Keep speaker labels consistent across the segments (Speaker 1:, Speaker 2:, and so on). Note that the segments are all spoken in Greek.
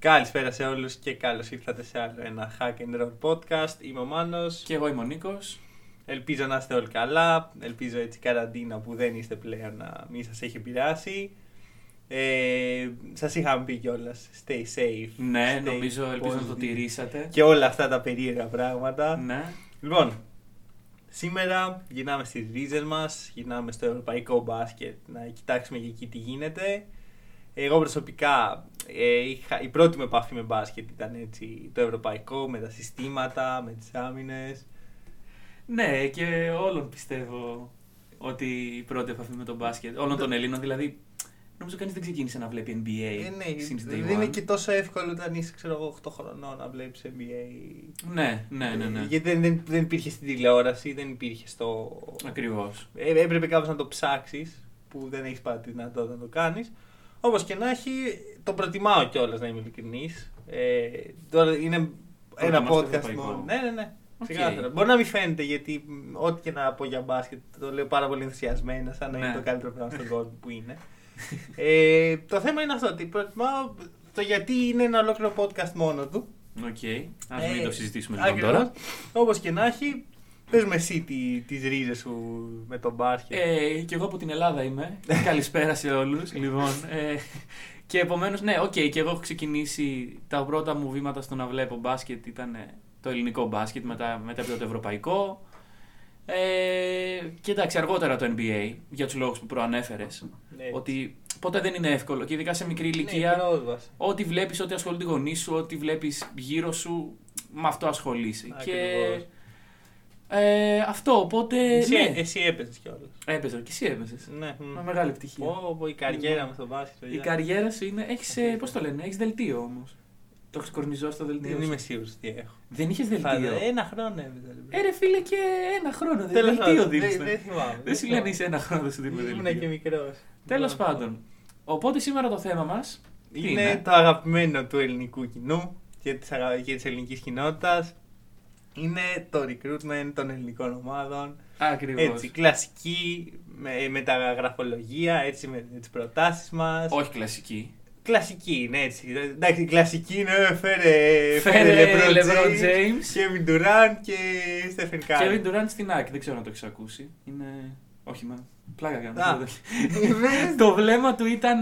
Speaker 1: Καλησπέρα σε όλους και καλώς ήρθατε σε άλλο ένα Hack and Roll podcast. Είμαι ο Μάνος.
Speaker 2: Και εγώ είμαι ο Νίκος.
Speaker 1: Ελπίζω να είστε όλοι καλά. Ελπίζω έτσι καραντίνα που δεν είστε πλέον να μην σας έχει επηρεάσει. Ε, σας είχαμε πει κιόλας stay safe.
Speaker 2: Ναι,
Speaker 1: stay
Speaker 2: νομίζω, ελπίζω να το
Speaker 1: positive
Speaker 2: τηρήσατε.
Speaker 1: Και όλα αυτά τα περίεργα πράγματα.
Speaker 2: Ναι.
Speaker 1: Λοιπόν, σήμερα γυρνάμε στις ρίζες μας, γυρνάμε στο ευρωπαϊκό μπάσκετ να κοιτάξουμε και εκεί τι γίνεται. Εγώ προσωπικά ε, είχα, η πρώτη μου επαφή με μπάσκετ ήταν έτσι το ευρωπαϊκό, με τα συστήματα, με τις άμυνες.
Speaker 2: Ναι, και όλων πιστεύω ότι η πρώτη επαφή με τον μπάσκετ, όλων των Ελλήνων δηλαδή. Νομίζω κανείς δεν ξεκίνησε να βλέπει NBA.
Speaker 1: Ε, ναι,
Speaker 2: since day
Speaker 1: δεν είναι
Speaker 2: one.
Speaker 1: και τόσο εύκολο όταν είσαι ξέρω, εγώ, 8 χρονών να βλέπεις NBA.
Speaker 2: Ναι, ναι, ναι. ναι.
Speaker 1: Γιατί δεν, δεν, δεν υπήρχε στην τηλεόραση, δεν υπήρχε στο...
Speaker 2: Ακριβώς.
Speaker 1: Ε, έπρεπε κάπως να το ψάξεις που δεν έχεις πάρει τη δυνατότητα να το κάνεις. Όπως και να έχει, το προτιμάω κιόλας να είμαι ειλικρινής. Ε, τώρα είναι ένα
Speaker 2: Προτιμάς το
Speaker 1: podcast
Speaker 2: ευρωπαϊκό.
Speaker 1: μόνο. Ναι, ναι, ναι.
Speaker 2: Οκ.
Speaker 1: Ξεκάθαρα. Μπορεί να μην φαίνεται γιατί μ, ό,τι και να πω για μπάσκετ το λέω πάρα πολύ ενθουσιασμένα, σαν να
Speaker 2: Ναι.
Speaker 1: είναι το καλύτερο πράγμα στον κόσμο που είναι. ε, το θέμα είναι αυτό, ότι προτιμάω το γιατί είναι ένα ολόκληρο podcast μόνο του.
Speaker 2: Οκ. Α
Speaker 1: Ε,
Speaker 2: μην το συζητήσουμε λοιπόν
Speaker 1: Ακριβώς.
Speaker 2: τώρα.
Speaker 1: Όπως και να έχει, πες με εσύ τι, τις ρίζες σου με τον μπάσκετ.
Speaker 2: Ε, και εγώ από την Ελλάδα είμαι. Καλησπέρα σε όλους. λοιπόν, ε, και επομένως, ναι, οκ, και εγώ έχω ξεκινήσει τα πρώτα μου βήματα στο να βλέπω μπάσκετ ήταν ε, το ελληνικό μπάσκετ, μετά, μετά το ευρωπαϊκό. Ε, και εντάξει, αργότερα το NBA, για τους λόγους που προανέφερες.
Speaker 1: Ναι.
Speaker 2: Ότι ποτέ δεν είναι εύκολο και ειδικά σε μικρή
Speaker 1: Ναι,
Speaker 2: ηλικία.
Speaker 1: πρόσβαση.
Speaker 2: Ό,τι βλέπεις, ό,τι ασχολούνται οι γονείς σου, ό,τι βλέπεις γύρω σου, με αυτό ασχολείσαι. Και
Speaker 1: Ακριβώς.
Speaker 2: Ε, αυτό, οπότε.
Speaker 1: Εσύ,
Speaker 2: ναι,
Speaker 1: εσύ έπαιζες κιόλας.
Speaker 2: έπαιζα και εσύ έπαιζες.
Speaker 1: Ναι.
Speaker 2: Με μεγάλη ευτυχία.
Speaker 1: Πω, πω, η καριέρα μου στο μπάσκετ.
Speaker 2: Η
Speaker 1: παιδιά.
Speaker 2: καριέρα σου είναι. Έχεις, ε, πώς το λένε, έχεις δελτίο όμως. Το έχει κορνιζώσει στο δελτίο.
Speaker 1: Δεν
Speaker 2: σου.
Speaker 1: είμαι σίγουρος τι έχω.
Speaker 2: Δεν είχες
Speaker 1: Θα-
Speaker 2: δελτίο.
Speaker 1: Ένα χρόνο έπαιζα.
Speaker 2: Ε, ρε φίλε, και ένα χρόνο. Δεν
Speaker 1: Τέλος
Speaker 2: δελτίο
Speaker 1: πάντων,
Speaker 2: δίνεις.
Speaker 1: δεν- Δεν θυμάμαι.
Speaker 2: Δεν σου λένε είσαι ένα χρόνο, δεν σου δίνουμε
Speaker 1: Ήμουν
Speaker 2: δελτίο.
Speaker 1: και μικρός.
Speaker 2: Τέλος
Speaker 1: Λοιπόν,
Speaker 2: πάντων. Οπότε σήμερα το θέμα μας.
Speaker 1: Είναι; το αγαπημένο του ελληνικού κοινού και της, αγα... και της ελληνικής κοινότητας. Είναι το recruitment των ελληνικών ομάδων.
Speaker 2: Ακριβώς.
Speaker 1: Έτσι, κλασική, με, με τα γραφολογία, έτσι, με τις προτάσεις μας.
Speaker 2: Όχι κλασική.
Speaker 1: Κλασική είναι έτσι. Εντάξει, κλασική είναι φέρε,
Speaker 2: Φέρε
Speaker 1: LeBron
Speaker 2: LeBron
Speaker 1: James,
Speaker 2: James.
Speaker 1: Kevin Durant και Stephen Curry.
Speaker 2: Kevin Durant στην ΑΕΚ, δεν ξέρω αν το έχεις ακούσει. Είναι. Όχι, μα. Πλάκα κάνω.
Speaker 1: Α.
Speaker 2: δεν το- το βλέμμα του ήταν.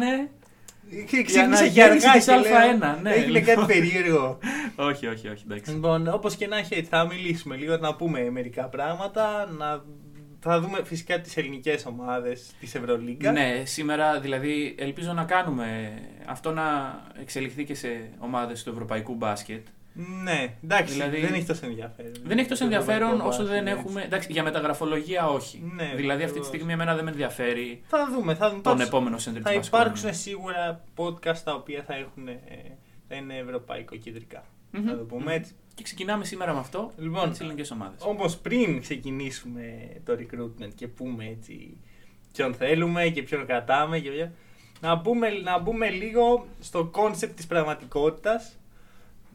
Speaker 1: Ξεκίνησε και
Speaker 2: αναγέννηση
Speaker 1: αργά
Speaker 2: της
Speaker 1: και λέω,
Speaker 2: Α1, ναι,
Speaker 1: Έγινε
Speaker 2: λοιπόν.
Speaker 1: κάτι περίεργο.
Speaker 2: όχι, όχι, όχι, εντάξει.
Speaker 1: λοιπόν, όπως και να έχει, έτσι, θα μιλήσουμε λίγο, να πούμε μερικά πράγματα, να... θα δούμε φυσικά τις ελληνικές ομάδες της Ευρωλίγκα.
Speaker 2: Ναι, σήμερα δηλαδή ελπίζω να κάνουμε αυτό να εξελιχθεί και σε ομάδες του ευρωπαϊκού μπάσκετ.
Speaker 1: Ναι, εντάξει,
Speaker 2: Δηλαδή,
Speaker 1: δεν έχει τόσο ενδιαφέρον.
Speaker 2: Δεν έχει τόσο
Speaker 1: Το
Speaker 2: ενδιαφέρον
Speaker 1: ευρωπαϊκό
Speaker 2: όσο δεν
Speaker 1: μπάσκετ,
Speaker 2: έχουμε.
Speaker 1: έτσι.
Speaker 2: Εντάξει, για μεταγραφολογία όχι.
Speaker 1: Ναι,
Speaker 2: δηλαδή αυτή τη
Speaker 1: ακριβώς.
Speaker 2: στιγμή εμένα δεν με ενδιαφέρει
Speaker 1: Θα δούμε, θα δούμε.
Speaker 2: τον
Speaker 1: Πάντως,
Speaker 2: επόμενο center
Speaker 1: Θα
Speaker 2: της
Speaker 1: υπάρξουν
Speaker 2: Βασκόνιας.
Speaker 1: σίγουρα podcast τα οποία θα, έχουν, ε, θα είναι ευρωπαϊκό κεντρικά.
Speaker 2: Μμμ,
Speaker 1: Να το πούμε
Speaker 2: μμμ.
Speaker 1: έτσι.
Speaker 2: Και ξεκινάμε σήμερα με αυτό.
Speaker 1: Λοιπόν,
Speaker 2: με τι ελληνικές ομάδες.
Speaker 1: Όμως πριν ξεκινήσουμε το recruitment και πούμε έτσι ποιον θέλουμε και ποιον κρατάμε και ποιο- να μπούμε, να μπούμε λίγο στο concept της πραγματικότητας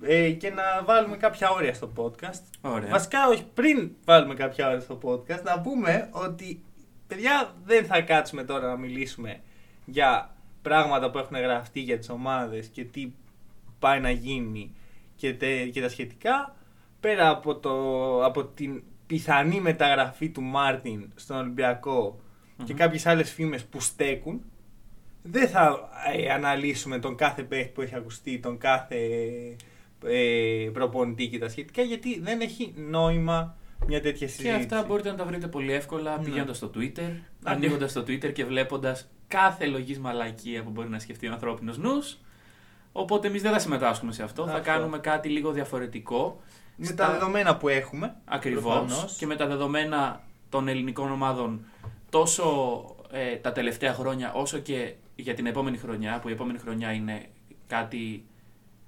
Speaker 1: ε, και να βάλουμε κάποια όρια στο podcast.
Speaker 2: Ωραία.
Speaker 1: Βασικά όχι πριν βάλουμε κάποια όρια στο podcast να πούμε ότι παιδιά δεν θα κάτσουμε τώρα να μιλήσουμε για πράγματα που έχουν γραφτεί για τις ομάδες και τι πάει να γίνει και, τε- και τα σχετικά πέρα από, το, από την πιθανή μεταγραφή του Μάρτιν στον Ολυμπιακό και
Speaker 2: Μμμ.
Speaker 1: κάποιες άλλες φήμες που στέκουν δεν θα ε, αναλύσουμε τον κάθε παίχτη που έχει ακουστεί, τον κάθε ε, προπονητή και τα σχετικά γιατί δεν έχει νόημα μια τέτοια
Speaker 2: Και
Speaker 1: συζήτηση.
Speaker 2: αυτά μπορείτε να τα βρείτε πολύ εύκολα
Speaker 1: Ναι.
Speaker 2: πηγαίνοντας στο Twitter, ανοίγοντας το Twitter και βλέποντας κάθε λογής μαλακία που μπορεί να σκεφτεί ο ανθρώπινος νους. Οπότε εμείς δεν θα συμμετάσχουμε σε αυτό. Θα
Speaker 1: Αυτό.
Speaker 2: κάνουμε κάτι λίγο διαφορετικό.
Speaker 1: Με
Speaker 2: Στα-
Speaker 1: τα δεδομένα που έχουμε.
Speaker 2: Ακριβώς.
Speaker 1: προφανώς.
Speaker 2: Και με τα δεδομένα των ελληνικών ομάδων τόσο ε, τα τελευταία χρόνια όσο και για την επόμενη χρονιά, που η επόμενη χρονιά είναι κάτι.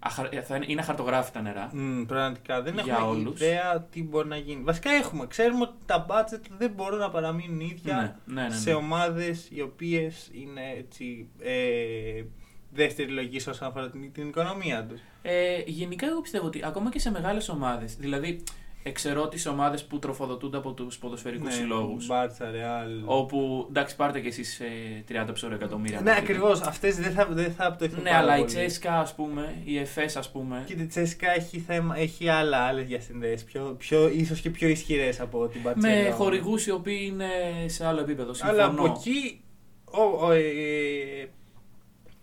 Speaker 2: Αχα- ε, θα είναι, είναι αχαρτογράφητα νερά.
Speaker 1: Μ, πραγματικά δεν
Speaker 2: Για
Speaker 1: έχουμε
Speaker 2: όλους.
Speaker 1: ιδέα τι μπορεί να γίνει. Βασικά έχουμε. Ξέρουμε ότι τα budget δεν μπορούν να παραμείνουν ίδια
Speaker 2: Ναι, ναι, ναι, ναι.
Speaker 1: σε ομάδες οι οποίες είναι έτσι, ε, δεύτερη λογή όσον αφορά την, την οικονομία τους.
Speaker 2: Ε, γενικά, εγώ πιστεύω ότι ακόμα και σε μεγάλες ομάδες, δηλαδή Εξαιρώ τις ομάδες που τροφοδοτούνται από τους ποδοσφαιρικούς
Speaker 1: Ναι,
Speaker 2: συλλόγους.
Speaker 1: Μπάρτσα, Ρεάλ.
Speaker 2: Όπου εντάξει, πάρτε κι εσείς 30 ψωρο εκατομμύρια.
Speaker 1: Ναι, ακριβώς. Αυτές δεν θα, δεν θα απτωηθούν.
Speaker 2: Ναι,
Speaker 1: πάρα
Speaker 2: αλλά η
Speaker 1: πολύ.
Speaker 2: Τσέσκα, ας πούμε, η Εφές, ας πούμε.
Speaker 1: Και η Τσέσκα έχει, θέμα, έχει άλλα άλλες διασυνδέσεις, πιο, πιο, ίσως και πιο ισχυρές από την Μπαρτσελόνα.
Speaker 2: Με χορηγούς οι οποίοι είναι σε άλλο επίπεδο. Συμφωνώ.
Speaker 1: Αλλά από εκεί, ο, ο, ε,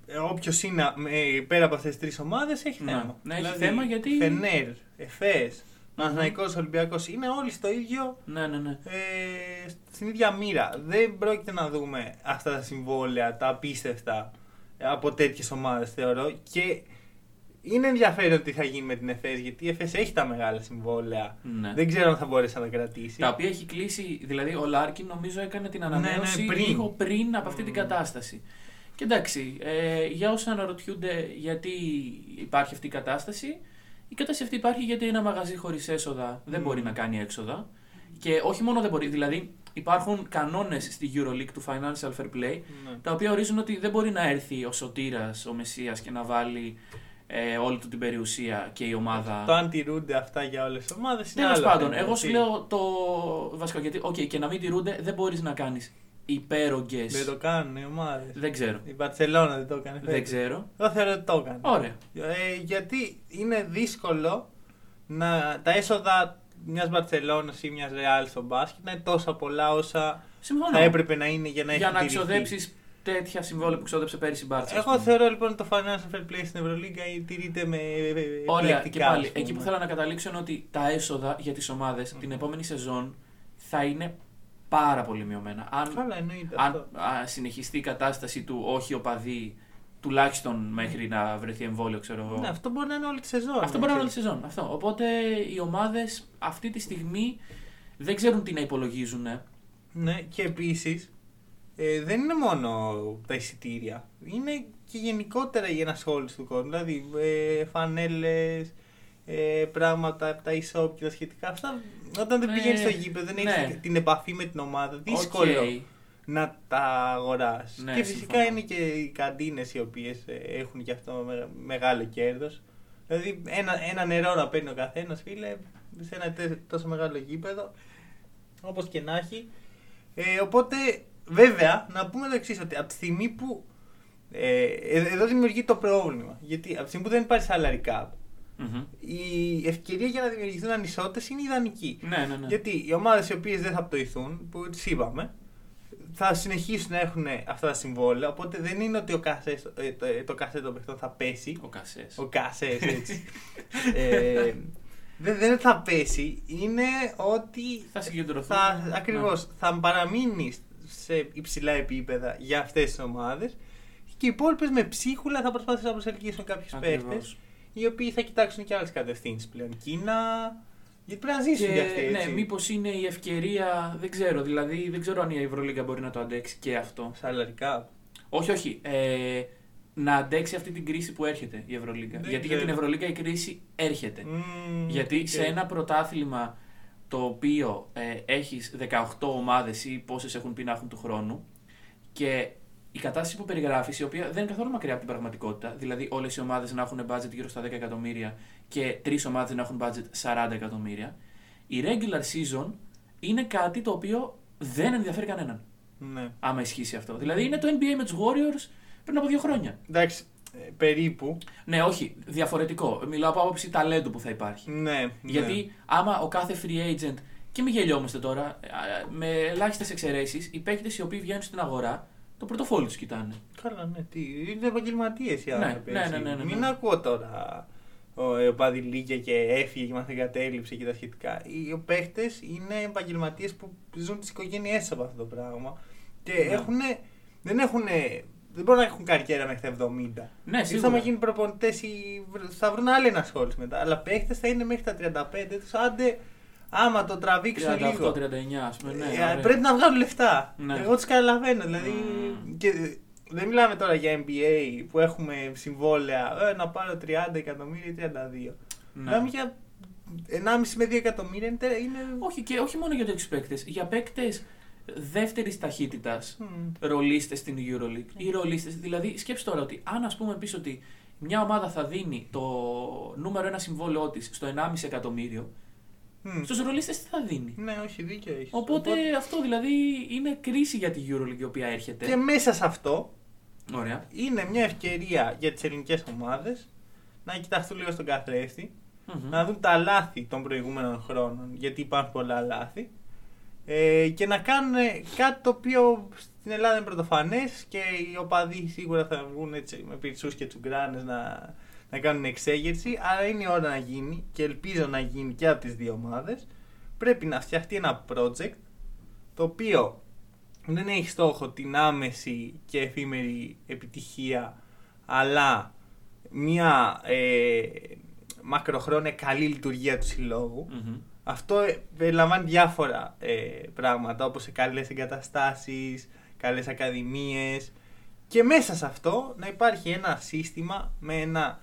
Speaker 1: ε, όποιος είναι ε, πέρα από αυτές τις τρεις ομάδες έχει
Speaker 2: Ναι.
Speaker 1: θέμα.
Speaker 2: Ναι, έχει θέμα γιατί-
Speaker 1: Φενέρ, Εφές, Παναθηναϊκός, Ολυμπιακός είναι όλοι στο ίδιο,
Speaker 2: Ναι, ναι, ναι.
Speaker 1: ε, στην ίδια μοίρα. Δεν πρόκειται να δούμε αυτά τα συμβόλαια, τα απίστευτα από τέτοιες ομάδες θεωρώ και είναι ενδιαφέρον τι θα γίνει με την ΕΦΕΣ γιατί η ΕΦΕΣ έχει τα μεγάλα συμβόλαια.
Speaker 2: ναι.
Speaker 1: Δεν ξέρω αν θα μπορέσει να τα κρατήσει.
Speaker 2: Τα οποία έχει κλείσει, δηλαδή ο Λάρκιν νομίζω έκανε την
Speaker 1: Ναι,
Speaker 2: ανανέωση
Speaker 1: ναι, πριν.
Speaker 2: λίγο πριν από αυτή την
Speaker 1: Mm.
Speaker 2: κατάσταση. Και εντάξει, ε, για όσοι αναρωτιούνται γιατί υπάρχει αυτή η κατάσταση, η κατάσταση αυτή υπάρχει γιατί ένα μαγαζί χωρίς έσοδα δεν
Speaker 1: Mm.
Speaker 2: μπορεί να κάνει έξοδα. Και όχι μόνο δεν μπορεί, δηλαδή υπάρχουν κανόνες στη EuroLeague του Financial Fair Play,
Speaker 1: Ναι.
Speaker 2: τα οποία ορίζουν ότι δεν μπορεί να έρθει ο Σωτήρας, ο Μεσσίας και να βάλει ε, όλη του την περιουσία και η ομάδα.
Speaker 1: Το αν τηρούνται αυτά για όλες τις ομάδες είναι
Speaker 2: Τέλος
Speaker 1: άλλο
Speaker 2: πάντων,
Speaker 1: θέμα,
Speaker 2: εγώ σου
Speaker 1: έτσι.
Speaker 2: λέω το βασικό. Γιατί, οκ, και να μην τηρούνται, δεν μπορείς να κάνεις υπέρογκες.
Speaker 1: Δεν το κάνουν οι ομάδες.
Speaker 2: Δεν ξέρω.
Speaker 1: Η Μπαρσελόνα δεν το έκανε.
Speaker 2: Δεν ξέρω.
Speaker 1: Εγώ θεωρώ ότι το έκανε.
Speaker 2: Ωραία.
Speaker 1: Ε, γιατί είναι δύσκολο να τα έσοδα μιας Μπαρσελόνας ή μιας Ρεάλ στο μπάσκετ να είναι τόσα πολλά όσα
Speaker 2: Συμφωνώ.
Speaker 1: θα έπρεπε να είναι για να
Speaker 2: Για
Speaker 1: έχει
Speaker 2: να
Speaker 1: τηρηθεί.
Speaker 2: ξοδέψεις τέτοια συμβόλαια που ξόδεψε πέρυσι η Μπάρτσα. ας
Speaker 1: Εγώ
Speaker 2: πούμε.
Speaker 1: θεωρώ λοιπόν το Financial Fair Play στην Ευρωλίγκα τηρείται με
Speaker 2: Ωραία,
Speaker 1: επιλεκτικά,
Speaker 2: και πάλι.
Speaker 1: ας πούμε.
Speaker 2: Εκεί που θέλω να καταλήξω είναι ότι τα έσοδα για τις ομάδες την επόμενη σεζόν θα είναι πάρα πολύ μειωμένα. Αν,
Speaker 1: Καλά, εννοείται
Speaker 2: αν
Speaker 1: αυτό.
Speaker 2: α, συνεχιστεί η κατάσταση του όχι οπαδοί, τουλάχιστον μέχρι να βρεθεί εμβόλιο, ξέρω εγώ.
Speaker 1: Ναι, αυτό μπορεί να είναι όλη τη σεζόν.
Speaker 2: Αυτό μπορεί να είναι όλη
Speaker 1: έτσι.
Speaker 2: τη σεζόν. Αυτό. Οπότε οι ομάδες αυτή τη στιγμή δεν ξέρουν τι να υπολογίζουν.
Speaker 1: Ναι, και επίσης ε, δεν είναι μόνο τα εισιτήρια. Είναι και γενικότερα η ενασχόληση του κόσμου. Δηλαδή ε, φανέλες, ε, πράγματα, τα e-shop και τα σχετικά. Αυτά όταν δεν
Speaker 2: Ναι,
Speaker 1: πηγαίνει στο γήπεδο, δεν
Speaker 2: ναι.
Speaker 1: έχει την επαφή με την ομάδα. Δύσκολο
Speaker 2: Οκ.
Speaker 1: να τα αγοράσει.
Speaker 2: Ναι,
Speaker 1: και φυσικά
Speaker 2: συμφωνώ.
Speaker 1: είναι και οι καντίνες οι οποίες έχουν και αυτό με- μεγάλο κέρδος. Δηλαδή ένα, ένα νερό να παίρνει ο καθένας, φίλε, σε ένα τε- τόσο μεγάλο γήπεδο. Όπως και να έχει. Ε, οπότε, βέβαια, να πούμε το εξής, ότι από τη στιγμή που. Ε, ε, εδώ δημιουργεί το πρόβλημα. Γιατί από τη στιγμή που δεν υπάρχει salary cap,
Speaker 2: Μμμ.
Speaker 1: η ευκαιρία για να δημιουργηθούν ανισότητες είναι ιδανική.
Speaker 2: Ναι, ναι, ναι.
Speaker 1: Γιατί οι ομάδες οι οποίες δεν θα πτωηθούν, που τις είπαμε, θα συνεχίσουν να έχουν αυτά τα συμβόλαια. Οπότε δεν είναι ότι ο κασέ, ε, το, ε, το κασέ των παιχτών θα πέσει.
Speaker 2: Ο Κασέ.
Speaker 1: Ο κασέ, έτσι. ε, δεν, δεν θα πέσει. Είναι ότι
Speaker 2: Θα συγκεντρωθούν.
Speaker 1: θα, ακριβώς,
Speaker 2: Ναι.
Speaker 1: θα παραμείνει σε υψηλά επίπεδα για αυτές τις ομάδες. Και οι υπόλοιπες με ψίχουλα θα προσπαθήσουν να προσελκύσουν κάποιους
Speaker 2: Ακριβώς.
Speaker 1: παίχτες οι οποίοι θα κοιτάξουν και άλλες κατευθύνσεις πλέον. Κίνα. Γιατί πρέπει να ζήσουν
Speaker 2: Και,
Speaker 1: κι αυτοί.
Speaker 2: ναι,
Speaker 1: Έτσι.
Speaker 2: μήπως είναι η ευκαιρία, δεν ξέρω. Δηλαδή, δεν ξέρω αν η Ευρωλίγκα μπορεί να το αντέξει και αυτό.
Speaker 1: Σαλαρικά.
Speaker 2: Όχι, όχι. Ε, να αντέξει αυτή την κρίση που έρχεται η Ευρωλίγκα.
Speaker 1: Δεν
Speaker 2: Γιατί για
Speaker 1: ξέρω.
Speaker 2: την Ευρωλίγκα η κρίση έρχεται.
Speaker 1: Μμμ,
Speaker 2: Γιατί
Speaker 1: οκ.
Speaker 2: σε ένα πρωτάθλημα το οποίο ε, έχεις 18 ομάδες ή πόσες έχουν πει να έχουν του χρόνου και η κατάσταση που περιγράφεις, η οποία δεν είναι καθόλου μακριά από την πραγματικότητα, δηλαδή όλες οι ομάδες να έχουν budget γύρω στα 10 εκατομμύρια και τρεις ομάδες να έχουν budget 40 εκατομμύρια, η regular season είναι κάτι το οποίο δεν ενδιαφέρει κανέναν,
Speaker 1: Ναι.
Speaker 2: άμα ισχύσει αυτό. Δηλαδή είναι το NBA με τους Warriors πριν από δύο χρόνια.
Speaker 1: Εντάξει, ε, περίπου.
Speaker 2: Ναι, όχι, διαφορετικό. Μιλάω από άποψη ταλέντου που θα υπάρχει.
Speaker 1: Ναι. ναι.
Speaker 2: Γιατί άμα ο κάθε free agent, και μην γελιόμαστε τώρα, α, με ελάχιστες εξαιρέσεις, οι παίκτες οι οποίοι βγαίνουν στην αγορά, το πορτοφόλι τους κοιτάνε.
Speaker 1: Καλά, ναι. Τι, είναι επαγγελματίες οι
Speaker 2: Ναι,
Speaker 1: άνθρωποι.
Speaker 2: ναι,
Speaker 1: έτσι.
Speaker 2: ναι, ναι, ναι,
Speaker 1: Μην
Speaker 2: ναι.
Speaker 1: ακούω τώρα ο, ε, ο Παδηλίκια και έφυγε και μας εγκατέλειψε και τα σχετικά. Οι παίχτες είναι επαγγελματίες που ζουν τις οικογένειές από αυτό το πράγμα. Και
Speaker 2: Ναι.
Speaker 1: έχουν, δεν έχουν. Δεν μπορούν να έχουν καριέρα μέχρι τα 70.
Speaker 2: Ναι,
Speaker 1: Ίσως
Speaker 2: σίγουρα.
Speaker 1: άμα γίνουν προπονητές ή θα βρουν άλλη ενασχόληση μετά. Αλλά παίχτες θα είναι μέχρι τα 35 τους. Άντε, άμα το τραβήξουν λίγο.
Speaker 2: 38-39, ας πούμε. Ναι,
Speaker 1: Ε,
Speaker 2: ωραία.
Speaker 1: πρέπει να βγάλουν λεφτά.
Speaker 2: Ναι.
Speaker 1: Εγώ τους καταλαβαίνω. Δηλαδή,
Speaker 2: Mm.
Speaker 1: και, ε, δεν μιλάμε τώρα για NBA που έχουμε συμβόλαια ε, να πάρω 30 εκατομμύρια ή 32.
Speaker 2: Ναι.
Speaker 1: Μιλάμε για 1,5 με 2 εκατομμύρια. Είναι, τε- είναι...
Speaker 2: Όχι, και όχι μόνο για τέτοιου παίκτες. Για παίκτες δεύτερης ταχύτητας
Speaker 1: Μμ.
Speaker 2: ρολίστες στην Euroleague ή ρολίστες. Δηλαδή, σκέψτε τώρα ότι αν ας πούμε πεις ότι μια ομάδα θα δίνει το νούμερο ένα συμβόλαιό της στο 1,5 εκατομμύριο,
Speaker 1: Μμ.
Speaker 2: Στους ρολίστες τι θα δίνει;
Speaker 1: Ναι, όχι, δίκιο έχεις.
Speaker 2: Οπότε, αυτό δηλαδή είναι κρίση για τη EuroLeague η οποία έρχεται.
Speaker 1: Και μέσα σε αυτό
Speaker 2: Ωραία.
Speaker 1: είναι μια ευκαιρία για τις ελληνικές ομάδες να κοιτάξουν λίγο στον καθρέφτη,
Speaker 2: Μμμ.
Speaker 1: να δουν τα λάθη των προηγούμενων χρόνων, γιατί υπάρχουν πολλά λάθη, ε, και να κάνουν κάτι το οποίο στην Ελλάδα είναι πρωτοφανές και οι οπαδοί σίγουρα θα βγουν έτσι με πυρσούς και τσουγκράνες να, να κάνουν εξέγερση, αλλά είναι η ώρα να γίνει και ελπίζω να γίνει και από τις δύο ομάδες. Πρέπει να φτιαχτεί ένα project το οποίο δεν έχει στόχο την άμεση και εφήμερη επιτυχία αλλά μια ε, μακροχρόνια καλή λειτουργία του συλλόγου.
Speaker 2: Μμμ.
Speaker 1: Αυτό ε, περιλαμβάνει διάφορα ε, πράγματα όπως σε καλές εγκαταστάσεις, καλές ακαδημίες και μέσα σε αυτό να υπάρχει ένα σύστημα με ένα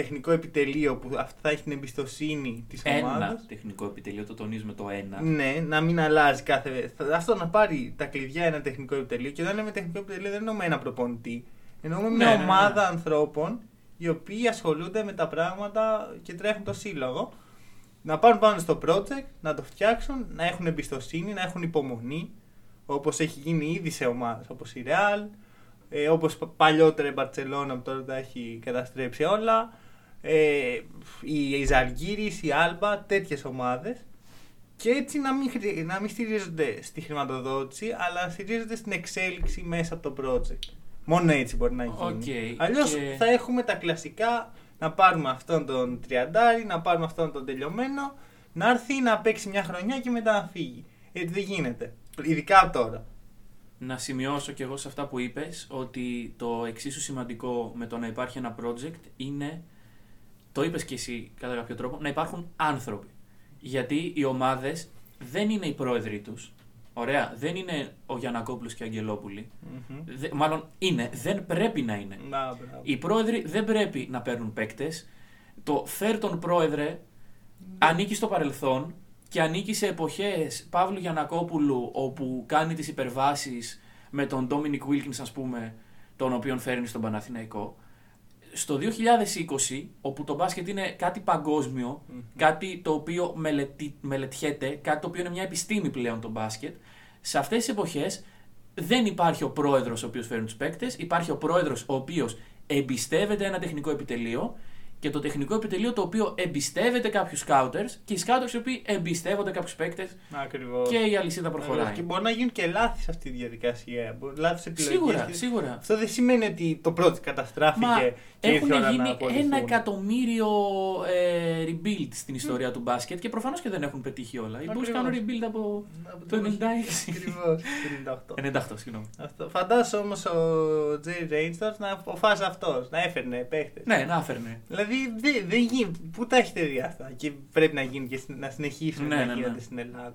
Speaker 1: τεχνικό επιτελείο που αυτό θα έχει την εμπιστοσύνη της
Speaker 2: Ένα
Speaker 1: ομάδας.
Speaker 2: τεχνικό επιτελείο, το τονίζουμε το ένα.
Speaker 1: Ναι, να μην αλλάζει κάθε. θα- Αυτό να πάρει τα κλειδιά ένα τεχνικό επιτελείο. Και όταν λέμε τεχνικό επιτελείο, δεν εννοούμε ένα προπονητή. Εννοούμε
Speaker 2: Ναι,
Speaker 1: μια
Speaker 2: ναι, ναι.
Speaker 1: ομάδα ανθρώπων οι οποίοι ασχολούνται με τα πράγματα και τρέχουν το σύλλογο. Να πάρουν πάνω στο project, να το φτιάξουν, να έχουν εμπιστοσύνη, να έχουν υπομονή. Όπως έχει γίνει ήδη σε ομάδες όπως η Real, ε, όπως παλιότερα η Barcelona που τώρα τα έχει καταστρέψει όλα. Ε, η, η Ζαλγκύρης, η Άλμπα, τέτοιες ομάδες και έτσι να μην, χρει- να μην στηρίζονται στη χρηματοδότηση, αλλά να στηρίζονται στην εξέλιξη μέσα από το project. Μόνο έτσι μπορεί να γίνει.
Speaker 2: Οκ,
Speaker 1: Αλλιώς
Speaker 2: και-
Speaker 1: θα έχουμε τα κλασικά να πάρουμε αυτόν τον τριαντάρι, να πάρουμε αυτόν τον τελειωμένο, να έρθει να παίξει μια χρονιά και μετά να φύγει. Έτσι δεν γίνεται. Ειδικά τώρα.
Speaker 2: Να σημειώσω και εγώ σε αυτά που είπες ότι το εξίσου σημαντικό με το να υπάρχει ένα project είναι, το είπες και εσύ κατά κάποιο τρόπο, να υπάρχουν άνθρωποι. Γιατί οι ομάδες δεν είναι οι πρόεδροι τους. Ωραία, δεν είναι ο Γιανακόπουλος και η Αγγελόπουλοι.
Speaker 1: Μμμ.
Speaker 2: Δε- μάλλον είναι, δεν πρέπει να είναι.
Speaker 1: Να, μπράβο.
Speaker 2: Οι πρόεδροι δεν πρέπει να παίρνουν παίκτες. Το φέρ τον πρόεδρε ανήκει στο παρελθόν και ανήκει σε εποχές Παύλου Γιανακόπουλου όπου κάνει τις υπερβάσεις με τον Ντόμινικ Βίλκινς ας πούμε τον οποίον φέρνει στον Παναθηναϊκό. Στο 2020 όπου το μπάσκετ είναι κάτι παγκόσμιο,
Speaker 1: Μμμ.
Speaker 2: κάτι το οποίο μελετη, μελετιέται, κάτι το οποίο είναι μια επιστήμη πλέον το μπάσκετ, σε αυτές τις εποχές δεν υπάρχει ο πρόεδρος ο οποίος φέρνει τους παίκτες, υπάρχει ο πρόεδρος ο οποίος εμπιστεύεται ένα τεχνικό επιτελείο και το τεχνικό επιτελείο το οποίο εμπιστεύεται κάποιους scouters και οι scouters οι οποίοι εμπιστεύονται κάποιους παίκτες
Speaker 1: Ακριβώς.
Speaker 2: και η αλυσίδα προχωράει.
Speaker 1: Και μπορεί να γίνουν και λάθη σε αυτή τη διαδικασία. Λάθη επιλογές.
Speaker 2: Σίγουρα,
Speaker 1: και-
Speaker 2: σίγουρα.
Speaker 1: Αυτό δεν σημαίνει ότι το project καταστράφηκε
Speaker 2: Μα
Speaker 1: και
Speaker 2: έχουν
Speaker 1: ήρθε η ώρα να
Speaker 2: γίνει
Speaker 1: απολυθούν.
Speaker 2: ένα εκατομμύριο ε, rebuild στην ιστορία του μπάσκετ και προφανώς και δεν έχουν πετύχει όλα. Οι Bulls
Speaker 1: Ακριβώς.
Speaker 2: κάνουν rebuild από
Speaker 1: Από
Speaker 2: το 96.
Speaker 1: Ακριβώς, το 98.
Speaker 2: 98, συγγνώμη.
Speaker 1: Αυτό. Φαντάσου όμως ο Τζέι Ρέινστορ να αποφάσισε αυτός, να έφερνε παίχτε.
Speaker 2: Ναι, να έφερνε.
Speaker 1: Δηλαδή δεν δεν γίνει. Πού τα έχετε δει αυτά και πρέπει να γίνει και στην- να συνεχίσουν
Speaker 2: Ναι,
Speaker 1: να
Speaker 2: ναι, ναι.
Speaker 1: γίνονται στην Ελλάδα.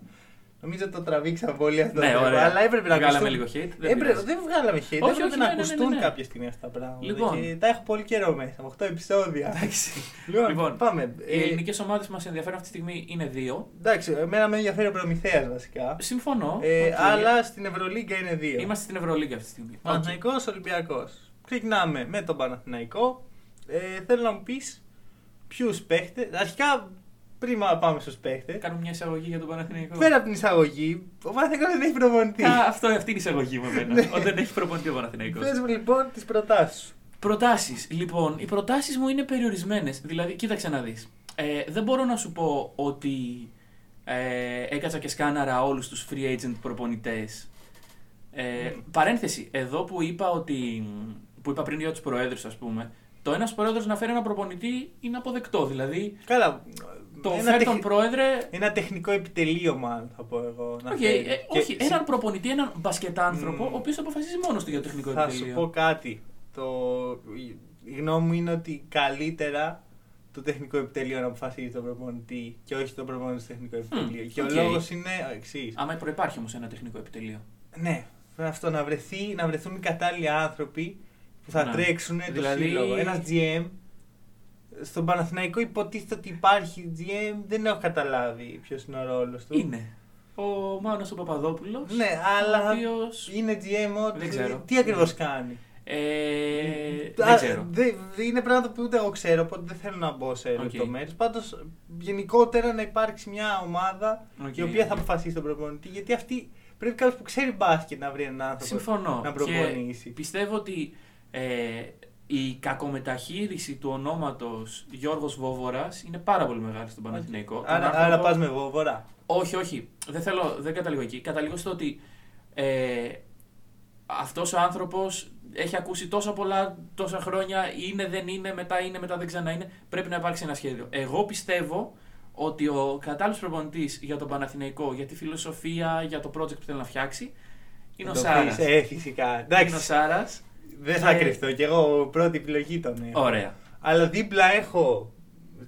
Speaker 1: Νομίζω το τραβήξαμε πολύ αυτό.
Speaker 2: Ναι,
Speaker 1: το θέμα,
Speaker 2: ωραία.
Speaker 1: Αλλά έπρεπε να
Speaker 2: Βγάλαμε
Speaker 1: ακουστούν.
Speaker 2: λίγο hate. Δεν
Speaker 1: Έπρεπε-
Speaker 2: πειράζει.
Speaker 1: δεν βγάλαμε hate.
Speaker 2: Όχι,
Speaker 1: έπρεπε
Speaker 2: όχι,
Speaker 1: να
Speaker 2: ναι, ναι, ναι,
Speaker 1: ακουστούν
Speaker 2: ναι.
Speaker 1: κάποια στιγμή αυτά τα πράγματα.
Speaker 2: Λοιπόν.
Speaker 1: Και τα έχω πολύ καιρό μέσα. 8 επεισόδια.
Speaker 2: Εντάξει.
Speaker 1: Λοιπόν,
Speaker 2: Λοιπόν,
Speaker 1: πάμε.
Speaker 2: Οι
Speaker 1: Ε,
Speaker 2: ελληνικές ομάδες που μας ενδιαφέρουν αυτή τη στιγμή είναι δύο.
Speaker 1: Εντάξει, εμένα με ενδιαφέρει ο Προμηθέας βασικά.
Speaker 2: Συμφωνώ.
Speaker 1: Ε,
Speaker 2: οκ.
Speaker 1: Αλλά στην Ευρωλίγκα είναι δύο.
Speaker 2: Είμαστε στην Ευρωλίγκα αυτή τη στιγμή. Οκ.
Speaker 1: Παναθηναϊκός Ολυμπιακός. Ξεκινάμε με τον Παναθηναϊκό. Ε, θέλω να μου πεις ποιους παίχτε. Αρχικά, πριν πάμε στους παίχτες.
Speaker 2: Κάνουμε μια εισαγωγή για τον Παναθηναϊκό.
Speaker 1: Πέρα από την εισαγωγή, ο Παναθηναϊκός δεν έχει προπονητή.
Speaker 2: Α, αυτό, αυτή είναι η εισαγωγή μου εμένα.
Speaker 1: Ναι.
Speaker 2: Όταν δεν έχει προπονητή ο Παναθηναϊκός.
Speaker 1: Πες μου λοιπόν τις προτάσεις σου.
Speaker 2: Προτάσεις. Λοιπόν, οι προτάσεις μου είναι περιορισμένες. Δηλαδή, κοίταξε να δεις. Ε, δεν μπορώ να σου πω ότι ε, έκατσα και σκάναρα όλους τους free agent προπονητές. Ε,
Speaker 1: Μμ.
Speaker 2: Παρένθεση, εδώ που είπα, ότι, που είπα πριν για τους προέδρους, ας πούμε, το ένας πρόεδρος να φέρει ένα προπονητή είναι αποδεκτό. Δηλαδή,
Speaker 1: Καλά.
Speaker 2: το
Speaker 1: ένα,
Speaker 2: φέρει
Speaker 1: τεχ-
Speaker 2: τον πρόεδρε...
Speaker 1: ένα τεχνικό επιτελείο, μάλλον θα πω εγώ. Να
Speaker 2: Οκ,
Speaker 1: φέρει.
Speaker 2: ε,
Speaker 1: Και
Speaker 2: όχι,
Speaker 1: συ-
Speaker 2: έναν προπονητή, έναν μπασκετάνθρωπο,
Speaker 1: Μμ.
Speaker 2: ο οποίος αποφασίζει μόνος του για το τεχνικό
Speaker 1: Θα
Speaker 2: επιτελείο.
Speaker 1: σου πω κάτι. Το... Η γνώμη μου είναι ότι καλύτερα το τεχνικό επιτελείο να αποφασίζει τον προπονητή και όχι ο προπονητής το τεχνικό επιτελείο. και
Speaker 2: οκ.
Speaker 1: ο λόγος είναι ο εξής.
Speaker 2: Άμα προϋπάρχει όμως ένα τεχνικό επιτελείο.
Speaker 1: Ναι, πρέπει αυτό να, βρεθεί, να βρεθούν οι κατάλληλοι άνθρωποι που θα
Speaker 2: Ναι.
Speaker 1: τρέξουν το
Speaker 2: Δηλαδή-
Speaker 1: σύλλογο. Ένας GM. Στον Παναθηναϊκό υποτίθεται ότι υπάρχει GM, δεν έχω καταλάβει ποιος είναι ο ρόλος του.
Speaker 2: Είναι. Ο Μάνος ο Παπαδόπουλος.
Speaker 1: Ναι,
Speaker 2: ο
Speaker 1: αλλά
Speaker 2: οποίος-
Speaker 1: είναι GM ό,τι.
Speaker 2: Δεν ξέρω.
Speaker 1: Τι ακριβώς
Speaker 2: Ναι.
Speaker 1: κάνει.
Speaker 2: Ε,
Speaker 1: Α,
Speaker 2: δεν ξέρω.
Speaker 1: δε- είναι πράγματα που ούτε εγώ ξέρω, οπότε δεν θέλω να μπω σε
Speaker 2: Οκ.
Speaker 1: λεπτομέρειες. Πάντως, γενικότερα να υπάρξει μια ομάδα
Speaker 2: Οκ.
Speaker 1: η οποία θα αποφασίσει τον προπονητή. Γιατί αυτή πρέπει κάποιος που ξέρει μπάσκετ να βρει έναν άνθρωπο
Speaker 2: Συμφωνώ.
Speaker 1: να
Speaker 2: Και
Speaker 1: προπονήσει.
Speaker 2: πιστεύω ότι ε, η κακομεταχείριση του ονόματος Γιώργος Βόβορας είναι πάρα πολύ μεγάλη στον Παναθηναϊκό. Τον
Speaker 1: Άρα,
Speaker 2: άνθρωπο-
Speaker 1: άρα πας με Βόβορα.
Speaker 2: Όχι, όχι. Δεν, θέλω, δεν καταλήγω εκεί. Καταλήγω στο ότι ε, αυτός ο άνθρωπος έχει ακούσει τόσα πολλά τόσα χρόνια, είναι, δεν είναι, μετά είναι, μετά δεν ξανά είναι. Πρέπει να υπάρξει ένα σχέδιο. Εγώ πιστεύω ότι ο κατάλληλος προπονητής για τον Παναθηναϊκό, για τη φιλοσοφία, για το project που θέλει να φτιάξει, είναι ο
Speaker 1: Το
Speaker 2: Σάρας.
Speaker 1: πεις, Ε, φυσικά.
Speaker 2: Είναι ο
Speaker 1: Εντάξει,
Speaker 2: Σάρας.
Speaker 1: Δεν θα
Speaker 2: Ε,
Speaker 1: κρυφτώ κι εγώ πρώτη επιλογή τον έχω.
Speaker 2: Ωραία.
Speaker 1: Αλλά δίπλα έχω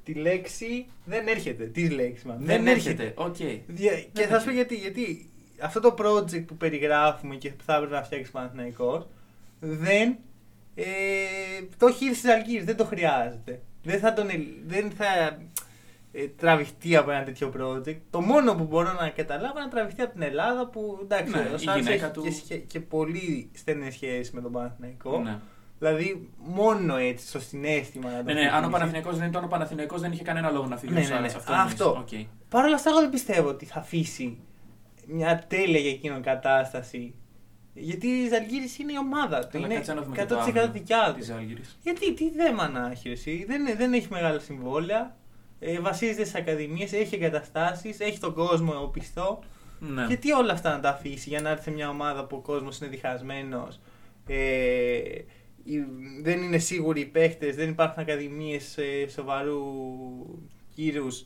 Speaker 1: τη λέξη. Δεν έρχεται. Τις λέξεις, μάλλον.
Speaker 2: Δεν έρχεται. Οκ.
Speaker 1: Δια- Και θα σου πω γιατί, γιατί αυτό το project που περιγράφουμε και που θα έπρεπε να φτιάξεις ο Παναθηναϊκός δεν ε, το έχει ήδη στις Αλγύρες, δεν το χρειάζεται. Δεν θα, τον, ελ- δεν θα ε, τραβηχτεί από ένα τέτοιο project. Το μόνο που μπορώ να καταλάβω είναι να τραβηχτεί από την Ελλάδα που εντάξει,
Speaker 2: Ναι,
Speaker 1: ο
Speaker 2: η
Speaker 1: Σάρας
Speaker 2: γυναίκα
Speaker 1: έχει
Speaker 2: του-
Speaker 1: και, σχέ- και πολύ στενές σχέσεις με τον Παναθηναϊκό.
Speaker 2: Ναι.
Speaker 1: Δηλαδή μόνο έτσι, στο συνέστημα να το
Speaker 2: Ναι, ναι, αν ο
Speaker 1: χτυπήσει.
Speaker 2: Παναθηναϊκός δεν ήταν ο Παναθηναϊκός δεν είχε κανένα λόγο να φύγει
Speaker 1: Ναι,
Speaker 2: ο
Speaker 1: ναι,
Speaker 2: Σάρας.
Speaker 1: ναι.
Speaker 2: Αυτό.
Speaker 1: Αυτό.
Speaker 2: εννοείς. Οκ.
Speaker 1: Παρ' όλα αυτά, εγώ δεν πιστεύω ότι θα αφήσει μια τέλεια για εκείνον κατάσταση. Γιατί η Ζαλγίρις είναι η ομάδα του.
Speaker 2: Καλά,
Speaker 1: Είναι
Speaker 2: κάτσε να δούμε και το
Speaker 1: 100%
Speaker 2: αύριο
Speaker 1: δικιά
Speaker 2: της
Speaker 1: του.
Speaker 2: Ζαλγκίρις.
Speaker 1: Γιατί, τι θέμα να έχει εσύ. Δεν, δεν έχει μεγάλα συμβόλαια. Ε, βασίζεται στις ακαδημίες, έχει εγκαταστάσεις, έχει τον κόσμο από πίσω.
Speaker 2: Ναι.
Speaker 1: Γιατί όλα αυτά να τα αφήσει για να έρθει σε μια ομάδα που ο κόσμος είναι διχασμένος. Ε, οι- δεν είναι σίγουροι οι παίχτε, δεν υπάρχουν ακαδημίες ε, σοβαρού κύρους.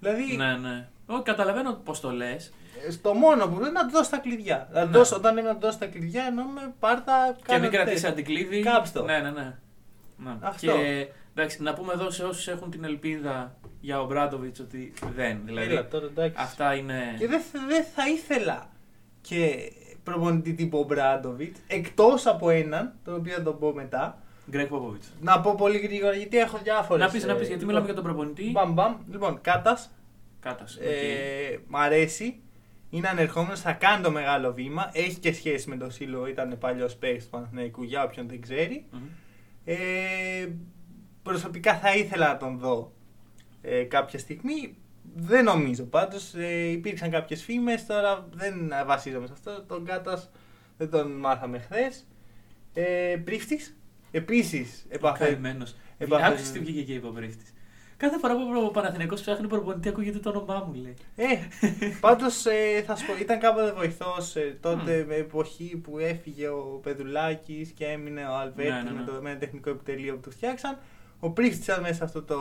Speaker 1: Δηλαδή,
Speaker 2: Ναι, ναι. Όχι, καταλαβαίνω πώς το λες.
Speaker 1: ε, στο μόνο που πρέπει να του δώσει τα κλειδιά. Να του
Speaker 2: Ναι.
Speaker 1: δώσω- όταν λέμε να του δώσει τα κλειδιά, εννοούμε πάρτα
Speaker 2: Και
Speaker 1: κάνε
Speaker 2: μην κρατήσει
Speaker 1: τέτοιο.
Speaker 2: αντικλείδι.
Speaker 1: Κάψ' το.
Speaker 2: Ναι, ναι, ναι. ναι.
Speaker 1: Αυτό.
Speaker 2: Και εντάξει, να πούμε εδώ σε όσους έχουν την ελπίδα για ο Μπράντοβιτς ότι δεν. Δηλαδή,
Speaker 1: Έλα, τώρα, εντάξει.
Speaker 2: αυτά είναι.
Speaker 1: Και δεν θα- δεν θα ήθελα και προπονητή τύπου Ομπράντοβιτς, εκτός από έναν, τον οποίο θα τον πω μετά.
Speaker 2: Γκρεγκ Πόποβιτς.
Speaker 1: Να πω πολύ γρήγορα γιατί έχω διάφορες.
Speaker 2: Να πεις, να πεις, γιατί μιλάμε για τον προπονητή.
Speaker 1: Μπαμ, μπαμ. Λοιπόν, Κάτας.
Speaker 2: Κάτας. οκ.
Speaker 1: Ε, μ' αρέσει. Είναι ανερχόμενος, θα κάνει το μεγάλο βήμα. Έχει και σχέση με τον Σύλλογο, ήταν παλιός παίκτης του Παναθηναϊκού για όποιον δεν ξέρει.
Speaker 2: Μμμ.
Speaker 1: Ε, προσωπικά θα ήθελα να τον δω ε, κάποια στιγμή. Δεν νομίζω πάντως. Ε, υπήρξαν κάποιες φήμες, τώρα δεν βασίζομαι σε αυτό. Τον Κάτας δεν τον μάθαμε χθες. Ε, Πρίφτης, επίσης επαφέ.
Speaker 2: Καημένος.
Speaker 1: επαφές-
Speaker 2: Άκουσες τι βγήκε και είπε ο Πρίφτης. Κάθε φορά που ο Παναθηναϊκός ψάχνει προπονητή ακούγεται το όνομά μου, λέει.
Speaker 1: Ε, πάντως ε, θα σου πω, ήταν κάποτε βοηθός ε, τότε με εποχή που έφυγε ο Πεδουλάκης και έμεινε ο Αλβέρτη
Speaker 2: Ναι, ναι, ναι.
Speaker 1: με, το, με ένα τεχνικό επιτελείο που του φτιάξαν. Ο Πρίφτης ήταν μέσα σε αυτό το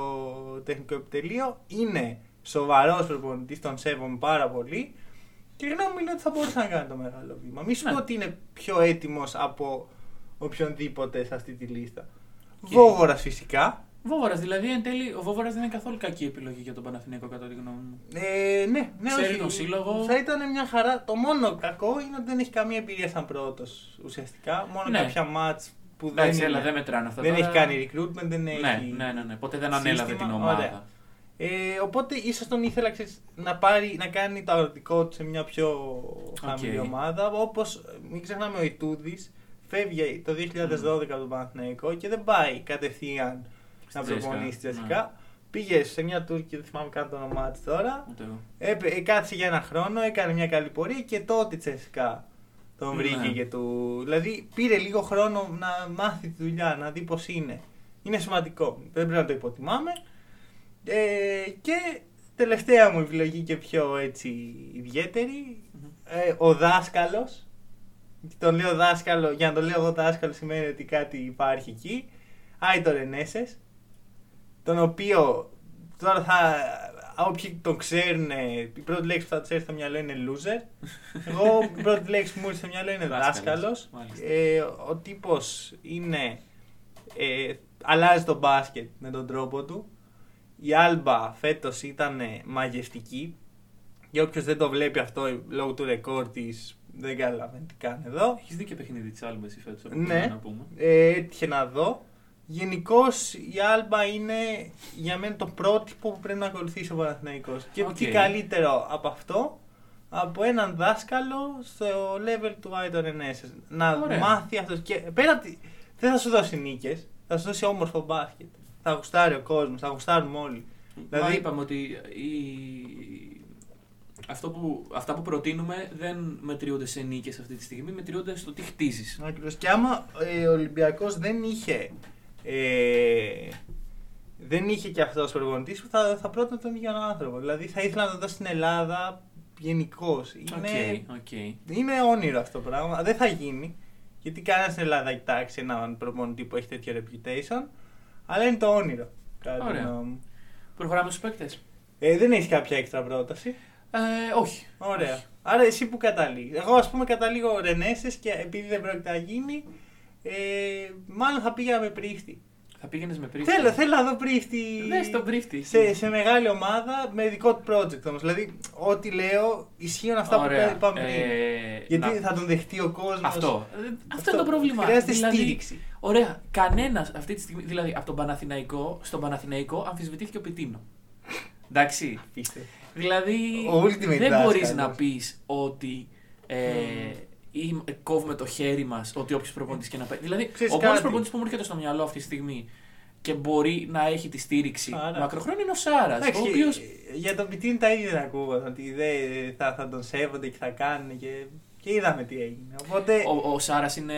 Speaker 1: τεχνικό επιτελείο. Είναι σοβαρός προπονητής, τον σέβομαι πάρα πολύ. Και η γνώμη μου είναι ότι θα μπορούσε να κάνει το μεγάλο βήμα. Μη σου
Speaker 2: Ναι.
Speaker 1: πω ότι είναι πιο έτοιμος από οποιονδήποτε σε αυτή τη λίστα.
Speaker 2: Και-
Speaker 1: Βόβορας φυσικά.
Speaker 2: Βόβορας, δηλαδή εν τέλει ο Βόβορας δεν είναι καθόλου κακή επιλογή για τον Παναθηναϊκό κατά τη γνώμη μου.
Speaker 1: Ε, ναι, ναι,
Speaker 2: Ξέρει
Speaker 1: όχι.
Speaker 2: τον σύλλογο.
Speaker 1: Θα ήταν μια χαρά. Το μόνο κακό είναι ότι δεν έχει καμία εμπειρία σαν πρώτος ουσιαστικά. Μόνο
Speaker 2: Ναι.
Speaker 1: κάποια μάτς που δεν,
Speaker 2: Εντάξει,
Speaker 1: είναι-
Speaker 2: έλα, δεν μετράνε αυτά.
Speaker 1: δεν
Speaker 2: τώρα.
Speaker 1: έχει κάνει recruitment, δεν
Speaker 2: Ναι,
Speaker 1: έχει.
Speaker 2: ναι, ναι, ναι. Ποτέ δεν ανέλαβε
Speaker 1: σύστημα.
Speaker 2: την ομάδα.
Speaker 1: Ωραία. Ε, οπότε ίσως τον ήθελα ξέρεις, να, πάρει, να κάνει το αγροτικό του σε μια πιο χαμηλή
Speaker 2: Οκ.
Speaker 1: ομάδα. Όπως μην ξεχνάμε ο Ιτούδης φεύγει το 2012 από τον Παναθηναϊκό και δεν πάει κατευθείαν να
Speaker 2: Στη
Speaker 1: προπονήσει τη
Speaker 2: Τσεσκά,
Speaker 1: Τσεσκά. Πήγε σε μια τούρκικη, δεν θυμάμαι καν το όνομά της τώρα.
Speaker 2: Ούτε εγώ.
Speaker 1: Έπε, ε, κάτσε για ένα χρόνο, έκανε μια καλή πορεία και τότε η Τσεσκά τον
Speaker 2: Ναι.
Speaker 1: βρήκε και του. Δηλαδή πήρε λίγο χρόνο να μάθει τη δουλειά, να δει πώς είναι. Είναι σημαντικό. Δεν πρέπει να το υποτιμάμε. Ε, και τελευταία μου επιλογή και πιο έτσι ιδιαίτερη,
Speaker 2: Μμμ.
Speaker 1: ε, ο δάσκαλος. Τον λέω δάσκαλο, για να το λέω εγώ δάσκαλο σημαίνει ότι κάτι υπάρχει εκεί. Άιτο Ρενέσες, τον οποίο τώρα θα, όποιοι τον ξέρουν, η πρώτη λέξη που θα του έρθει στο μυαλό είναι loser. Εγώ η πρώτη λέξη που μου ήρθε στο μυαλό είναι
Speaker 2: Δάσκαλος,
Speaker 1: δάσκαλος.
Speaker 2: μάλιστα.
Speaker 1: Ε, ο τύπος είναι, ε, αλλάζει το μπάσκετ με τον τρόπο του. Η Άλμπα φέτος ήταν μαγευτική. Για όποιος δεν το βλέπει αυτό λόγω του ρεκόρ της δεν καταλαβαίνει τι κάνει εδώ.
Speaker 2: Έχεις δίκιο παιχνίδι της Άλμπας εσύ φέτος.
Speaker 1: Ναι.
Speaker 2: Να πούμε;
Speaker 1: Ε, έτυχε να δω. Γενικώς η Άλμπα είναι για μένα το πρότυπο που πρέπει να ακολουθήσει ο Παναθηναϊκός. Και
Speaker 2: Οκ.
Speaker 1: τι καλύτερο από αυτό, από έναν δάσκαλο στο level του Άιτο Ρενέσες. Να
Speaker 2: Ωραία.
Speaker 1: μάθει αυτός. Και πέρα από τη- δεν θα σου δώσει νίκες, θα σου δώσει όμορφο μπάσκετ. Θα γουστάρει ο κόσμος, θα γουστάρουμε όλοι.
Speaker 2: Μα
Speaker 1: Δηλαδή-
Speaker 2: είπαμε ότι η... αυτό που, αυτά που προτείνουμε δεν μετριούνται σε νίκες αυτή τη στιγμή, μετριούνται στο τι χτίζεις.
Speaker 1: Ακριβώς. Και άμα ε, ο Ολυμπιακός δεν είχε. Ε, δεν είχε και αυτός ο προπονητής που θα, θα πρότεινε τον ίδιο άνθρωπο. Δηλαδή θα ήθελα να το δω στην Ελλάδα γενικώς.
Speaker 2: Οκ,
Speaker 1: Είναι,
Speaker 2: οκ.
Speaker 1: είναι όνειρο αυτό το πράγμα. Δεν θα γίνει. Γιατί κανένας στην Ελλάδα έχει κοιτάξει έναν προπονητή που έχει τέτοιο reputation. Αλλά είναι το όνειρο. Κατά τη
Speaker 2: Ωραία.
Speaker 1: γνώμη μου.
Speaker 2: Προχωράμε στους παίκτες.
Speaker 1: Ε, δεν έχεις κάποια έξτρα πρόταση;
Speaker 2: Ε, όχι.
Speaker 1: Ωραία.
Speaker 2: Όχι.
Speaker 1: Άρα εσύ που καταλήγεις. Εγώ ας πούμε καταλήγω Ρενέσες και επειδή δεν πρόκειται να γίνει, ε, μάλλον θα πήγαινα με Πρίφτη.
Speaker 2: Θα πήγαινες με πρίφτη.
Speaker 1: Θέλω, θέλω να δω πρίφτη.
Speaker 2: Ναι, στον πρίφτη.
Speaker 1: Σε, σε μεγάλη ομάδα με δικό του project όμως. Δηλαδή, ό,τι λέω ισχύουν αυτά
Speaker 2: Ωραία.
Speaker 1: που είπαμε πριν.
Speaker 2: Ε,
Speaker 1: Γιατί
Speaker 2: να-
Speaker 1: θα τον δεχτεί ο κόσμος.
Speaker 2: Αυτό. Ε, Αυτό είναι το πρόβλημα.
Speaker 1: Χρειάζεται
Speaker 2: Δηλαδή,
Speaker 1: στήριξη.
Speaker 2: Ωραία. Κανένας αυτή τη στιγμή. Δηλαδή, από τον Παναθηναϊκό, στον Παναθηναϊκό αμφισβητήθηκε ο Πιτίνο. Εντάξει.
Speaker 1: Πίστευε.
Speaker 2: Δηλαδή,
Speaker 1: Ο ultimate
Speaker 2: δεν
Speaker 1: δάσκαλος.
Speaker 2: μπορεί να πεις ότι. Ε, ή κόβουμε το χέρι μας ότι όποιος προπονητής και να πάει. Δηλαδή,
Speaker 1: Ξέρεις
Speaker 2: ο μόνος
Speaker 1: κάτι.
Speaker 2: προπονητής που μου έρχεται στο μυαλό αυτή τη στιγμή και μπορεί να έχει τη στήριξη
Speaker 1: Άρα.
Speaker 2: μακροχρόνια είναι ο Σάρας. Ο
Speaker 1: Εντάξει,
Speaker 2: οποίο.
Speaker 1: Για τον Πιτίν τα ίδια ακούγα. Ότι δεν θα, θα τον σέβονται και θα κάνουν και, και είδαμε τι έγινε. Οπότε.
Speaker 2: Ο, ο Σάρας είναι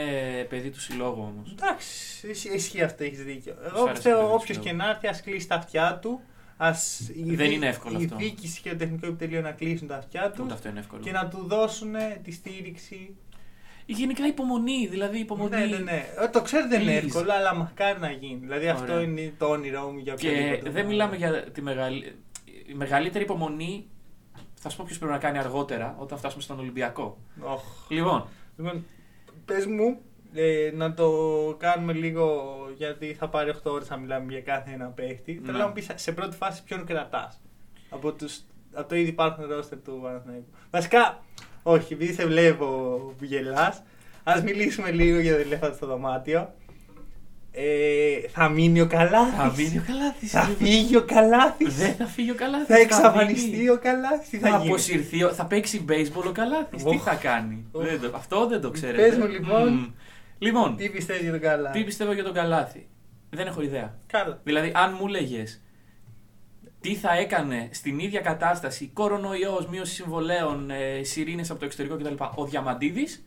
Speaker 2: παιδί του συλλόγου όμως.
Speaker 1: Εντάξει, ισχύει- ισχύει αυτό, έχεις δίκιο.
Speaker 2: Σ'
Speaker 1: Εγώ
Speaker 2: άρεσε
Speaker 1: πιστεύω
Speaker 2: το
Speaker 1: όποιος
Speaker 2: πιστεύω.
Speaker 1: και να έρθει, ας κλείσει τα αυτιά του. Ας η
Speaker 2: Δεν
Speaker 1: δι-
Speaker 2: είναι εύκολο
Speaker 1: η
Speaker 2: αυτό.
Speaker 1: διοίκηση και το τεχνικό επιτελείο να κλείσουν τα αυτιά τους
Speaker 2: Ούτε αυτό είναι εύκολο.
Speaker 1: και να του δώσουν τη στήριξη.
Speaker 2: Γενικά υπομονή, δηλαδή υπομονή.
Speaker 1: Ναι, ναι, ναι. Ε, Το ξέρω δεν είναι
Speaker 2: Please.
Speaker 1: εύκολο, αλλά μακάρι να γίνει. Δηλαδή αυτό
Speaker 2: Ωραία.
Speaker 1: είναι το όνειρό μου για
Speaker 2: Και
Speaker 1: οποιοδήποτε
Speaker 2: δεν
Speaker 1: πράγμα.
Speaker 2: μιλάμε για τη μεγαλύτερη. Η μεγαλύτερη υπομονή θα σου πω ποιος πρέπει να κάνει αργότερα όταν φτάσουμε στον Ολυμπιακό.
Speaker 1: Οχ.
Speaker 2: Λοιπόν,
Speaker 1: Λοιπόν, πες μου ε, να το κάνουμε λίγο γιατί θα πάρει 8 ώρες να μιλάμε για κάθε ένα παίχτη.
Speaker 2: Ναι.
Speaker 1: Θέλω να μου πεις σε πρώτη φάση ποιον κρατάς; Από, τους, από το ήδη υπάρχον ρόστερ του Παναθηναϊκού. Βασικά, όχι, επειδή σε βλέπω που γελάς, ας μιλήσουμε λίγο για το ελέφαντα στο δωμάτιο. Ε, θα μείνει ο Καλάθης.
Speaker 2: θα μείνει ο Καλάθης.
Speaker 1: Θα φύγει ο Καλάθης.
Speaker 2: Δεν θα φύγει ο Καλάθης.
Speaker 1: Θα εξαφανιστεί
Speaker 2: μείνει.
Speaker 1: ο Καλάθης. Τι
Speaker 2: Θα,
Speaker 1: θα γίνει;
Speaker 2: αποσυρθεί, ο- θα παίξει baseball ο Καλάθης. Τι
Speaker 1: Οχ.
Speaker 2: θα κάνει;
Speaker 1: Οχ.
Speaker 2: Δεν το- αυτό δεν το ξέρετε.
Speaker 1: Πες μου, λοιπόν.
Speaker 2: Μμμ. Λοιπόν,
Speaker 1: Τι πιστεύεις για τον Καλάθη.
Speaker 2: τι πιστεύω για τον Καλάθη. Δεν έχω ιδέα.
Speaker 1: Καλά.
Speaker 2: Δηλαδή, αν μου έλεγε τι θα έκανε στην ίδια κατάσταση, κορονοϊός, μείωση συμβολέων, ε, σιρήνες από το εξωτερικό κτλ. Ο Διαμαντίδης,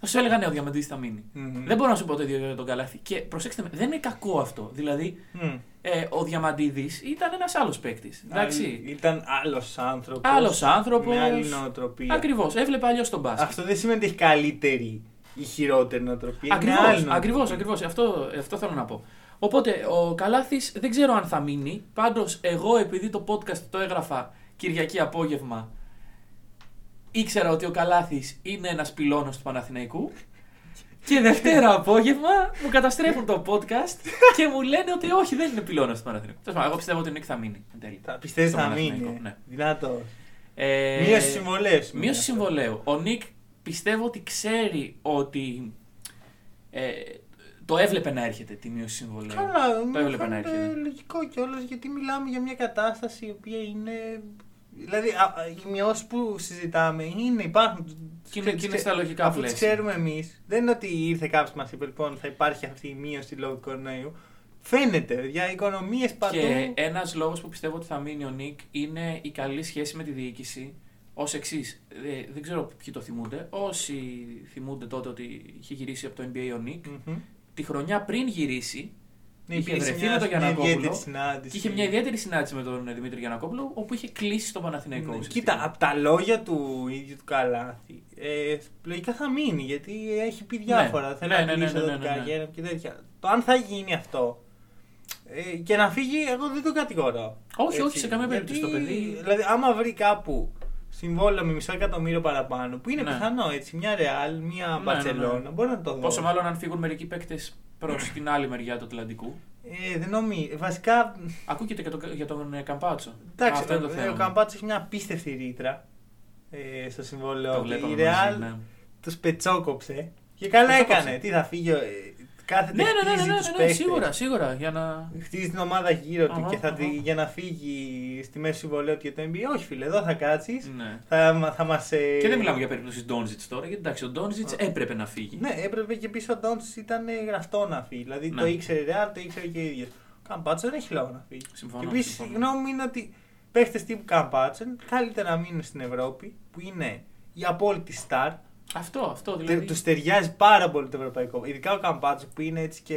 Speaker 2: θα σου έλεγα ναι, ο Διαμαντίδης θα μείνει.
Speaker 1: Μμμ.
Speaker 2: Δεν μπορώ να σου πω το ίδιο για τον Καλάθι. Και προσέξτε με, δεν είναι κακό αυτό. Δηλαδή,
Speaker 1: Μμ.
Speaker 2: ε, ο Διαμαντίδης ήταν ένας άλλος παίκτης. Εντάξει.
Speaker 1: Ήταν άλλος άνθρωπος.
Speaker 2: Άλλος άνθρωπος.
Speaker 1: Με άλλη νοοτροπία.
Speaker 2: Ακριβώς. Έβλεπε αλλιώς τον μπάσκετ.
Speaker 1: Αυτό δεν σημαίνει ότι έχει καλύτερη ή χειρότερη νοοτροπία. Είναι άλλη
Speaker 2: Ακριβώ,
Speaker 1: νοοτροπία.
Speaker 2: ακριβώς, ακριβώς. Αυτό, αυτό θέλω να πω. Οπότε, ο Καλάθης δεν ξέρω αν θα μείνει. Πάντως, εγώ επειδή το podcast το έγραφα Κυριακή απόγευμα, ήξερα ότι ο Καλάθης είναι ένας πυλώνας του Παναθηναϊκού. Και Δευτέρα απόγευμα μου καταστρέφουν το podcast και μου λένε ότι όχι, δεν είναι πυλώνας του Παναθηναϊκού. Τέλος πάντων, Εγώ πιστεύω ότι ο Νίκ θα μείνει. εν τέλει.
Speaker 1: Θα πιστεύεις
Speaker 2: Στο
Speaker 1: να
Speaker 2: Παναθηναϊκό,
Speaker 1: μείνει.
Speaker 2: ναι.
Speaker 1: Δυνατό.
Speaker 2: Ε,
Speaker 1: Μείωση συμβολέου.
Speaker 2: Μείωση συμβολέου. Ο Νίκ πιστεύω ότι ξέρει ότι ε, το έβλεπε να έρχεται τη μείωση συμβολέου.
Speaker 1: Καλά,
Speaker 2: το
Speaker 1: μου
Speaker 2: έβλεπε να
Speaker 1: φαίνεται
Speaker 2: έρχεται.
Speaker 1: λογικό κιόλας γιατί μιλάμε για μια κατάσταση η οποία είναι. Δηλαδή, α, α, οι μειώσεις που συζητάμε είναι, υπάρχουν.
Speaker 2: Και είναι- και είναι στα λογικά
Speaker 1: Αφού τις
Speaker 2: πλαίσια.
Speaker 1: ξέρουμε εμείς, δεν είναι ότι ήρθε κάποιος μας είπε λοιπόν θα υπάρχει αυτή η μείωση λόγω του κορονοϊού. Φαίνεται για οικονομίες παντού.
Speaker 2: Και ένας λόγος που πιστεύω ότι θα μείνει ο Νίκ είναι η καλή σχέση με τη διοίκηση. Ω εξής, δεν ξέρω ποιοι το θυμούνται. Όσοι θυμούνται τότε ότι είχε γυρίσει από το NBA ο Νίκ,
Speaker 1: Μμμ.
Speaker 2: τη χρονιά πριν γυρίσει,
Speaker 1: Ναι,
Speaker 2: είχε
Speaker 1: υπήρξε
Speaker 2: βρεθεί
Speaker 1: μια-
Speaker 2: με τον
Speaker 1: μια
Speaker 2: Γιαννακόπουλο
Speaker 1: ιδιαίτερη συνάντηση.
Speaker 2: και είχε μια ιδιαίτερη συνάντηση με τον Δημήτρη Γιανακόπουλο, όπου είχε κλείσει στον Παναθηναϊκό.
Speaker 1: Ναι,
Speaker 2: ουσιαστικά.
Speaker 1: Κοίτα, από τα λόγια του ίδιου του Καλάθη, ε, λογικά θα μείνει γιατί έχει πει διάφορα.
Speaker 2: Ναι,
Speaker 1: Θέλει
Speaker 2: ναι,
Speaker 1: να
Speaker 2: ναι,
Speaker 1: κλείσει
Speaker 2: ναι,
Speaker 1: εδώ
Speaker 2: ναι,
Speaker 1: την
Speaker 2: ναι, ναι.
Speaker 1: καριέρα μου και τέτοια. Το αν θα γίνει αυτό ε, και να φύγει, εγώ δεν τον κατηγορώ.
Speaker 2: Όχι, όχι, σε καμία
Speaker 1: Γιατί,
Speaker 2: περίπτωση το παιδί.
Speaker 1: Δηλαδή, άμα βρει κάπου συμβόλαιο με μισό εκατομμύριο παραπάνω, που είναι
Speaker 2: Ναι.
Speaker 1: πιθανό έτσι, μια Ρεάλ, μια
Speaker 2: ναι, ναι.
Speaker 1: Μπαρσελόνα, μπορεί να το δώσει.
Speaker 2: Πόσο μάλλον αν φύγουν μερικοί παίκτες προς την άλλη μεριά του Ατλαντικού.
Speaker 1: Ε, δεν νομίζω. Βασικά,
Speaker 2: Ακούγεται και το, για τον ε, Καμπάτσο.
Speaker 1: εντάξει,
Speaker 2: Αυτό είναι το
Speaker 1: ε,
Speaker 2: θέμα.
Speaker 1: ο Καμπάτσος έχει μια απίστευτη ρήτρα ε, στο συμβόλαιο.
Speaker 2: Το
Speaker 1: του.
Speaker 2: βλέπαμε
Speaker 1: Η Ρεάλ
Speaker 2: μαζί, ναι.
Speaker 1: τους πετσόκοψε. Και καλά
Speaker 2: Πετσόκοψε.
Speaker 1: έκανε. Τι θα φύγει. Ο- ε, κάθεται
Speaker 2: Ναι, ναι, ναι,
Speaker 1: χτίζει
Speaker 2: ναι, ναι,
Speaker 1: τους
Speaker 2: ναι,
Speaker 1: παίχτες.
Speaker 2: σίγουρα, σίγουρα. Για να...
Speaker 1: Χτίζει την ομάδα γύρω του
Speaker 2: Αχα,
Speaker 1: και θα
Speaker 2: αχα.
Speaker 1: τη, για να φύγει στη μέση συμβολέου του για το NBA. Όχι, φίλε, εδώ θα κάτσεις.
Speaker 2: Ναι.
Speaker 1: Θα, μα- θα μας, ε...
Speaker 2: Και δεν μιλάμε για περίπτωση Ντόνζιτς τώρα, γιατί εντάξει, ο Ντόνζιτς
Speaker 1: Α.
Speaker 2: έπρεπε να φύγει.
Speaker 1: Ναι, έπρεπε και πίσω ο Ντόντς ήταν ε, γραφτό να φύγει. Δηλαδή
Speaker 2: Ναι.
Speaker 1: το ήξερε η Real, το ήξερε και ο ίδιο. Καμπάτσο δεν έχει λόγο να φύγει.
Speaker 2: Συμφωνώ.
Speaker 1: Και επίσης η
Speaker 2: συμφωνώ.
Speaker 1: γνώμη μου είναι ότι παίχτες τύπου Καμπάτσον καλύτερα να μείνουν στην Ευρώπη που είναι η απόλυτη star.
Speaker 2: Αυτό, αυτό
Speaker 1: Δηλαδή...
Speaker 2: δηλαδή.
Speaker 1: Τους ταιριάζει πάρα πολύ το ευρωπαϊκό. Ειδικά ο Καμπάτσο που είναι έτσι και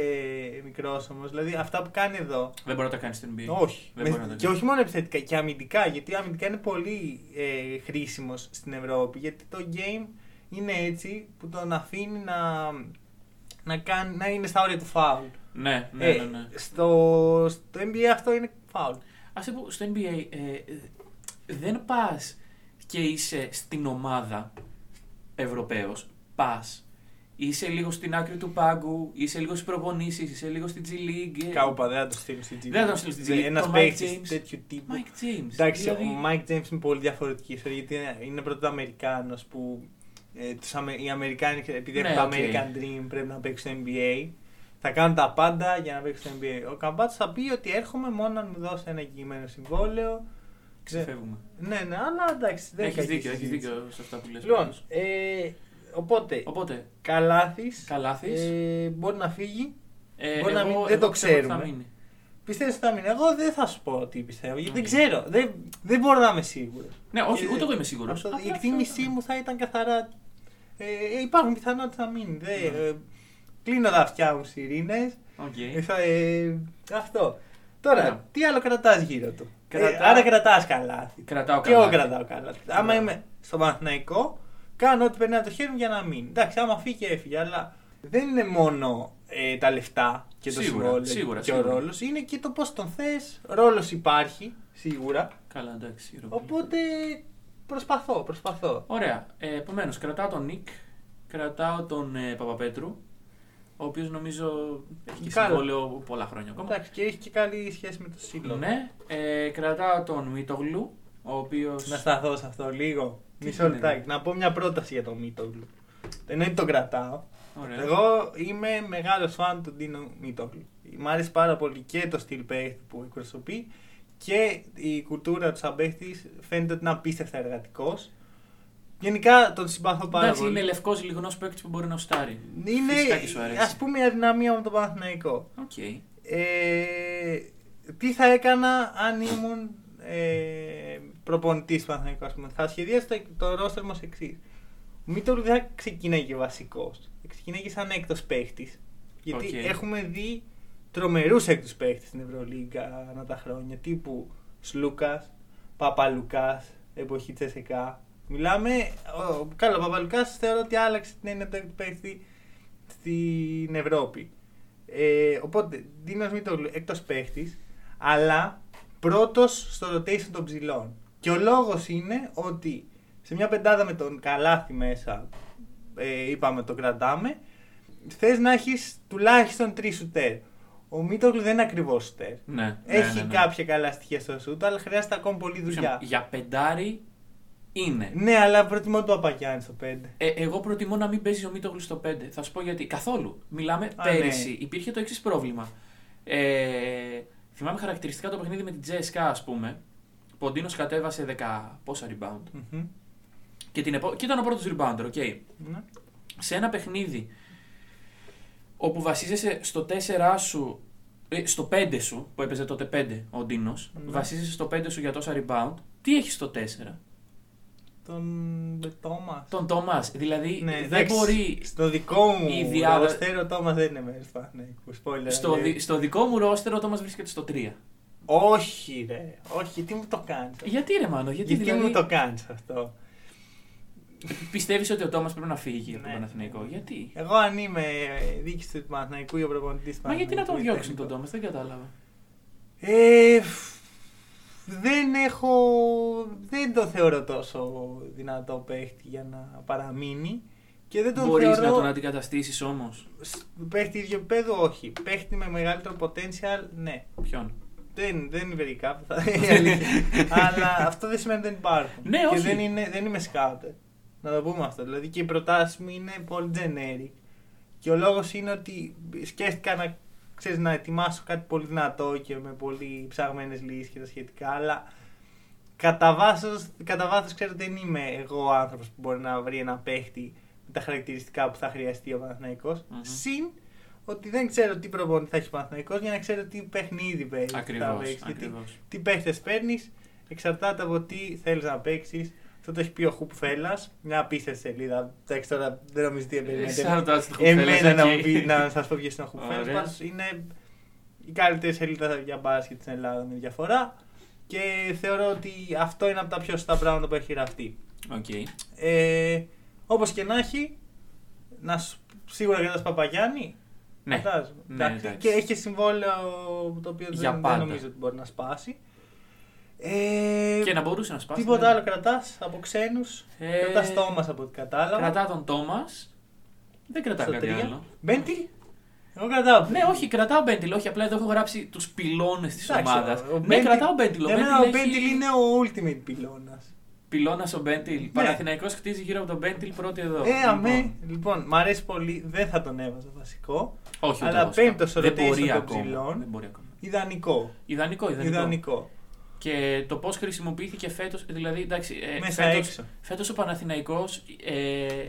Speaker 1: μικρός όμως. Δηλαδή αυτά που κάνει εδώ.
Speaker 2: Δεν μπορεί να τα κάνει στην NBA.
Speaker 1: Όχι.
Speaker 2: Δεν
Speaker 1: Με-
Speaker 2: μπορεί να το
Speaker 1: και
Speaker 2: κάνει.
Speaker 1: όχι μόνο επιθετικά, και αμυντικά. Γιατί αμυντικά είναι πολύ ε, χρήσιμος στην Ευρώπη. Γιατί το game είναι έτσι που τον αφήνει να, να, κάνει, να είναι στα όρια του φάουλ.
Speaker 2: Ναι, ναι,
Speaker 1: Ε,
Speaker 2: ναι. ναι.
Speaker 1: στο, στο NBA αυτό είναι φάουλ.
Speaker 2: Α πω στο NBA ε, δεν πας και είσαι στην ομάδα Ευρωπαίος. Πας. Είσαι λίγο στην άκρη του πάγκου, είσαι λίγο στις προπονήσεις, είσαι λίγο στην G League. ε,
Speaker 1: Κάπου δεν θα το στείλεις στην G.
Speaker 2: Δεν θα το στείλεις στην G League.
Speaker 1: Ένα
Speaker 2: Το Mike
Speaker 1: παίχτη
Speaker 2: James.
Speaker 1: τέτοιου τύπου.
Speaker 2: Mike James.
Speaker 1: Εντάξει,
Speaker 2: δηλαδή,
Speaker 1: ο Mike James είναι πολύ διαφορετική ιστορία γιατί είναι, είναι πρώτο Αμερικάνο που ε, τους, Αμε- οι Αμερικάνοι επειδή
Speaker 2: Ναι,
Speaker 1: έχουν το
Speaker 2: OK.
Speaker 1: American Dream πρέπει να παίξουν στο NBA. Θα κάνουν τα πάντα για να παίξουν στο NBA. Ο Καμπάτσο θα πει ότι έρχομαι μόνο να μου δώσει ένα εγγυημένο συμβόλαιο.
Speaker 2: Ξεφεύγουμε.
Speaker 1: Ναι, ναι, αλλά εντάξει. δεν
Speaker 2: Έχεις
Speaker 1: κακή
Speaker 2: δίκιο, έχεις
Speaker 1: συζήτηση.
Speaker 2: δίκιο σε αυτά που λες.
Speaker 1: Λοιπόν,
Speaker 2: πάντως.
Speaker 1: ε, οπότε,
Speaker 2: Οπότε,
Speaker 1: Καλάθης,
Speaker 2: Καλάθης.
Speaker 1: ε, μπορεί να φύγει.
Speaker 2: ε,
Speaker 1: μπορεί να
Speaker 2: εγώ-
Speaker 1: μην- δεν
Speaker 2: εγώ
Speaker 1: το
Speaker 2: πιστεύω ότι
Speaker 1: ξέρουμε.
Speaker 2: Θα μείνει.
Speaker 1: Πιστεύω ότι θα μείνει. Εγώ δεν θα σου πω τι πιστεύω, γιατί δεν
Speaker 2: Οκ.
Speaker 1: ξέρω. Δεν, δεν μπορώ να είμαι σίγουρος.
Speaker 2: Ναι, όχι,
Speaker 1: Και-
Speaker 2: ούτε εγώ είμαι σίγουρος.
Speaker 1: Αυτό, η εκτίμησή μου θα ήταν καθαρά. Ε, ε, υπάρχουν πιθανότητες να μείνει. Δεν,
Speaker 2: Ναι.
Speaker 1: ε, κλείνω τα αυτιά μου στις σειρήνες.
Speaker 2: Okay.
Speaker 1: Ε, αυτό. Τώρα,
Speaker 2: Ναι.
Speaker 1: τι άλλο κρατάς γύρω του;
Speaker 2: Κρατάω-
Speaker 1: Ε, άρα κρατάς Καλάθη.
Speaker 2: Κρατάω
Speaker 1: Και εγώ
Speaker 2: Καλάθη.
Speaker 1: κρατάω Καλάθη. Άμα
Speaker 2: Ναι.
Speaker 1: είμαι στο Παναθηναϊκό, κάνω ό,τι περνάει από το χέρι μου για να μείνει. Εντάξει, άμα φύγει και έφυγε, αλλά δεν είναι μόνο ε, τα λεφτά και το
Speaker 2: Σίγουρα,
Speaker 1: συμβόλαιο
Speaker 2: σίγουρα,
Speaker 1: και ο
Speaker 2: σίγουρα.
Speaker 1: ρόλος. Είναι και το πώς τον θες. Ρόλος υπάρχει, σίγουρα.
Speaker 2: Καλά, εντάξει. Ηρωπή.
Speaker 1: Οπότε προσπαθώ, προσπαθώ.
Speaker 2: Ωραία. Ε, Επομένως, κρατάω τον Νικ, κρατάω τον ε, Παπαπέτρου, ο οποίος νομίζω έχει και
Speaker 1: Καλά.
Speaker 2: συμβόλαιο πολλά χρόνια ακόμα.
Speaker 1: Εντάξει, και έχει και καλή σχέση με το σύλλογο.
Speaker 2: Ναι, ε, κρατάω τον Μίτογλου, ο οποίο.
Speaker 1: Να σταθώ σε αυτό λίγο.
Speaker 2: Τι
Speaker 1: Μισό
Speaker 2: γίνεται;
Speaker 1: λεπτάκι. Να πω μια πρόταση για το Μίτογλου. Εννοείται τον κρατάω.
Speaker 2: Ωραία.
Speaker 1: Εγώ είμαι μεγάλος φαν του Ντίνο Μίτογλου. Μ' άρεσε πάρα πολύ και το στυλ παίχτη που εκπροσωπεί και η κουλτούρα του σαν παίχτης φαίνεται ότι είναι απίστευτα εργατικός. Γενικά τον συμπαθώ πάρα
Speaker 2: Εντάξει,
Speaker 1: πολύ.
Speaker 2: είναι λευκός λιγνός παίκτης που μπορεί να σουτάρει.
Speaker 1: Είναι,
Speaker 2: Φυσικά και σου αρέσει.
Speaker 1: ας πούμε η αδυναμία με τον Παναθηναϊκό.
Speaker 2: Οκ.
Speaker 1: Ε, τι θα έκανα αν ήμουν ε, προπονητής του Παναθηναϊκού, ας πούμε. Θα σχεδίαζα το, το ρόστερ ως εξής. Ο Μίτογλου δεν θα ξεκινάει και βασικός. Θα ξεκινάει και σαν έκτος παίχτης. Γιατί
Speaker 2: Οκ.
Speaker 1: έχουμε δει τρομερούς έκτους παίχτες στην Ευρωλίγκα ανά τα χρόνια. Τύπου Σλούκας, Παπαλουκάς, εποχή Τσεσκά. Μιλάμε, ο, καλά, ο Παπαλουκάς θεωρώ ότι άλλαξε την έννοια του έκτου παίχτη στην Ευρώπη. Ε, οπότε, Ντίνος Μίτογλου έκτος παίχτης, αλλά πρώτος στο rotation των ψηλών. Και ο λόγος είναι ότι σε μια πεντάδα με τον Καλάθι μέσα, ε, είπαμε το κρατάμε, θες να έχεις τουλάχιστον τρεις σουτέρ. Ο Μίτογλου δεν είναι ακριβώς σουτέρ.
Speaker 2: Ναι, ναι,
Speaker 1: Έχει
Speaker 2: ναι, ναι.
Speaker 1: κάποια καλά στοιχεία στο σουτ, αλλά χρειάζεται ακόμα πολλή δουλειά.
Speaker 2: Για πεντάρι είναι.
Speaker 1: Ναι, αλλά προτιμώ τον Παπαγιάννη στο 5.
Speaker 2: Ε, εγώ προτιμώ να μην παίζει ο Μίτογλου στο 5. Θα σου πω γιατί. Καθόλου. Μιλάμε
Speaker 1: Α,
Speaker 2: πέρυσι.
Speaker 1: ναι.
Speaker 2: Υπήρχε το εξής πρόβλημα. Ε, θυμάμαι χαρακτηριστικά το παιχνίδι με την Τσεσκά, ας πούμε. Που ο Ντίνο κατέβασε 10 πόσα rebound. Και, την επο... και ήταν ο πρώτος rebounder, OK.
Speaker 1: Ναι.
Speaker 2: Σε ένα παιχνίδι όπου βασίζεσαι στο 4 σου, ε, στο 5 σου, που έπαιζε τότε 5 ο Ντίνος,
Speaker 1: Ναι.
Speaker 2: βασίζεσαι στο 5 σου για τόσα rebound, τι έχεις στο 4.
Speaker 1: Τον Τόμας.
Speaker 2: Τον Τόμας. Δηλαδή
Speaker 1: Ναι,
Speaker 2: δεν
Speaker 1: εντάξει,
Speaker 2: μπορεί.
Speaker 1: Στο δικό μου
Speaker 2: η διάδα-
Speaker 1: ρόστερ ο Τόμας δεν είναι μέρος του Παναθηναϊκού. Spoiler
Speaker 2: Στο,
Speaker 1: alert.
Speaker 2: δι- στο δικό μου ρόστερ ο Τόμας βρίσκεται στο 3.
Speaker 1: Όχι, ρε. Όχι, τι μου το κάνεις.
Speaker 2: Γιατί ρε Μάνο, γιατί,
Speaker 1: Γιατί
Speaker 2: δηλαδή,
Speaker 1: μου το κάνεις αυτό;
Speaker 2: πιστεύεις ότι ο Τόμας πρέπει να φύγει από τον
Speaker 1: Ναι.
Speaker 2: Παναθηναϊκό; Γιατί;
Speaker 1: Εγώ αν είμαι διοίκηση του Παναθηναϊκού ή ο προπονητής του
Speaker 2: Μα γιατί να τον
Speaker 1: Παναθηναϊκού,
Speaker 2: διώξουν τον
Speaker 1: τεχνικό.
Speaker 2: Τόμας, δεν κατάλαβα.
Speaker 1: Ε, δεν έχω. Δεν το θεωρώ τόσο δυνατό παίχτη για να παραμείνει. Και δεν τον
Speaker 2: Μπορείς
Speaker 1: θεωρώ.
Speaker 2: να τον αντικαταστήσεις όμως;
Speaker 1: σ- Παίχτη ίδιο επίπεδο, όχι. Παίχτη με μεγαλύτερο potential, ναι.
Speaker 2: Ποιον;
Speaker 1: Δεν, δεν είναι very cup, θα είναι η αλήθεια. Αλλά αυτό δεν σημαίνει ότι δεν υπάρχουν.
Speaker 2: Ναι,
Speaker 1: και
Speaker 2: όχι.
Speaker 1: δεν, είναι, δεν είμαι scouter. Να το πούμε αυτό. Δηλαδή και οι προτάσεις μου είναι πολύ generic. Και ο λόγος είναι ότι σκέφτηκα να, ξέρεις, να ετοιμάσω κάτι πολύ δυνατό και με πολύ ψαγμένες λύσεις και τα σχετικά, αλλά κατά βάθος κατά βάθος, ξέρω δεν είμαι εγώ ο άνθρωπος που μπορεί να βρει ένα παίχτη με τα χαρακτηριστικά που θα χρειαστεί ο παναθηναικος
Speaker 2: Μμμ.
Speaker 1: Συν ότι δεν ξέρω τι προπονητή θα έχει ο Παναθηναϊκός για να ξέρω τι παιχνίδι παίζει. θα
Speaker 2: Ακριβώς,
Speaker 1: παίξει και τι,
Speaker 2: ακριβώς.
Speaker 1: τι παίχτες παίρνεις, εξαρτάται από τι θέλεις να παίξεις. Αυτό το έχει πει ο Χουπ Φέλλα, μια απίστευτη σελίδα. Εντάξει, τώρα δεν νομίζω τι
Speaker 2: Ε,
Speaker 1: περιμένετε.
Speaker 2: shout out στο Χουφέλας
Speaker 1: Εμένα να,
Speaker 2: εκεί.
Speaker 1: μου πεις, να σας πω ποιο είναι ο Χουπ
Speaker 2: Ωραία.
Speaker 1: Φέλλα. Πάντως είναι η καλύτερη σελίδα για μπάσκετ στην Ελλάδα με διαφορά. Και θεωρώ ότι αυτό είναι από τα πιο σωστά πράγματα που έχει γραφτεί.
Speaker 2: Οκ.
Speaker 1: Ε, Όπως και να έχει, να σου, σίγουρα κρατάς Παπαγιάννη.
Speaker 2: Ναι.
Speaker 1: Κρατάς.
Speaker 2: Ναι,
Speaker 1: Εντάξει.
Speaker 2: εντάξει.
Speaker 1: και έχει και συμβόλαιο το οποίο
Speaker 2: Για
Speaker 1: δεν, δεν
Speaker 2: πάντα.
Speaker 1: νομίζω ότι μπορεί να σπάσει. Ε,
Speaker 2: Και να μπορούσε να σπάσει.
Speaker 1: τίποτα
Speaker 2: ναι.
Speaker 1: άλλο κρατάς από ξένους.
Speaker 2: Ε,
Speaker 1: Κρατάς Τόμας από ό,τι κατάλαβα.
Speaker 2: Κρατά τον Τόμας. Δεν κρατάω
Speaker 1: Στο
Speaker 2: κάτι
Speaker 1: τρία.
Speaker 2: άλλο.
Speaker 1: Μπέντιλ; Εγώ κρατάω.
Speaker 2: Ναι, όχι, κρατάω Μπέντιλ. Όχι, απλά εδώ έχω γράψει τους πυλώνες της
Speaker 1: Εντάξει,
Speaker 2: ομάδας.
Speaker 1: ο
Speaker 2: Ναι,
Speaker 1: Μπέντιλ-
Speaker 2: κρατάω Μπέντιλ. Ο
Speaker 1: Για μένα
Speaker 2: Μπέντιλ
Speaker 1: ο Μπέντιλ
Speaker 2: έχει...
Speaker 1: είναι ο ultimate πυλώνας.
Speaker 2: Πυλώνας ο Μπέντιλ.
Speaker 1: Ναι.
Speaker 2: Παναθηναϊκός χτίζει γύρω από τον Μπέντιλ πρώτη εδώ.
Speaker 1: Ε,
Speaker 2: Λοιπόν,
Speaker 1: αμέ. Λοιπόν, μ' αρέσει πολύ. Δεν θα τον έβαζα βασικό.
Speaker 2: Όχι, ούτε
Speaker 1: Αλλά
Speaker 2: εγώ
Speaker 1: πέμπτος
Speaker 2: σκάω.
Speaker 1: στο
Speaker 2: Δεν μπορεί
Speaker 1: rotation των
Speaker 2: ακόμα.
Speaker 1: ψηλών.
Speaker 2: Δεν μπορεί ακόμα.
Speaker 1: Ιδανικό.
Speaker 2: Ιδανικό, ιδανικό.
Speaker 1: Ιδανικό.
Speaker 2: Και το πώς χρησιμοποιήθηκε φέτος, δηλαδή εντάξει. Ε,
Speaker 1: Μέσα
Speaker 2: φέτος,
Speaker 1: έξω.
Speaker 2: Φέτος ο Παναθηναϊκός ε,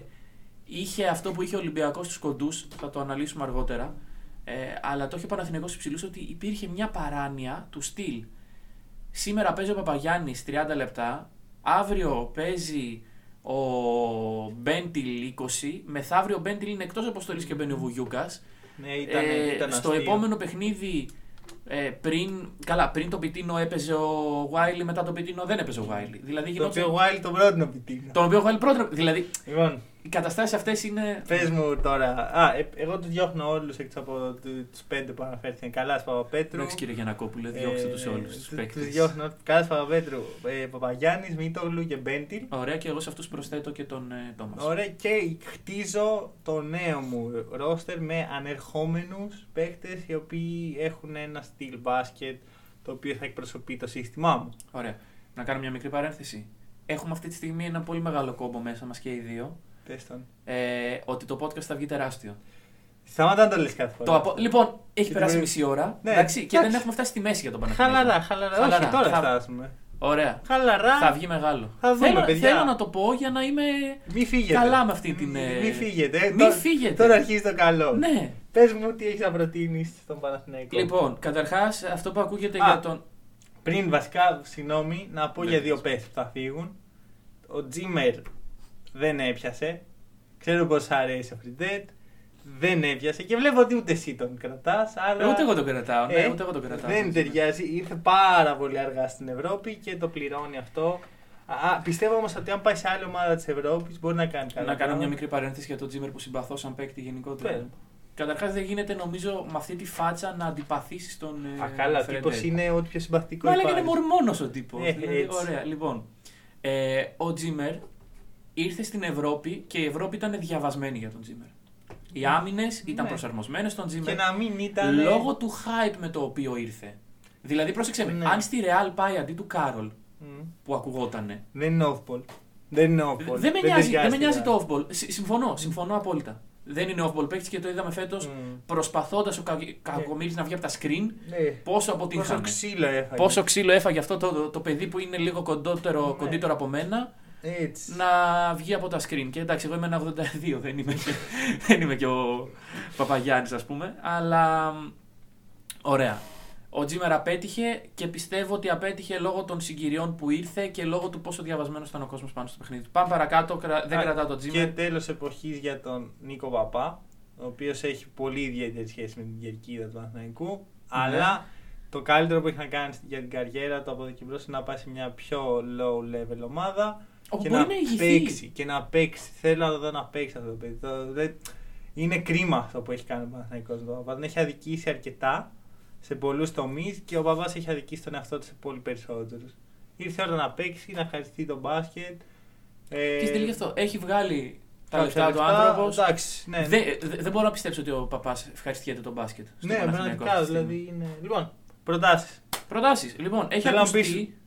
Speaker 2: είχε αυτό που είχε ο Ολυμπιακός στους κοντούς, θα το αναλύσουμε αργότερα, ε, αλλά το είχε ο Παναθηναϊκός στους ψηλούς ότι υπήρχε μια παράνοια του στυλ. Σήμερα παίζει ο Παπαγιάννης 30 λεπτά, αύριο παίζει ο Μπέντιλ 20, μεθαύριο ο Μπέντιλ είναι εκτός αποστολής και μπαίνει ο Βουγιούκας.
Speaker 1: Ναι, ήταν,
Speaker 2: Ε,
Speaker 1: ήταν
Speaker 2: στο
Speaker 1: αστείο.
Speaker 2: επόμενο παιχνίδι, ε, πριν, καλά, πριν το Πιτίνο έπαιζε ο Βάιλι, μετά το Πιτίνο δεν έπαιζε ο Βάιλι. Δηλαδή
Speaker 1: Το
Speaker 2: γινόταν.
Speaker 1: οποίο Wild τον πρότεινε πιτίνα.
Speaker 2: Τον οποίο Βάιλι πρώτο. Δηλαδή
Speaker 1: Λοιπόν,
Speaker 2: οι καταστάσεις αυτές είναι.
Speaker 1: πες μου τώρα. Α, ε, εγώ τους διώχνω όλους εκτός από του πέντε που αναφέρθηκαν. Καλά, Παπαπέτρου.
Speaker 2: Εντάξει κύριε Γιανακόπουλε, διώξτε τους όλους τους παίκτε.
Speaker 1: Τους Ε, διώχνω. Καλά, Παπαπέτρου. Ε, Παπαγιάννης, Μίτογλου και Μπέντιλ.
Speaker 2: Ωραία, και εγώ σε αυτούς προσθέτω και τον ε, Τόμας.
Speaker 1: Ωραία, και χτίζω το νέο μου ρόστερ με ανερχόμενους παίχτε οι οποίοι έχουν ένα στυλ μπάσκετ το οποίο θα εκπροσωπεί το σύστημά μου.
Speaker 2: Ωραία. Να κάνω μια μικρή παρένθεση. Έχουμε αυτή τη στιγμή ένα πολύ μεγάλο κόμπο μέσα μας και οι δύο.
Speaker 1: Πες τον.
Speaker 2: Ε, ότι το podcast θα βγει τεράστιο.
Speaker 1: Σταμάτα να το λες κάθε φορά.
Speaker 2: Το απο... Λοιπόν, έχει
Speaker 1: Και
Speaker 2: περάσει
Speaker 1: το-
Speaker 2: μισή ώρα.
Speaker 1: Ναι,
Speaker 2: εντάξει, και
Speaker 1: εντάξει.
Speaker 2: δεν έχουμε φτάσει στη μέση για τον Παναθηναϊκό.
Speaker 1: Χαλαρά, χαλαρά.
Speaker 2: Χαλαρά.
Speaker 1: Όχι, τώρα
Speaker 2: Θα-
Speaker 1: φτάσουμε.
Speaker 2: Ωραία.
Speaker 1: Χαλαρά.
Speaker 2: Θα βγει μεγάλο.
Speaker 1: Θα δούμε,
Speaker 2: θέλω,
Speaker 1: παιδιά.
Speaker 2: θέλω να το πω για να είμαι
Speaker 1: Μη φύγετε.
Speaker 2: καλά με αυτή την.
Speaker 1: Μη,
Speaker 2: ε,
Speaker 1: μη φύγετε. ε.
Speaker 2: Μη
Speaker 1: Τώρα-
Speaker 2: φύγετε.
Speaker 1: Τώρα αρχίζει το καλό.
Speaker 2: Ναι.
Speaker 1: Πες μου τι έχεις να προτείνεις στον Παναθηναϊκό.
Speaker 2: Λοιπόν, καταρχάς αυτό που ακούγεται
Speaker 1: Α.
Speaker 2: για τον.
Speaker 1: Πριν βασικά, συγγνώμη, να πω
Speaker 2: Ναι,
Speaker 1: για δύο
Speaker 2: πες.
Speaker 1: παίχτες που θα φύγουν. Ο Τζίμερ δεν έπιασε. Ξέρω πως αρέσει ο Φριντέτ. Δεν έπιασε και βλέπω ότι ούτε εσύ τον κρατάς. Αλλά...
Speaker 2: Ε, Ούτε εγώ το κρατάω. Ναι,
Speaker 1: Ε,
Speaker 2: ούτε εγώ το κρατάω.
Speaker 1: Δεν ταιριάζει. Ήρθε πάρα πολύ αργά στην Ευρώπη και το πληρώνει αυτό. Α, πιστεύω όμως ότι αν πάει σε άλλη ομάδα της Ευρώπης μπορεί να κάνει καλά.
Speaker 2: Να κάνω μια
Speaker 1: πράγματα.
Speaker 2: μικρή παρένθεση για τον Τζίμερ που συμπαθώ σαν παίκτη γενικότερα.
Speaker 1: Πες.
Speaker 2: Καταρχάς δεν γίνεται νομίζω με αυτή τη φάτσα να αντιπαθήσεις τον. ε,
Speaker 1: Α, καλά,
Speaker 2: Φρεντέρ.
Speaker 1: τύπος είναι ό,τι πιο συμπαθητικό
Speaker 2: Μα λέγανε
Speaker 1: υπάρχει.
Speaker 2: μορμόνος ο τύπος.
Speaker 1: Ε, έτσι.
Speaker 2: ωραία, λοιπόν. Ε, ο Τζίμερ ήρθε στην Ευρώπη και η Ευρώπη ήταν διαβασμένη για τον Τζίμερ. Οι άμυνες ήταν
Speaker 1: Ναι.
Speaker 2: προσαρμοσμένες στον
Speaker 1: Και
Speaker 2: Τζίμερ
Speaker 1: να μην ήταν.
Speaker 2: λόγω του hype με το οποίο ήρθε. Δηλαδή, πρόσεξε με,
Speaker 1: Ναι.
Speaker 2: αν στη Real πάει αντί του Κάρολ
Speaker 1: Μμ.
Speaker 2: που ακουγότανε.
Speaker 1: Δεν είναι off-ball. Δεν είναι off-ball.
Speaker 2: Δεν με νοιάζει, δεν με
Speaker 1: ταιριάζει
Speaker 2: νοιάζει
Speaker 1: τώρα.
Speaker 2: το off-ball. Συ- Συμφωνώ, συμφωνώ απόλυτα. Δεν είναι off-ball παίκτης και το είδαμε φέτος
Speaker 1: Μμ.
Speaker 2: προσπαθώντας ο Κακομήρη να βγει από τα screen.
Speaker 1: Ναι.
Speaker 2: Πόσο
Speaker 1: Πόσο
Speaker 2: αποτύχανε.
Speaker 1: ξύλο έφαγε.
Speaker 2: Πόσο ξύλο έφαγε αυτό το, το, το παιδί που είναι λίγο κοντότερο,
Speaker 1: Ναι.
Speaker 2: κοντύτερο από μένα
Speaker 1: Έτσι.
Speaker 2: να βγει από τα screen. Και εντάξει, εγώ είμαι ένα 82, δεν είμαι και, δεν είμαι και ο Παπαγιάννης ας πούμε. Αλλά μ, ωραία. Ο Τζίμερ απέτυχε και πιστεύω ότι απέτυχε λόγω των συγκυριών που ήρθε και λόγω του πόσο διαβασμένος ήταν ο κόσμος πάνω στο παιχνίδι. Πάμε παρακάτω, κρα- δεν
Speaker 1: Α,
Speaker 2: κρατάω τον
Speaker 1: Και
Speaker 2: Τζίμερ.
Speaker 1: τέλος εποχής για τον Νίκο Παπά, ο οποίος έχει πολύ ιδιαίτερη σχέση με την κερκίδα του Παναθηναϊκού.
Speaker 2: Ναι.
Speaker 1: Αλλά το καλύτερο που έχει να κάνει για την καριέρα του από εδώ και μπρος είναι να πάει σε μια πιο low level ομάδα
Speaker 2: Όπου
Speaker 1: και
Speaker 2: μπορεί
Speaker 1: να,
Speaker 2: να ηγηθεί.
Speaker 1: παίξει. Και να παίξει. Θέλω να το δω να παίξει αυτό το παιδί. Το- δεν- Είναι κρίμα αυτό που έχει κάνει ο Παναθηναϊκός με τον Παπάς. Τον έχει αδικήσει αρκετά σε πολλούς τομείς και ο Παπάς έχει αδικήσει τον εαυτό του σε πολύ περισσότερους. Ήρθε η ώρα να παίξει, να χαριστεί το μπάσκετ. Ε,
Speaker 2: Και στην τελική αυτό. Έχει βγάλει τα
Speaker 1: κάποια
Speaker 2: λεφτά του
Speaker 1: λεφτά,
Speaker 2: άνθρωπος;
Speaker 1: Εντάξει, ναι.
Speaker 2: Δεν, δε- δεν μπορώ να πιστέψω ότι ο παπάς ευχαριστιέται τον μπάσκετ. στο
Speaker 1: ναι,
Speaker 2: Παναθηναϊκό
Speaker 1: πραγματικά.
Speaker 2: αυτή τη στιγμή.
Speaker 1: Δηλαδή είναι... Λοιπόν, προτάσεις.
Speaker 2: Προτάσεις. Λοιπόν, έχει
Speaker 1: Θέλω να
Speaker 2: ακουστεί.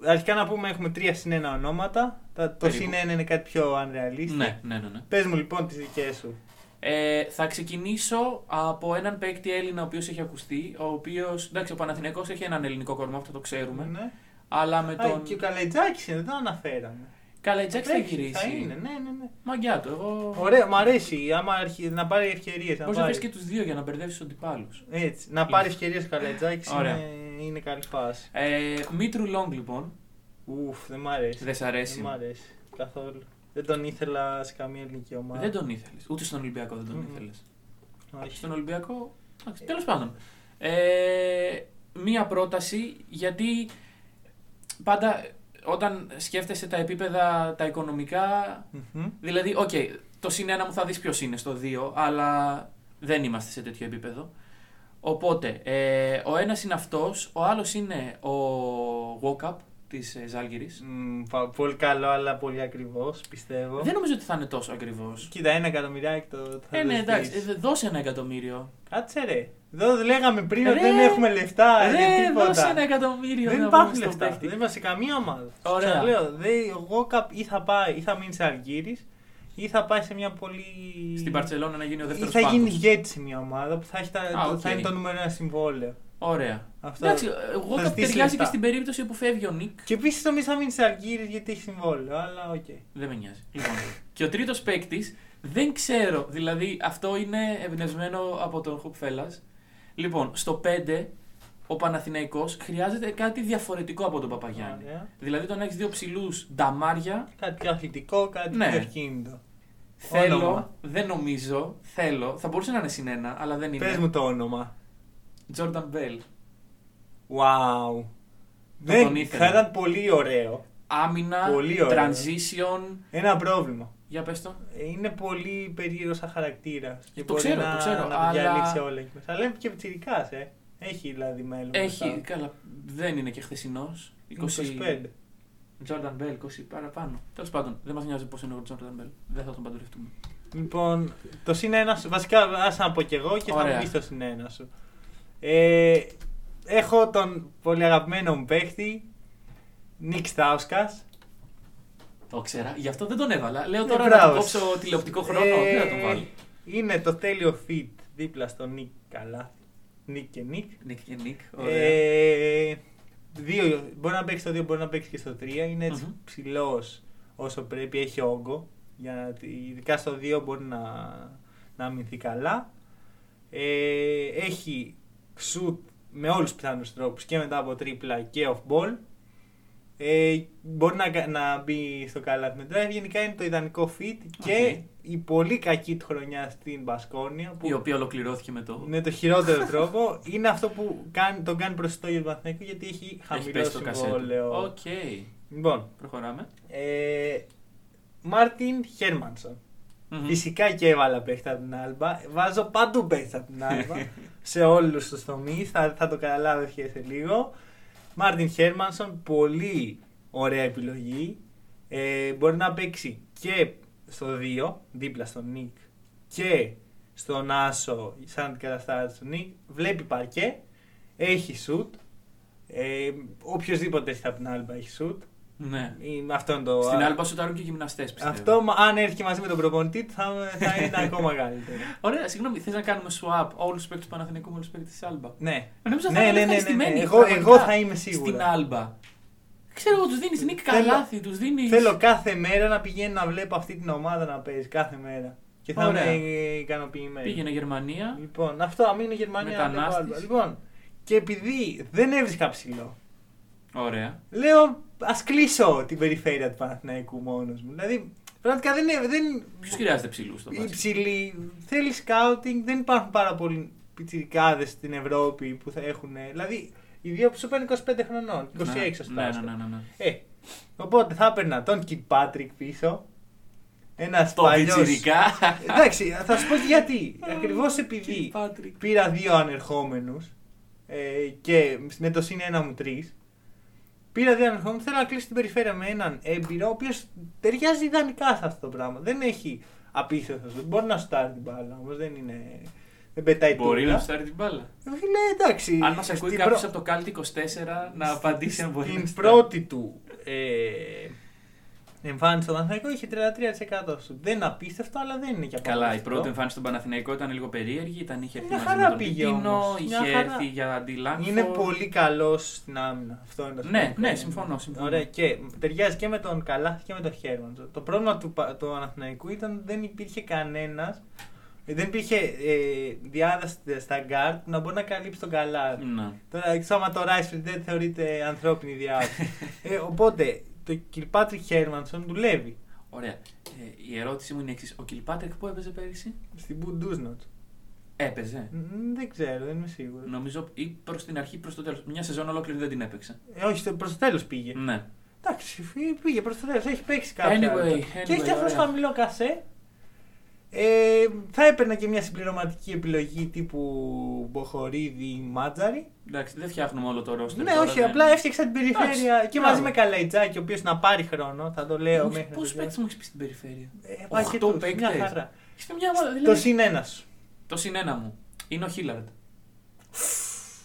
Speaker 1: Πεις- Αρχικά να πούμε έχουμε τρία συν ένα ονόματα. Τα- Το
Speaker 2: Περίπου.
Speaker 1: συν ένα είναι κάτι πιο unrealistic.
Speaker 2: Ναι, ναι, ναι. ναι.
Speaker 1: Πες μου λοιπόν τις δικές σου.
Speaker 2: Ε, θα ξεκινήσω από έναν παίκτη Έλληνα ο οποίος έχει ακουστεί. Ο οποίος. Εντάξει, ο Παναθηναϊκός έχει έναν ελληνικό κορμό, αυτό το ξέρουμε.
Speaker 1: Ναι.
Speaker 2: Αλλά με
Speaker 1: Α,
Speaker 2: τον.
Speaker 1: Και ο Καλετζάκη είναι, δεν το αναφέραμε.
Speaker 2: Καλά, η Τζάκη θα
Speaker 1: Τρέχει,
Speaker 2: γυρίσει.
Speaker 1: Θα είναι, ναι, ναι, ναι.
Speaker 2: Μαγκιά του. Εγώ.
Speaker 1: Ωραία, μ' αρέσει άμα αρχι... να πάρει ευκαιρίες.
Speaker 2: Μπορείς να βρει και τους δύο για να μπερδεύει του αντιπάλου.
Speaker 1: Έτσι, να πάρει ευκαιρίες ο Καλετζάκη
Speaker 2: Ωραία.
Speaker 1: είναι, είναι καλή φάση.
Speaker 2: Ε, Μήτρου Λόγκ λοιπόν.
Speaker 1: Ουφ, δεν μ' αρέσει.
Speaker 2: Δεν σ' αρέσει.
Speaker 1: Δεν μ' αρέσει καθόλου. Δεν τον ήθελα σε καμία ελληνική ομάδα.
Speaker 2: Δεν τον ήθελες. Ούτε στον Ολυμπιακό δεν τον
Speaker 1: Μμμ.
Speaker 2: ήθελες.
Speaker 1: Όχι.
Speaker 2: Στον Ολυμπιακό. Τέλος πάντων. Ε, μία πρόταση γιατί πάντα όταν σκέφτεσαι τα επίπεδα τα οικονομικά.
Speaker 1: Μμμ.
Speaker 2: Δηλαδή, οκ, το συν ένα μου θα δεις ποιος είναι στο 2, αλλά δεν είμαστε σε τέτοιο επίπεδο. Οπότε, ε, ο ένας είναι αυτός, ο άλλος είναι ο Walkup της ε, Ζάλγκιρις.
Speaker 1: Μμ, πα- πολύ καλό, αλλά πολύ ακριβός, πιστεύω.
Speaker 2: Δεν νομίζω ότι θα είναι τόσο ακριβός.
Speaker 1: Κοίτα, ένα εκατομμυριάκι το το θα
Speaker 2: Ε,
Speaker 1: το
Speaker 2: ναι, εντάξει,
Speaker 1: ζητήσεις.
Speaker 2: ε, δώσε ένα εκατομμύριο.
Speaker 1: Κάτσε ρε. Εδώ λέγαμε πριν ότι
Speaker 2: Ρε,
Speaker 1: δεν έχουμε λεφτά για
Speaker 2: Ρε,
Speaker 1: τίποτα.
Speaker 2: δώσε ένα εκατομμύριο.
Speaker 1: Δεν
Speaker 2: να
Speaker 1: υπάρχουν
Speaker 2: πούμε στον
Speaker 1: λεφτά.
Speaker 2: παίκτη.
Speaker 1: Δεν είμαστε σε καμία ομάδα.
Speaker 2: Ωραία.
Speaker 1: Ξαναλέω, δε, εγώ καπ- ή θα πάει ή θα μείνει Ζαλγκίρις ή θα πάει σε μια πολύ.
Speaker 2: Στην Μπαρσελόνα να γίνει ο
Speaker 1: Ή
Speaker 2: δεύτερο
Speaker 1: θα γίνει ηγέτη σε μια ομάδα που θα, έχει τα,
Speaker 2: Α, οκ.
Speaker 1: θα είναι το νούμερο ένα συμβόλαιο.
Speaker 2: Ωραία.
Speaker 1: Αυτό.
Speaker 2: Εντάξει, εγώ
Speaker 1: θα
Speaker 2: κάπου
Speaker 1: ζητήσει
Speaker 2: ταιριάζει
Speaker 1: λεφτά.
Speaker 2: και στην περίπτωση που φεύγει ο Νικ.
Speaker 1: Και επίσης νομίζω θα μείνει Ζαλγκίρις γιατί έχει συμβόλαιο, αλλά οκ.
Speaker 2: Δεν με νοιάζει. Λοιπόν, και ο τρίτος παίκτης δεν ξέρω. Δηλαδή αυτό είναι εμπνευσμένο από τον Hook Fellas. Λοιπόν, στο 5 ο Παναθηναϊκός χρειάζεται κάτι διαφορετικό από τον Παπαγιάννη.
Speaker 1: Ωραία.
Speaker 2: Δηλαδή τον έχεις δύο ψηλούς νταμάρια.
Speaker 1: Κάτι πιο αθλητικό, κάτι
Speaker 2: Ναι.
Speaker 1: πιο ευκίνητο.
Speaker 2: Θέλω,
Speaker 1: Όνομα.
Speaker 2: δεν νομίζω, θέλω. Θα μπορούσε να είναι συν ένα, αλλά δεν είναι.
Speaker 1: Πες μου το όνομα.
Speaker 2: Jordan Bell.
Speaker 1: Wow.
Speaker 2: τον
Speaker 1: Δεν,
Speaker 2: ήθελα.
Speaker 1: θα ήταν πολύ ωραίο.
Speaker 2: Άμυνα,
Speaker 1: Πολύ ωραίο.
Speaker 2: transition.
Speaker 1: Ένα πρόβλημα.
Speaker 2: Για πες το.
Speaker 1: Είναι πολύ περίεργος σαν χαρακτήρας. Και
Speaker 2: Το
Speaker 1: μπορεί
Speaker 2: ξέρω,
Speaker 1: να,
Speaker 2: το ξέρω,
Speaker 1: να
Speaker 2: αλλά-
Speaker 1: διαλύσει όλα εκεί μέσα. Αλλά είναι και πιτσιρικάς, ε. Έχει δηλαδή μέλλον.
Speaker 2: Έχει,
Speaker 1: μπροστά.
Speaker 2: καλά, δεν είναι και χθεσινός.
Speaker 1: Είναι 25.
Speaker 2: Jordan Bell, 20 παραπάνω. Τέλος πάντων, δεν μας νοιάζει πώς είναι ο Jordan Bell. Δεν θα τον παντρευτούμε.
Speaker 1: Λοιπόν, το συν ένα σου. Βασικά, άσε να πω κι εγώ και θα
Speaker 2: Ωραία.
Speaker 1: μου πεις το συν ένα σου. Ε, έχω τον πολύ αγαπημένο μου παίχτη, Νικ Στάουσκας.
Speaker 2: Το ξέρα, γι' αυτό δεν τον έβαλα. Λέω
Speaker 1: Ε,
Speaker 2: τώρα να
Speaker 1: μπράβο.
Speaker 2: του κόψω τηλεοπτικό χρόνο.
Speaker 1: Ε,
Speaker 2: Δεν θα τον βάλω.
Speaker 1: Είναι το τέλειο fit δίπλα στον Νικ καλά. Νικ και Νικ.
Speaker 2: Νικ και Νικ. Ωραία.
Speaker 1: Ε, δύο, μπορεί να παίξει στο 2, μπορεί να παίξει και στο 3. Είναι έτσι
Speaker 2: Μμμ.
Speaker 1: ψηλός όσο πρέπει, έχει όγκο. Για να, ειδικά στο 2 μπορεί να, να αμυνθεί καλά. Ε, έχει σουτ με όλους τους πιθανούς τρόπους και μετά από ντρίπλα και off ball. Ε, μπορεί να, κα- να μπει στο καλάθι με drive. Γενικά είναι το ιδανικό fit και
Speaker 2: Οκ.
Speaker 1: η πολύ κακή του χρονιά στην Μπασκόνια. Που
Speaker 2: Η οποία ολοκληρώθηκε με το.
Speaker 1: με το χειρότερο τρόπο είναι αυτό που κάνει, τον κάνει προσιτό για τον Παναθηναϊκό γιατί έχει
Speaker 2: Έχει
Speaker 1: χαμηλό
Speaker 2: πέσει το κασέ του.
Speaker 1: συμβόλαιο.
Speaker 2: Οκ.
Speaker 1: Λοιπόν,
Speaker 2: Προχωράμε.
Speaker 1: ε, Μάρτιν Χέρμανσον.
Speaker 2: Μμμ.
Speaker 1: Φυσικά και έβαλα παίχτα από την Άλμπα. Βάζω παντού παίχτα από την Άλμπα. σε όλους τους τομείς. Θα, θα το καταλάβει και σε λίγο. Μάρτιν Χέρμανσον, πολύ ωραία επιλογή. Ε, μπορεί να παίξει και στο 2, δίπλα στον Νικ, και στον άσο, σαν αντικαταστάτη του Νικ. Βλέπει παρκέ, έχει σουτ. Ε, οποιοςδήποτε έχει από την Άλμπα έχει σουτ.
Speaker 2: Ναι.
Speaker 1: Ε, Αυτό είναι το.
Speaker 2: Στην Άλμπα σουτάρουν και γυμναστές πιστεύω.
Speaker 1: Αυτό, μα- αν έρθει και μαζί με τον προπονητή του, θα, θα είναι ακόμα καλύτερο.
Speaker 2: Ωραία, συγγνώμη, θες να κάνουμε swap όλους τους παίκτες του Παναθηνικού με όλους τους παίκτες της Άλμπα;
Speaker 1: ναι.
Speaker 2: Νομίζω θα
Speaker 1: Ναι,
Speaker 2: είναι
Speaker 1: ναι, ναι, ναι, ναι.
Speaker 2: ευχαριστημένοι,
Speaker 1: Εγώ,
Speaker 2: πραγματικά,
Speaker 1: εγώ θα είμαι σίγουρα.
Speaker 2: Στην Άλμπα. Ξέρω εγώ, τους δίνεις νίκη
Speaker 1: Θέλω-
Speaker 2: καλάθι, τους δίνεις.
Speaker 1: Θέλω κάθε μέρα να πηγαίνω να βλέπω αυτή την ομάδα να παίζει. Κάθε μέρα. Και θα
Speaker 2: Ωραία.
Speaker 1: είμαι ικανοποιημένο.
Speaker 2: Πήγαινε Γερμανία.
Speaker 1: Λοιπόν, αυτό αν είναι Γερμανία. να
Speaker 2: Μετανάστης.
Speaker 1: βλέπω Άλμπα. Λοιπόν, και επειδή δεν έβρισκα ψηλό,
Speaker 2: Ωραία.
Speaker 1: λέω ας κλείσω την περιφέρεια του Παναθηναϊκού μόνος μου. Δηλαδή, πραγματικά δεν είναι. Δεν...
Speaker 2: Ποιος χρειάζεται ψηλούς στο μπάσκετ.
Speaker 1: Υψηλή, θέλει σκάουτινγκ, δεν υπάρχουν πάρα πολλοί πιτσιρικάδες στην Ευρώπη που θα έχουν. Δηλαδή, οι δύο που σου παίρνουν 25 χρονών, 26
Speaker 2: Ναι,
Speaker 1: στο
Speaker 2: ναι, ναι, ναι, ναι, ναι.
Speaker 1: Ε, οπότε θα έπαιρνα τον Κιτ Πάτρικ πίσω. Ένας
Speaker 2: Το
Speaker 1: παλιό.
Speaker 2: πιτσιρικά.
Speaker 1: Εντάξει, θα σου πω και γιατί. Ακριβώς επειδή
Speaker 2: Πάτρικ.
Speaker 1: πήρα δύο ανερχόμενους ε, και με το συν ένα μου τρεις. Πήρα δύο ανερχόμενου. Θέλω να κλείσω την περιφέρεια με έναν έμπειρο, ο οποίος ταιριάζει ιδανικά σε αυτό το πράγμα. Δεν έχει απίστευτο. σουτ. Μπορεί να στάρει την μπάλα, όμως δεν είναι. Δεν πετάει
Speaker 2: Μπορεί
Speaker 1: τούβλα.
Speaker 2: να στάρει την μπάλα.
Speaker 1: Ε, Φίλε, εντάξει.
Speaker 2: Αν μας ακούει
Speaker 1: στην
Speaker 2: κάποιος
Speaker 1: πρω-
Speaker 2: από το Κάλτ 24 να απαντήσει αν μπορεί. να
Speaker 1: Στην
Speaker 2: στάρει.
Speaker 1: πρώτη του ε, εμφάνιση στον Παναθηναϊκό είχε 33% σου. Δεν είναι απίστευτο, αλλά δεν είναι και
Speaker 2: Καλά, η
Speaker 1: απαγορευτικό.
Speaker 2: πρώτη εμφάνιση στον Παναθηναϊκό ήταν λίγο περίεργη. Ήταν, είχε έρθει
Speaker 1: Μια
Speaker 2: μαζί
Speaker 1: χαρά
Speaker 2: με τον
Speaker 1: πήγε
Speaker 2: Πιτίνο,
Speaker 1: όμως.
Speaker 2: είχε
Speaker 1: Μια χαρά.
Speaker 2: έρθει για αντιλάγκο.
Speaker 1: Είναι πολύ καλός στην άμυνα. Αυτό είναι το
Speaker 2: Ναι,
Speaker 1: σημαντικό.
Speaker 2: ναι, συμφωνώ, συμφωνώ.
Speaker 1: Ωραία, και ταιριάζει και με τον Καλάθι και με τον Χέρμαντ. Το πρόβλημα του, Πα- του Παναθηναϊκού ήταν ότι δεν υπήρχε κανένας. Δεν υπήρχε ε, διάδραση στα γκάρτ που να μπορεί να καλύψει τον Καλάθι.
Speaker 2: Ναι.
Speaker 1: Τώρα, έξω άμα το Ράισφιλ δεν θεωρείται ανθρώπινη διάδραση. ε, οπότε, το Κιλπάτρικ Χέρμανσον δουλεύει
Speaker 2: Ωραία. Ε, η ερώτηση μου είναι εξής. Ο Κιλπάτρικ που έπαιζε πέρυσι;
Speaker 1: στην Μπουντούσνοτ.
Speaker 2: Έπαιζε.
Speaker 1: Δεν ξέρω, δεν είμαι σίγουρος.
Speaker 2: Νομίζω ή προς την αρχή προς το τέλος. Μια σεζόν ολόκληρη δεν την έπαιξε.
Speaker 1: Ε, όχι, προς το τέλος πήγε.
Speaker 2: Ναι.
Speaker 1: Εντάξει, φύ- πήγε προς το τέλος, έχει παίξει κάποια.
Speaker 2: Anyway,
Speaker 1: άλλα.
Speaker 2: anyway,
Speaker 1: και έχει και αυτό
Speaker 2: ωραία.
Speaker 1: χαμηλό κασέ. Ε, θα έπαιρνα και μια συμπληρωματική επιλογή τύπου Μποχορίδη ή Μάτζαρη.
Speaker 2: Εντάξει, δεν φτιάχνουμε όλο το ρόστερ.
Speaker 1: Ναι,
Speaker 2: τώρα,
Speaker 1: όχι,
Speaker 2: δεν-
Speaker 1: απλά έφτιαξα την περιφέρεια
Speaker 2: Εντάξει,
Speaker 1: και
Speaker 2: μπράβο.
Speaker 1: μαζί με Καλαϊτζάκη, ο οποίος να πάρει χρόνο, θα το λέω μέχρι.
Speaker 2: Πόσου παίκτε μου έχεις πει στην περιφέρεια;
Speaker 1: Ε,
Speaker 2: Οχτώ
Speaker 1: αρκετούς, μια
Speaker 2: παίκτες.
Speaker 1: χαρά.
Speaker 2: Έχεις μια ομάδα.
Speaker 1: Το
Speaker 2: Δηλαδή,
Speaker 1: συν ένα σου.
Speaker 2: το συνένα μου είναι ο Χίλαρντ.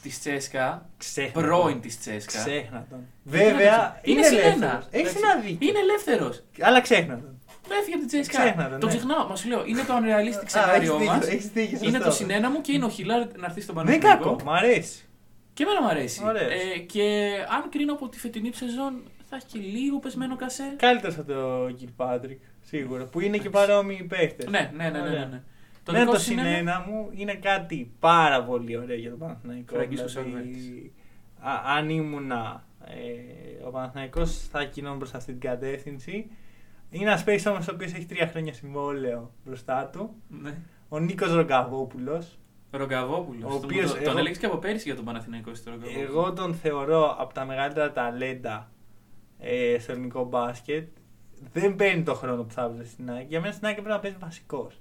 Speaker 2: Της Τσέσκα.
Speaker 1: Ξέχνα.
Speaker 2: Πρώην της Τσέσκα.
Speaker 1: Ξέχνα τον.
Speaker 2: Γιατί να
Speaker 1: Βέβαια,
Speaker 2: το ξε-
Speaker 1: είναι
Speaker 2: συν ένα.
Speaker 1: ελεύθερος. Έχεις
Speaker 2: Εντάξει.
Speaker 1: ένα δίκιο.
Speaker 2: Είναι ελεύθερος.
Speaker 1: Αλλά ξέχνα τον.
Speaker 2: Έφυγε από την Τσέσκα.
Speaker 1: Ξέχνα τον,
Speaker 2: Το
Speaker 1: ναι.
Speaker 2: ξεχνάω. Μα σου λέω, είναι το unrealistic
Speaker 1: Α,
Speaker 2: σενάριό
Speaker 1: έχεις
Speaker 2: μας.
Speaker 1: δίκιο, έχεις δίκιο,
Speaker 2: Είναι
Speaker 1: σωστό.
Speaker 2: το συνένα μου και είναι ο Χιλάρντ να έρθει στον
Speaker 1: Δεν είναι
Speaker 2: Παναθηναϊκό.
Speaker 1: κακό, μ' αρέσει.
Speaker 2: Και εμένα μου αρέσει.
Speaker 1: Ωραίος.
Speaker 2: Ε, και αν κρίνω από τη φετινή του σεζόν, θα έχει και λίγο πεσμένο κασέ.
Speaker 1: Καλύτερο από το Κιλ Πάτρικ, σίγουρα. Που είναι και παρόμοιοι παίχτες.
Speaker 2: Ναι, ναι, ναι. ναι, ναι, ναι. Το
Speaker 1: Το
Speaker 2: δικό
Speaker 1: το
Speaker 2: σου συνένα-
Speaker 1: συνένα μου είναι κάτι πάρα πολύ ωραίο για τον Παναθηναϊκό.
Speaker 2: Φραγκίσκος
Speaker 1: Δηλαδή,
Speaker 2: Σαλβέτης.
Speaker 1: α- αν ήμουνα ε, ο Παναθηναϊκός θα κινόμουν προς αυτή την κατεύθυνση. Είναι ένας παίκτης όμως ο οποίος έχει τρία χρόνια συμβόλαιο μπροστά του.
Speaker 2: Ναι.
Speaker 1: Ο Νίκος Ρογκαβόπουλος.
Speaker 2: Ρογκαβόπουλος.
Speaker 1: Ο οποίος
Speaker 2: Τον
Speaker 1: εγώ-
Speaker 2: έλεγες και από πέρυσι για τον Παναθηναϊκό στο Ρογκαβόπουλο.
Speaker 1: Εγώ τον θεωρώ από τα μεγαλύτερα ταλέντα ε, στο ελληνικό μπάσκετ. Δεν παίρνει το χρόνο που θα έπαιζε στην ΑΕΚ. Για μένα στην ΑΕΚ πρέπει να παίζει βασικός.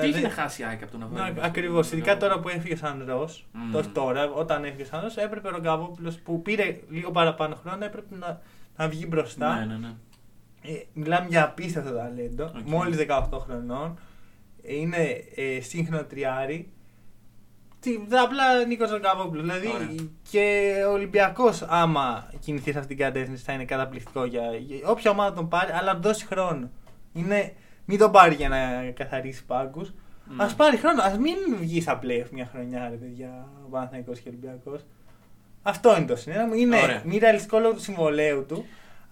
Speaker 2: Τι έχει να χάσει η ΑΕΚ από τον Αβέλο.
Speaker 1: Ακριβώς. Ειδικά τώρα που έφυγε σαν Ρος.
Speaker 2: Μμμ.
Speaker 1: Το όχι τώρα, όταν έφυγε σαν Ρος, έπρεπε ο Ρογκαβόπουλος που πήρε λίγο παραπάνω χρόνο έπρεπε να, να βγει μπροστά.
Speaker 2: Ναι, ναι, ναι.
Speaker 1: Ε, μιλάμε για απίστευτο ταλέντο.
Speaker 2: Οκ.
Speaker 1: Μόλις 18 χρονών. Ε, είναι ε, σύγχρονο τριάρι. Τι, απλά Νίκος Ρογκαβόπουλο. Δηλαδή
Speaker 2: Ωραία.
Speaker 1: και ο Ολυμπιακός, άμα κινηθεί σε αυτήν την κατεύθυνση, θα είναι καταπληκτικό για, για όποια ομάδα τον πάρει, αλλά να του δώσει χρόνο. Είναι, μην τον πάρει για να καθαρίσει πάγκους.
Speaker 2: Ναι.
Speaker 1: Ας πάρει χρόνο, ας μην βγει στα playoff μια χρονιά, ρε παιδιά, ο Παναθηναϊκός και ο Ολυμπιακός. Αυτό είναι το συν ένα μου. Είναι
Speaker 2: Ωραία.
Speaker 1: μη ρεαλιστικό λόγω του συμβολαίου του.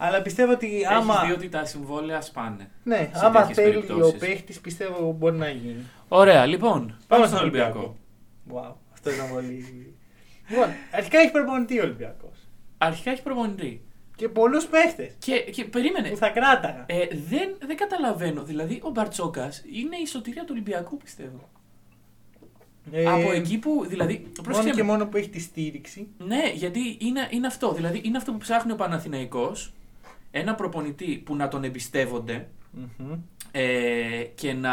Speaker 1: Αλλά πιστεύω ότι
Speaker 2: Έχεις
Speaker 1: άμα.
Speaker 2: δει ότι τα συμβόλαια σπάνε.
Speaker 1: Ναι,
Speaker 2: σε
Speaker 1: άμα
Speaker 2: τέτοιες
Speaker 1: θέλει
Speaker 2: περιπτώσεις.
Speaker 1: ο παίχτης, πιστεύω μπορεί να γίνει.
Speaker 2: Ωραία, λοιπόν. Πάμε στον Ολυμπιακό.
Speaker 1: Wow, αυτό ήταν πολύ. λοιπόν, αρχικά έχει προπονητή ο Ολυμπιακός.
Speaker 2: Αρχικά έχει προπονητή.
Speaker 1: Και πολλούς παίχτες
Speaker 2: Και, και περίμενε.
Speaker 1: που θα κράταγα.
Speaker 2: Ε, δεν, δεν καταλαβαίνω. Δηλαδή, ο Μπαρτσόκας είναι η σωτηρία του Ολυμπιακού, πιστεύω.
Speaker 1: Ε,
Speaker 2: Από εκεί που. Δηλαδή,
Speaker 1: Μόνο
Speaker 2: πρόσεξε
Speaker 1: και
Speaker 2: με.
Speaker 1: μόνο που έχει τη στήριξη.
Speaker 2: Ναι, γιατί είναι, είναι αυτό. Δηλαδή, είναι αυτό που ψάχνει ο Παναθηναϊκός Ένα προπονητή που να τον εμπιστεύονται
Speaker 1: Μμμ.
Speaker 2: ε, και να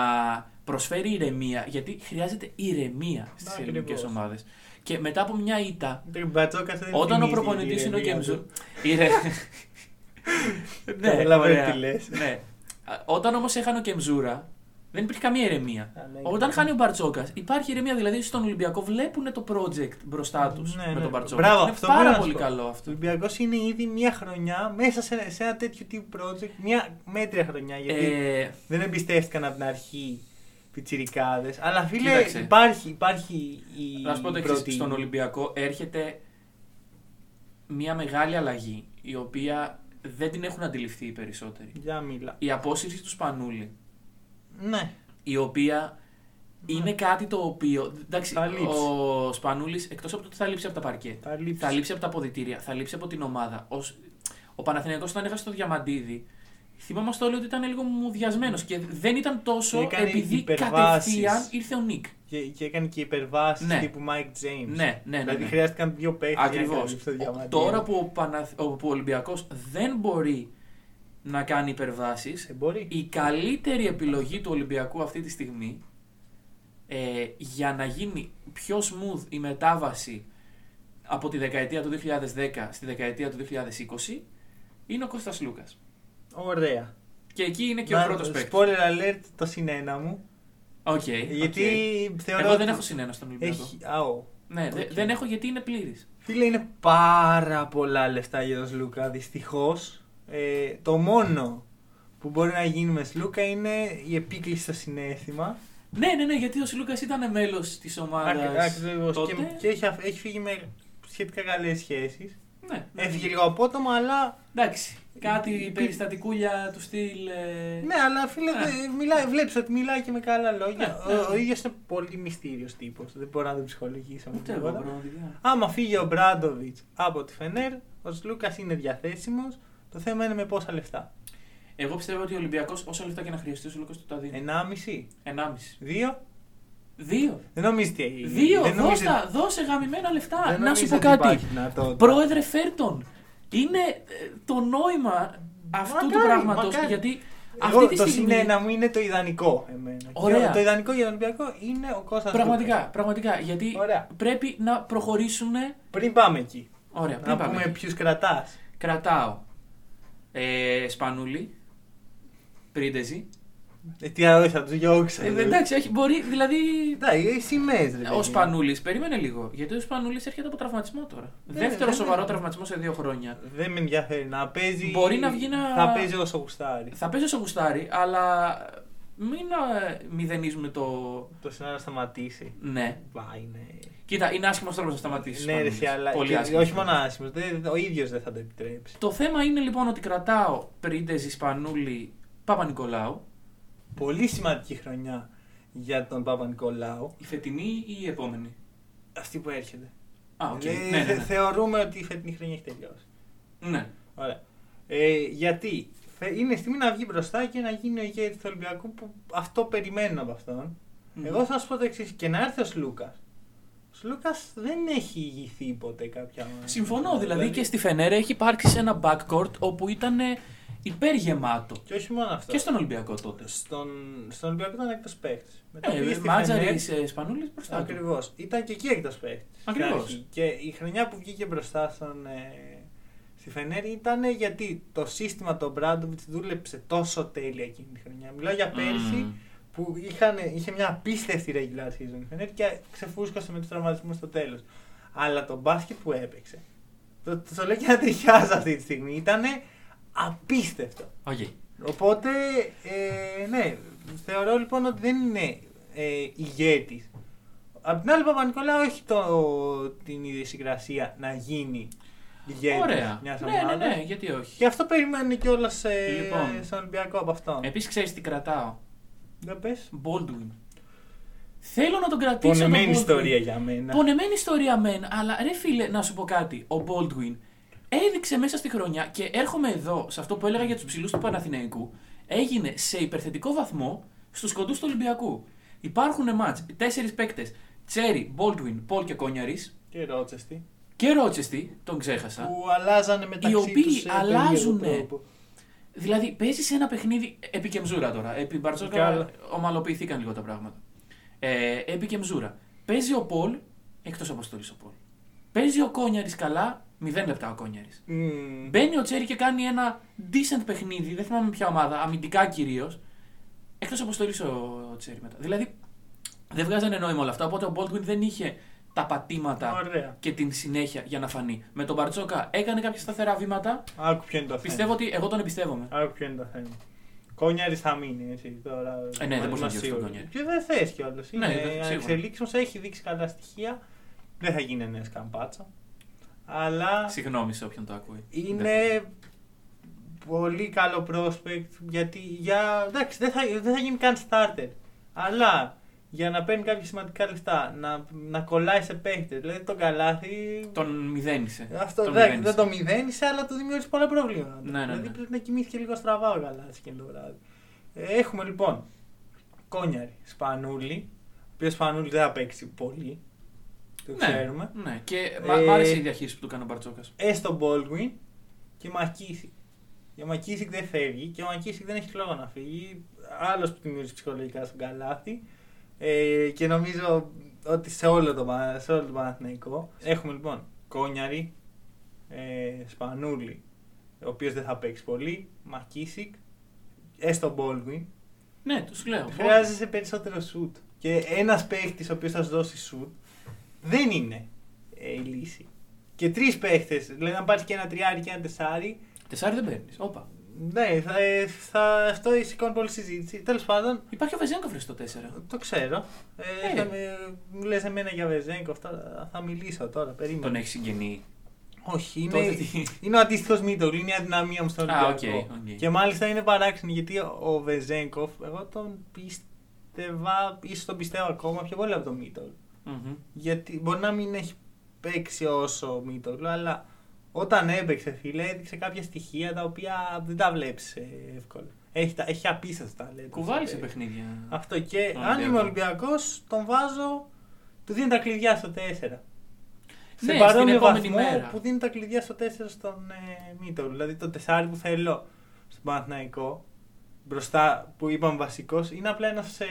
Speaker 2: προσφέρει ηρεμία. Γιατί χρειάζεται ηρεμία στις
Speaker 1: Ακριβώς.
Speaker 2: ελληνικές ομάδες. Και μετά από μια ήττα,
Speaker 1: Ο Μπατσόκας δεν
Speaker 2: όταν ο
Speaker 1: θυμίζει
Speaker 2: προπονητής
Speaker 1: την
Speaker 2: είναι ο
Speaker 1: ηρεμία
Speaker 2: Κεμζού.
Speaker 1: του.
Speaker 2: Ηρε... ναι,
Speaker 1: Καταλαβαίνω
Speaker 2: ωραία.
Speaker 1: τι λες.
Speaker 2: Ναι. Α, Όταν όμως έχανε ο Κεμζούρα, δεν υπήρχε καμία ηρεμία.
Speaker 1: Α, ναι,
Speaker 2: Όταν
Speaker 1: ναι.
Speaker 2: χάνει ο Μπαρτσόκας, υπάρχει ηρεμία. Δηλαδή στον Ολυμπιακό βλέπουν το project μπροστά τους
Speaker 1: Ναι,
Speaker 2: με
Speaker 1: ναι.
Speaker 2: τον Μπαρτσόκα.
Speaker 1: Μπράβο,
Speaker 2: είναι
Speaker 1: αυτό
Speaker 2: πάρα
Speaker 1: πρέπει να
Speaker 2: πολύ
Speaker 1: σου πω.
Speaker 2: καλό
Speaker 1: Ο
Speaker 2: αυτό.
Speaker 1: Ολυμπιακός είναι ήδη μία χρονιά μέσα σε, σε ένα τέτοιο τύπου project. Μία μέτρια χρονιά. Γιατί
Speaker 2: Ε,
Speaker 1: δεν εμπιστεύτηκαν από την αρχή πιτσιρικάδες. Αλλά φίλε,
Speaker 2: Κοίταξε.
Speaker 1: υπάρχει, υπάρχει η.
Speaker 2: να σου πω το
Speaker 1: η
Speaker 2: εξής,
Speaker 1: πρώτη-
Speaker 2: Στον Ολυμπιακό έρχεται μια μεγάλη αλλαγή η οποία δεν την έχουν αντιληφθεί οι περισσότεροι.
Speaker 1: Για μίλα.
Speaker 2: Η απόσυρση του Σπανούλη.
Speaker 1: Ναι.
Speaker 2: η οποία είναι κάτι το οποίο. Εντάξει,
Speaker 1: Θα λείψει.
Speaker 2: ο Σπανούλης, εκτός από το ότι θα λείψει από τα παρκέ,
Speaker 1: Θα λείψει.
Speaker 2: θα λείψει από τα αποδητήρια, θα λείψει από την ομάδα. Ως... Ο Παναθηναϊκός όταν έχασε το διαμαντίδι, θυμάμαστε όλοι ότι ήταν λίγο μουδιασμένος και δεν ήταν τόσο
Speaker 1: Και έκανε
Speaker 2: επειδή
Speaker 1: υπερβάσεις.
Speaker 2: κατευθείαν ήρθε ο Νικ.
Speaker 1: Και, και έκανε και υπερβάσεις
Speaker 2: Ναι.
Speaker 1: τύπου Mike James.
Speaker 2: Ναι, ναι, ναι.
Speaker 1: Δηλαδή
Speaker 2: ναι.
Speaker 1: χρειάστηκαν δύο παίχτες για να
Speaker 2: Ακριβώς.
Speaker 1: καλύψει το διαμαντήρι.
Speaker 2: Τώρα που ο, Παναθ... ο, που ο Ολυμπιακός δεν μπορεί να κάνει υπερβάσεις,
Speaker 1: Ε, μπορεί.
Speaker 2: η καλύτερη επιλογή του Ολυμπιακού αυτή τη στιγμή ε, για να γίνει πιο smooth η μετάβαση από τη δεκαετία του 2010 στη δεκαετία του 2020 είναι ο Κώστας Σλούκας.
Speaker 1: Ωραία.
Speaker 2: Και εκεί είναι και
Speaker 1: Να-
Speaker 2: ο πρώτος παίκτης.
Speaker 1: Spoiler alert το συν ένα μου.
Speaker 2: Οκ,
Speaker 1: Γιατί
Speaker 2: οκ.
Speaker 1: θεωρώ.
Speaker 2: Εγώ δεν
Speaker 1: ότι
Speaker 2: έχω συν ένα στον Ολυμπιακό.
Speaker 1: Έχει. Αό.
Speaker 2: Ναι, δε-
Speaker 1: Οκ.
Speaker 2: δεν έχω γιατί είναι πλήρης.
Speaker 1: Φίλε, είναι πάρα πολλά λεφτά για τον Σλούκα, δυστυχώς. Ε, το μόνο που μπορεί να γίνει με Σλούκα είναι η επίκληση στο συναίσθημα.
Speaker 2: Ναι, ναι, ναι, γιατί ο Σλούκας ήταν μέλος της ομάδας.
Speaker 1: Ακριβώ.
Speaker 2: τότε.
Speaker 1: Και, και έχει, αφ- έχει φύγει με σχετικά καλές σχέσεις.
Speaker 2: Ναι, ναι.
Speaker 1: Έφυγε λίγο απότομα, αλλά.
Speaker 2: Εντάξει. Κάτι
Speaker 1: Υπή-
Speaker 2: περιστατικούλια του στυλ. ε,
Speaker 1: Ναι, αλλά φίλε,
Speaker 2: Ε.
Speaker 1: δε- μιλάει, βλέπεις ότι μιλάει και με καλά λόγια.
Speaker 2: Ναι, ναι.
Speaker 1: Ο, ο ίδιος είναι πολύ μυστήριος τύπος. Δεν μπορώ να τον ψυχολογήσω με
Speaker 2: Ούτε εγώ
Speaker 1: τίποτα.
Speaker 2: πραγματικά.
Speaker 1: Άμα φύγει ο Μπράντοβιτς από τη Φενέρ, ο Σλούκας είναι διαθέσιμος. Το θέμα είναι με πόσα λεφτά.
Speaker 2: Εγώ πιστεύω ότι ο Ολυμπιακός, όσα λεφτά και να χρειαστεί, ο Σλούκα του τα δίνει.
Speaker 1: 1,5.
Speaker 2: 1,5.
Speaker 1: Δύο.
Speaker 2: Δύο.
Speaker 1: Δεν νομίζετε.
Speaker 2: Δύο,
Speaker 1: δεν
Speaker 2: δώσ' τα, δώσε γαμημένα λεφτά.
Speaker 1: δεν
Speaker 2: να σου
Speaker 1: νομίζετε
Speaker 2: πω
Speaker 1: ότι
Speaker 2: κάτι.
Speaker 1: υπάρχει δυνατότητα.
Speaker 2: Πρόεδρε, φέρτον. Είναι ε, το νόημα αυτού του
Speaker 1: Μακάρι,
Speaker 2: πράγματος.
Speaker 1: μακάρι.
Speaker 2: Γιατί
Speaker 1: Εγώ,
Speaker 2: αυτή τη
Speaker 1: το
Speaker 2: στιγμή.
Speaker 1: συνένα μου είναι το ιδανικό εμένα.
Speaker 2: Ωραία.
Speaker 1: Και Το ιδανικό για τον Ολυμπιακό είναι ο Κώστας
Speaker 2: Πραγματικά,
Speaker 1: Λούκας.
Speaker 2: πραγματικά. Γιατί
Speaker 1: Ωραία.
Speaker 2: πρέπει να προχωρήσουν.
Speaker 1: Πριν πάμε εκεί,
Speaker 2: Ωραία, πριν
Speaker 1: να
Speaker 2: πάμε.
Speaker 1: πούμε ποιους κρατάς.
Speaker 2: Κρατάω. Ε, Σπανούλη. Πρίντεζη.
Speaker 1: Ε, τι άλλο θα τους διώξω.
Speaker 2: Ε, εντάξει, όχι, μπορεί, δηλαδή.
Speaker 1: Εντάξει, οι σημαίες, ρε
Speaker 2: Ο
Speaker 1: παιδί.
Speaker 2: Σπανούλης, περίμενε λίγο. Γιατί ο Σπανούλης έρχεται από τραυματισμό τώρα.
Speaker 1: Ναι,
Speaker 2: Δεύτερο
Speaker 1: ναι,
Speaker 2: σοβαρό
Speaker 1: ναι.
Speaker 2: τραυματισμό σε δύο χρόνια.
Speaker 1: Δεν με ενδιαφέρει να παίζει.
Speaker 2: Μπορεί να βγει να-
Speaker 1: Θα παίζει όσο γουστάρει.
Speaker 2: Θα παίζει όσο γουστάρει, αλλά μην ε, μηδενίζουμε το.
Speaker 1: Το συνάρα να σταματήσει.
Speaker 2: Ναι.
Speaker 1: Βα, είναι.
Speaker 2: Κοίτα, είναι άσχημος τρόπος να σταματήσεις.
Speaker 1: Ναι, ρε, εσύ, αλλά.
Speaker 2: Πολύ
Speaker 1: και-
Speaker 2: άσχημος
Speaker 1: όχι μόνο
Speaker 2: τρόπος.
Speaker 1: άσχημος. Ο ίδιος δεν θα το επιτρέψει.
Speaker 2: Το θέμα είναι λοιπόν ότι κρατάω Πρίντεζη, Σπανούλη, Παπα-Νικολάου.
Speaker 1: Πολύ σημαντική χρονιά για τον Παπα-Νικολάου.
Speaker 2: Η φετινή ή η επόμενη;
Speaker 1: Αυτή που έρχεται.
Speaker 2: Α, οκ.
Speaker 1: Ε,
Speaker 2: Ναι, ναι,
Speaker 1: θε-
Speaker 2: ναι.
Speaker 1: Θεωρούμε ότι η φετινή χρονιά έχει τελειώσει.
Speaker 2: ναι.
Speaker 1: Ωραία. Ε, γιατί; Θε- είναι στιγμή να βγει μπροστά και να γίνει ο ηγέτης του Ολυμπιακού που αυτό περιμένω από αυτόν.
Speaker 2: Μμμ.
Speaker 1: Εγώ θα σου πω το εξής: και να έρθει ο Σλούκας. Ο Σλούκα δεν έχει ηγηθεί ποτέ κάποια.
Speaker 2: Συμφωνώ, δηλαδή και στη Φενέρα έχει υπάρξει σε ένα backcourt όπου ήταν ε, υπεργεμάτο.
Speaker 1: Και όχι μόνο αυτό.
Speaker 2: Και στον Ολυμπιακό τότε.
Speaker 1: Στον, στον Ολυμπιακό ήταν εκτό παίκτης. Μετά πήγε
Speaker 2: Ε,
Speaker 1: στη
Speaker 2: Μάτζαρη,
Speaker 1: Φενέρ.
Speaker 2: ε, Σπανούλη μπροστά. του.
Speaker 1: Ακριβώς. Ήταν και εκεί εκτό παίκτης.
Speaker 2: Ακριβώς.
Speaker 1: Και η χρονιά που βγήκε μπροστά στον, ε, στη Φενέρ ήταν γιατί το σύστημα των Μπράντοβιτς δούλεψε τόσο τέλεια εκείνη τη χρονιά. Μιλάω για πέρσι
Speaker 2: Μμμ.
Speaker 1: Που είχαν, είχε μια απίστευτη regular season η Φενέρ και ξεφούσκωσε με τους τραυματισμούς στο τέλος. Αλλά το μπάσκετ που έπαιξε. Το, το, το λέω και ανατριχιάζω αυτή τη στιγμή. Ήταν απίστευτο.
Speaker 2: Οκ.
Speaker 1: Οπότε, ε, ναι, θεωρώ λοιπόν ότι δεν είναι ε, ηγέτης. Απ' την άλλη, Παπα-Νικολάου έχει το, την ιδιοσυγκρασία να γίνει ηγέτης
Speaker 2: Ωραία.
Speaker 1: μιας
Speaker 2: Ναι, ναι,
Speaker 1: ομάδας.
Speaker 2: ναι, γιατί όχι.
Speaker 1: Και αυτό περιμένει κιόλας ε,
Speaker 2: Λοιπόν.
Speaker 1: στον Ολυμπιακό από αυτόν.
Speaker 2: Επίσης, ξέρεις τι κρατάω;
Speaker 1: Δεν πες.
Speaker 2: Baldwin. Θέλω να τον κρατήσω.
Speaker 1: Πονεμένη
Speaker 2: τον Baldwin.
Speaker 1: ιστορία για μένα.
Speaker 2: Πονεμένη ιστορία μεν, αλλά ρε φίλε, να σου πω κάτι. Ο Baldwin έδειξε μέσα στη χρονιά και έρχομαι εδώ σε αυτό που έλεγα για τους ψηλούς του Παναθηναϊκού. Έγινε σε υπερθετικό βαθμό στους κοντούς του Ολυμπιακού. Υπάρχουν μάτς, τέσσερις παίκτες. Τσέρι, Baldwin, Πολ και Κόνιαρης
Speaker 1: Και Ρότσεστη.
Speaker 2: και Ρότσεστη, τον ξέχασα.
Speaker 1: Που αλλάζανε μεταξύ
Speaker 2: οποίοι
Speaker 1: τους σε
Speaker 2: αλλάζουνε.
Speaker 1: περίεργο τρόπο.
Speaker 2: Δηλαδή παίζεις σε ένα παιχνίδι επί και μζούρα τώρα. Επί Μπαρτσόκα
Speaker 1: Καλά.
Speaker 2: ομαλοποιηθήκαν λίγο τα πράγματα. Ε, επί και μζούρα. Παίζει ο Πολ εκτός αποστολή ο Πολ. Παίζει ο Κόνιαρης καλά, 0 λεπτά ο Κόνιαρης.
Speaker 1: Μμμ.
Speaker 2: Μπαίνει ο Τσέρι και κάνει ένα decent παιχνίδι, δεν θυμάμαι ποια ομάδα, αμυντικά κυρίως. Εκτός αποστολή ο, ο Τσέρι μετά. Δηλαδή δεν βγάζανε νόημα όλα αυτά. Οπότε ο Baldwin δεν είχε τα πατήματα
Speaker 1: Ωραία.
Speaker 2: και την συνέχεια για να φανεί. Με τον Μπαρτσόκα έκανε κάποια σταθερά βήματα.
Speaker 1: Άκου ποιο είναι το θέμα.
Speaker 2: Πιστεύω ότι εγώ τον εμπιστεύομαι.
Speaker 1: Άκου ποιο είναι το θέμα. Κόνιαρης θα μείνει έτσι τώρα.
Speaker 2: Ε, ναι, δεν μπορείς να
Speaker 1: είμαστε
Speaker 2: διώξεις τον
Speaker 1: σίγουροι.
Speaker 2: Κόνιαρη.
Speaker 1: Και δεν θες κιόλας.
Speaker 2: Ναι,
Speaker 1: Είναι
Speaker 2: δεν- σίγουρα.
Speaker 1: εξελίξιμο, έχει δείξει καλά στοιχεία. Δεν θα γίνει νέο καμπάτσα. Αλλά
Speaker 2: Συγγνώμη σε όποιον το ακούει. Δεν-
Speaker 1: είναι πολύ καλό prospect γιατί για. Εντάξει, δεν θα, δεν θα γίνει καν starter. Αλλά για να παίρνει κάποια σημαντικά λεφτά, να, να κολλάει σε παίχτες. Δηλαδή τον καλάθι.
Speaker 2: Τον μηδένισε.
Speaker 1: Αυτό
Speaker 2: Τον
Speaker 1: εντάξει,
Speaker 2: μηδένισε.
Speaker 1: δεν το μηδένισε, αλλά του δημιούργησε πολλά προβλήματα.
Speaker 2: Ναι, ναι,
Speaker 1: δηλαδή
Speaker 2: ναι.
Speaker 1: πρέπει να κοιμήθηκε λίγο στραβά ο Γαλάτσι εκείνο το βράδυ. Ε, έχουμε λοιπόν Κόνιαρη, Σπανούλη, ο οποίος Σπανούλη δεν θα παίξει πολύ. Το
Speaker 2: Ναι,
Speaker 1: ξέρουμε.
Speaker 2: ναι. Και
Speaker 1: Ε,
Speaker 2: μ' μ' άρεσε η διαχείριση που του έκανε ο Μπαρτσόκας.
Speaker 1: Έστω Baldwin και Μακίσικ. Και ο Μακίσικ δεν φεύγει και ο Μακίσικ δεν έχει λόγο να φύγει. Άλλος που δημιούργησε ψυχολογικά στον καλάθι. Ε, και νομίζω ότι σε όλο το, Πα- σε όλο το Παναθηναϊκό. Έχουμε λοιπόν Κόνιαρη, ε, Σπανούλη, ο οποίος δεν θα παίξει πολύ, Μακίσικ, έστω Baldwin.
Speaker 2: Ναι, τους λέω.
Speaker 1: Χρειάζεσαι περισσότερο σουτ. Και ένας παίχτης ο οποίος θα σου δώσει σουτ δεν είναι ε, η λύση. Και τρεις παίχτες, δηλαδή αν πάρεις και ένα τριάρι και ένα τεσάρι,
Speaker 2: Τεσάρι δεν παίρνεις. Όπα.
Speaker 1: Ναι, θα, ε, θα, αυτό σηκώνει πολλή συζήτηση. Τέλος πάντων,
Speaker 2: Υπάρχει ο Βεζέγκοφ στο 4.
Speaker 1: το ξέρω. Ε,
Speaker 2: Ε.
Speaker 1: θα με, μου λες εμένα για Βεζέγκο, αυτά θα μιλήσω τώρα. Περίμενα.
Speaker 2: Τον έχεις συγγενεί.
Speaker 1: Όχι, είναι,
Speaker 2: Τότε τι-
Speaker 1: είναι ο αντίστοιχος Μήτογλου, είναι η αδυναμία μου στον
Speaker 2: Α,
Speaker 1: Ολυμπιακό.
Speaker 2: οκ, οκ.
Speaker 1: Και μάλιστα είναι παράξενο γιατί ο- ο Βεζένκοφ, εγώ τον πίστευα, ίσως τον πιστεύω ακόμα πιο πολύ από τον Μήτογλου.
Speaker 2: Μμμ.
Speaker 1: Γιατί μπορεί να μην έχει παίξει όσο ο Μήτογλου, αλλά όταν έπαιξε, φίλε, έδειξε κάποια στοιχεία τα οποία δεν τα βλέπεις εύκολα. Έχει, τα- έχει απίστευτα ταλέντα.
Speaker 2: Κουβάλαγε σε
Speaker 1: Ε,
Speaker 2: παιχνίδια.
Speaker 1: Αυτό και
Speaker 2: Τον
Speaker 1: αν είμαι
Speaker 2: Ολυμπιακό.
Speaker 1: Ολυμπιακός, τον βάζω. Του δίνει τα κλειδιά στο 4.
Speaker 2: Ναι,
Speaker 1: σε παρόμοιο
Speaker 2: στην επόμενη
Speaker 1: βαθμό
Speaker 2: μέρα.
Speaker 1: που δίνει τα κλειδιά στο 4 στον ε, Μήτογλου. Δηλαδή το 4 που θέλω στον Παναθηναϊκό, μπροστά που είπαμε βασικός, είναι απλά ένας ε,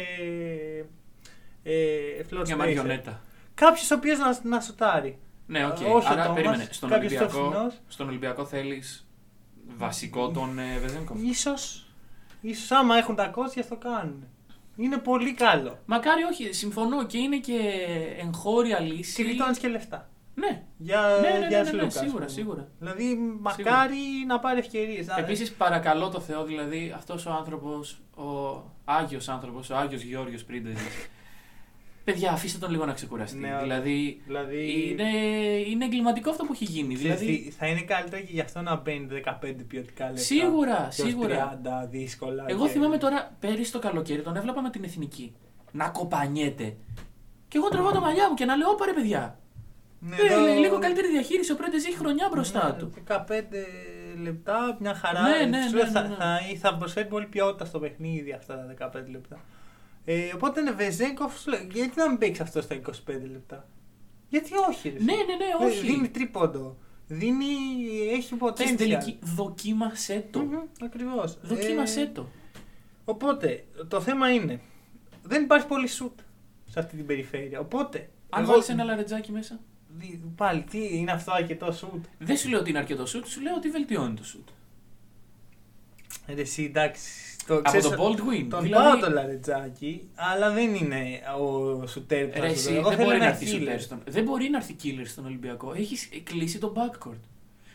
Speaker 1: ε, floor
Speaker 2: Μια
Speaker 1: spacer.
Speaker 2: μαριονέτα.
Speaker 1: Κάποιος ο οποίος να, να σουτάρει.
Speaker 2: Ναι, οκ.
Speaker 1: Ε, όχι ο
Speaker 2: Άρα
Speaker 1: Τόμας,
Speaker 2: περίμενε. Στον
Speaker 1: κάποιος
Speaker 2: Ολυμπιακό,
Speaker 1: τοξινός.
Speaker 2: στον Ολυμπιακό θέλεις βασικό τον ε, Βεζένκοφ.
Speaker 1: Ίσως, ίσως άμα έχουν τα κότσια το κάνουν. Είναι πολύ καλό.
Speaker 2: Μακάρι όχι, συμφωνώ και είναι και εγχώρια λύση.
Speaker 1: Και γλιτώνεις και λεφτά.
Speaker 2: Ναι,
Speaker 1: Για,
Speaker 2: ναι, ναι, ναι,
Speaker 1: για
Speaker 2: ναι, ναι,
Speaker 1: Σλούκα, ας
Speaker 2: σίγουρα,
Speaker 1: πούμε.
Speaker 2: σίγουρα.
Speaker 1: Δηλαδή, μακάρι να πάρει ευκαιρίες.
Speaker 2: Επίσης, παρακαλώ το Θεό, δηλαδή αυτός ο άνθρωπος, ο Άγιος άνθρωπος, ο Άγιος Γεώργιος Πρίντεζης. Παιδιά, αφήστε τον λίγο να ξεκουραστεί.
Speaker 1: Ναι,
Speaker 2: δηλαδή,
Speaker 1: δηλαδή
Speaker 2: είναι, είναι εγκληματικό αυτό που έχει γίνει.
Speaker 1: ξέρεις
Speaker 2: Δηλαδή,
Speaker 1: τι, θα είναι καλύτερα και γι' αυτό να μπαίνει 15 ποιοτικά λεπτά.
Speaker 2: Σίγουρα,
Speaker 1: και ως
Speaker 2: σίγουρα.
Speaker 1: 30 δύσκολα.
Speaker 2: εγώ
Speaker 1: και-
Speaker 2: θυμάμαι τώρα πέρυσι το καλοκαίρι τον έβλεπα με την εθνική. Να κοπανιέται. Και εγώ τρεβάω τα μαλλιά μου και να λέω: Όπα ρε παιδιά.
Speaker 1: Ναι,
Speaker 2: Ε,
Speaker 1: εδώ-
Speaker 2: Λίγο καλύτερη διαχείριση. Ο Πρέντεζ έχει χρονιά μπροστά
Speaker 1: Ναι,
Speaker 2: του.
Speaker 1: 15 λεπτά, μια χαρά.
Speaker 2: Ναι, ναι,
Speaker 1: Σου
Speaker 2: ναι,
Speaker 1: λέω, θα,
Speaker 2: ναι, ναι.
Speaker 1: Θα, θα προσφέρει πολύ ποιότητα στο παιχνίδι αυτά τα 15 λεπτά. Ε, οπότε είναι Βεζέγκοφ, σου λέω, γιατί να μην παίξει αυτό στα 25 λεπτά; Γιατί όχι, ρε.
Speaker 2: Ναι, ναι, ναι,
Speaker 1: Ε,
Speaker 2: όχι.
Speaker 1: Δίνει τρίποντο. Δίνει, έχει
Speaker 2: Και στην
Speaker 1: potential.
Speaker 2: τελική, δοκίμασέ το.
Speaker 1: Ακριβώς.
Speaker 2: Δοκίμασέ το.
Speaker 1: Οπότε, το θέμα είναι, δεν υπάρχει πολύ σουτ σε αυτή την περιφέρεια. Οπότε,
Speaker 2: Αν
Speaker 1: εγώ-
Speaker 2: βάλεις ένα λαρετζάκι μέσα.
Speaker 1: δι- Πάλι, τι είναι αυτό αρκετό σουτ;
Speaker 2: Δεν σου λέω ότι είναι αρκετό σουτ, σου λέω ότι βελτιώνει το σουτ.
Speaker 1: Ε, εσύ, εντάξει. Το,
Speaker 2: Από
Speaker 1: ξέρεις,
Speaker 2: το Baldwin.
Speaker 1: Τον
Speaker 2: δηλαδή,
Speaker 1: πάω το λαρετζάκι, αλλά δεν είναι ο σουτέρ που θα
Speaker 2: Ρε,
Speaker 1: σου
Speaker 2: εσύ,
Speaker 1: δω. Εγώ
Speaker 2: δεν
Speaker 1: θέλω
Speaker 2: μπορεί να
Speaker 1: ένα
Speaker 2: έρθει
Speaker 1: killer.
Speaker 2: σουτέρ στον... Δεν μπορεί να έρθει killer στον Ολυμπιακό. Έχει κλείσει το backcourt.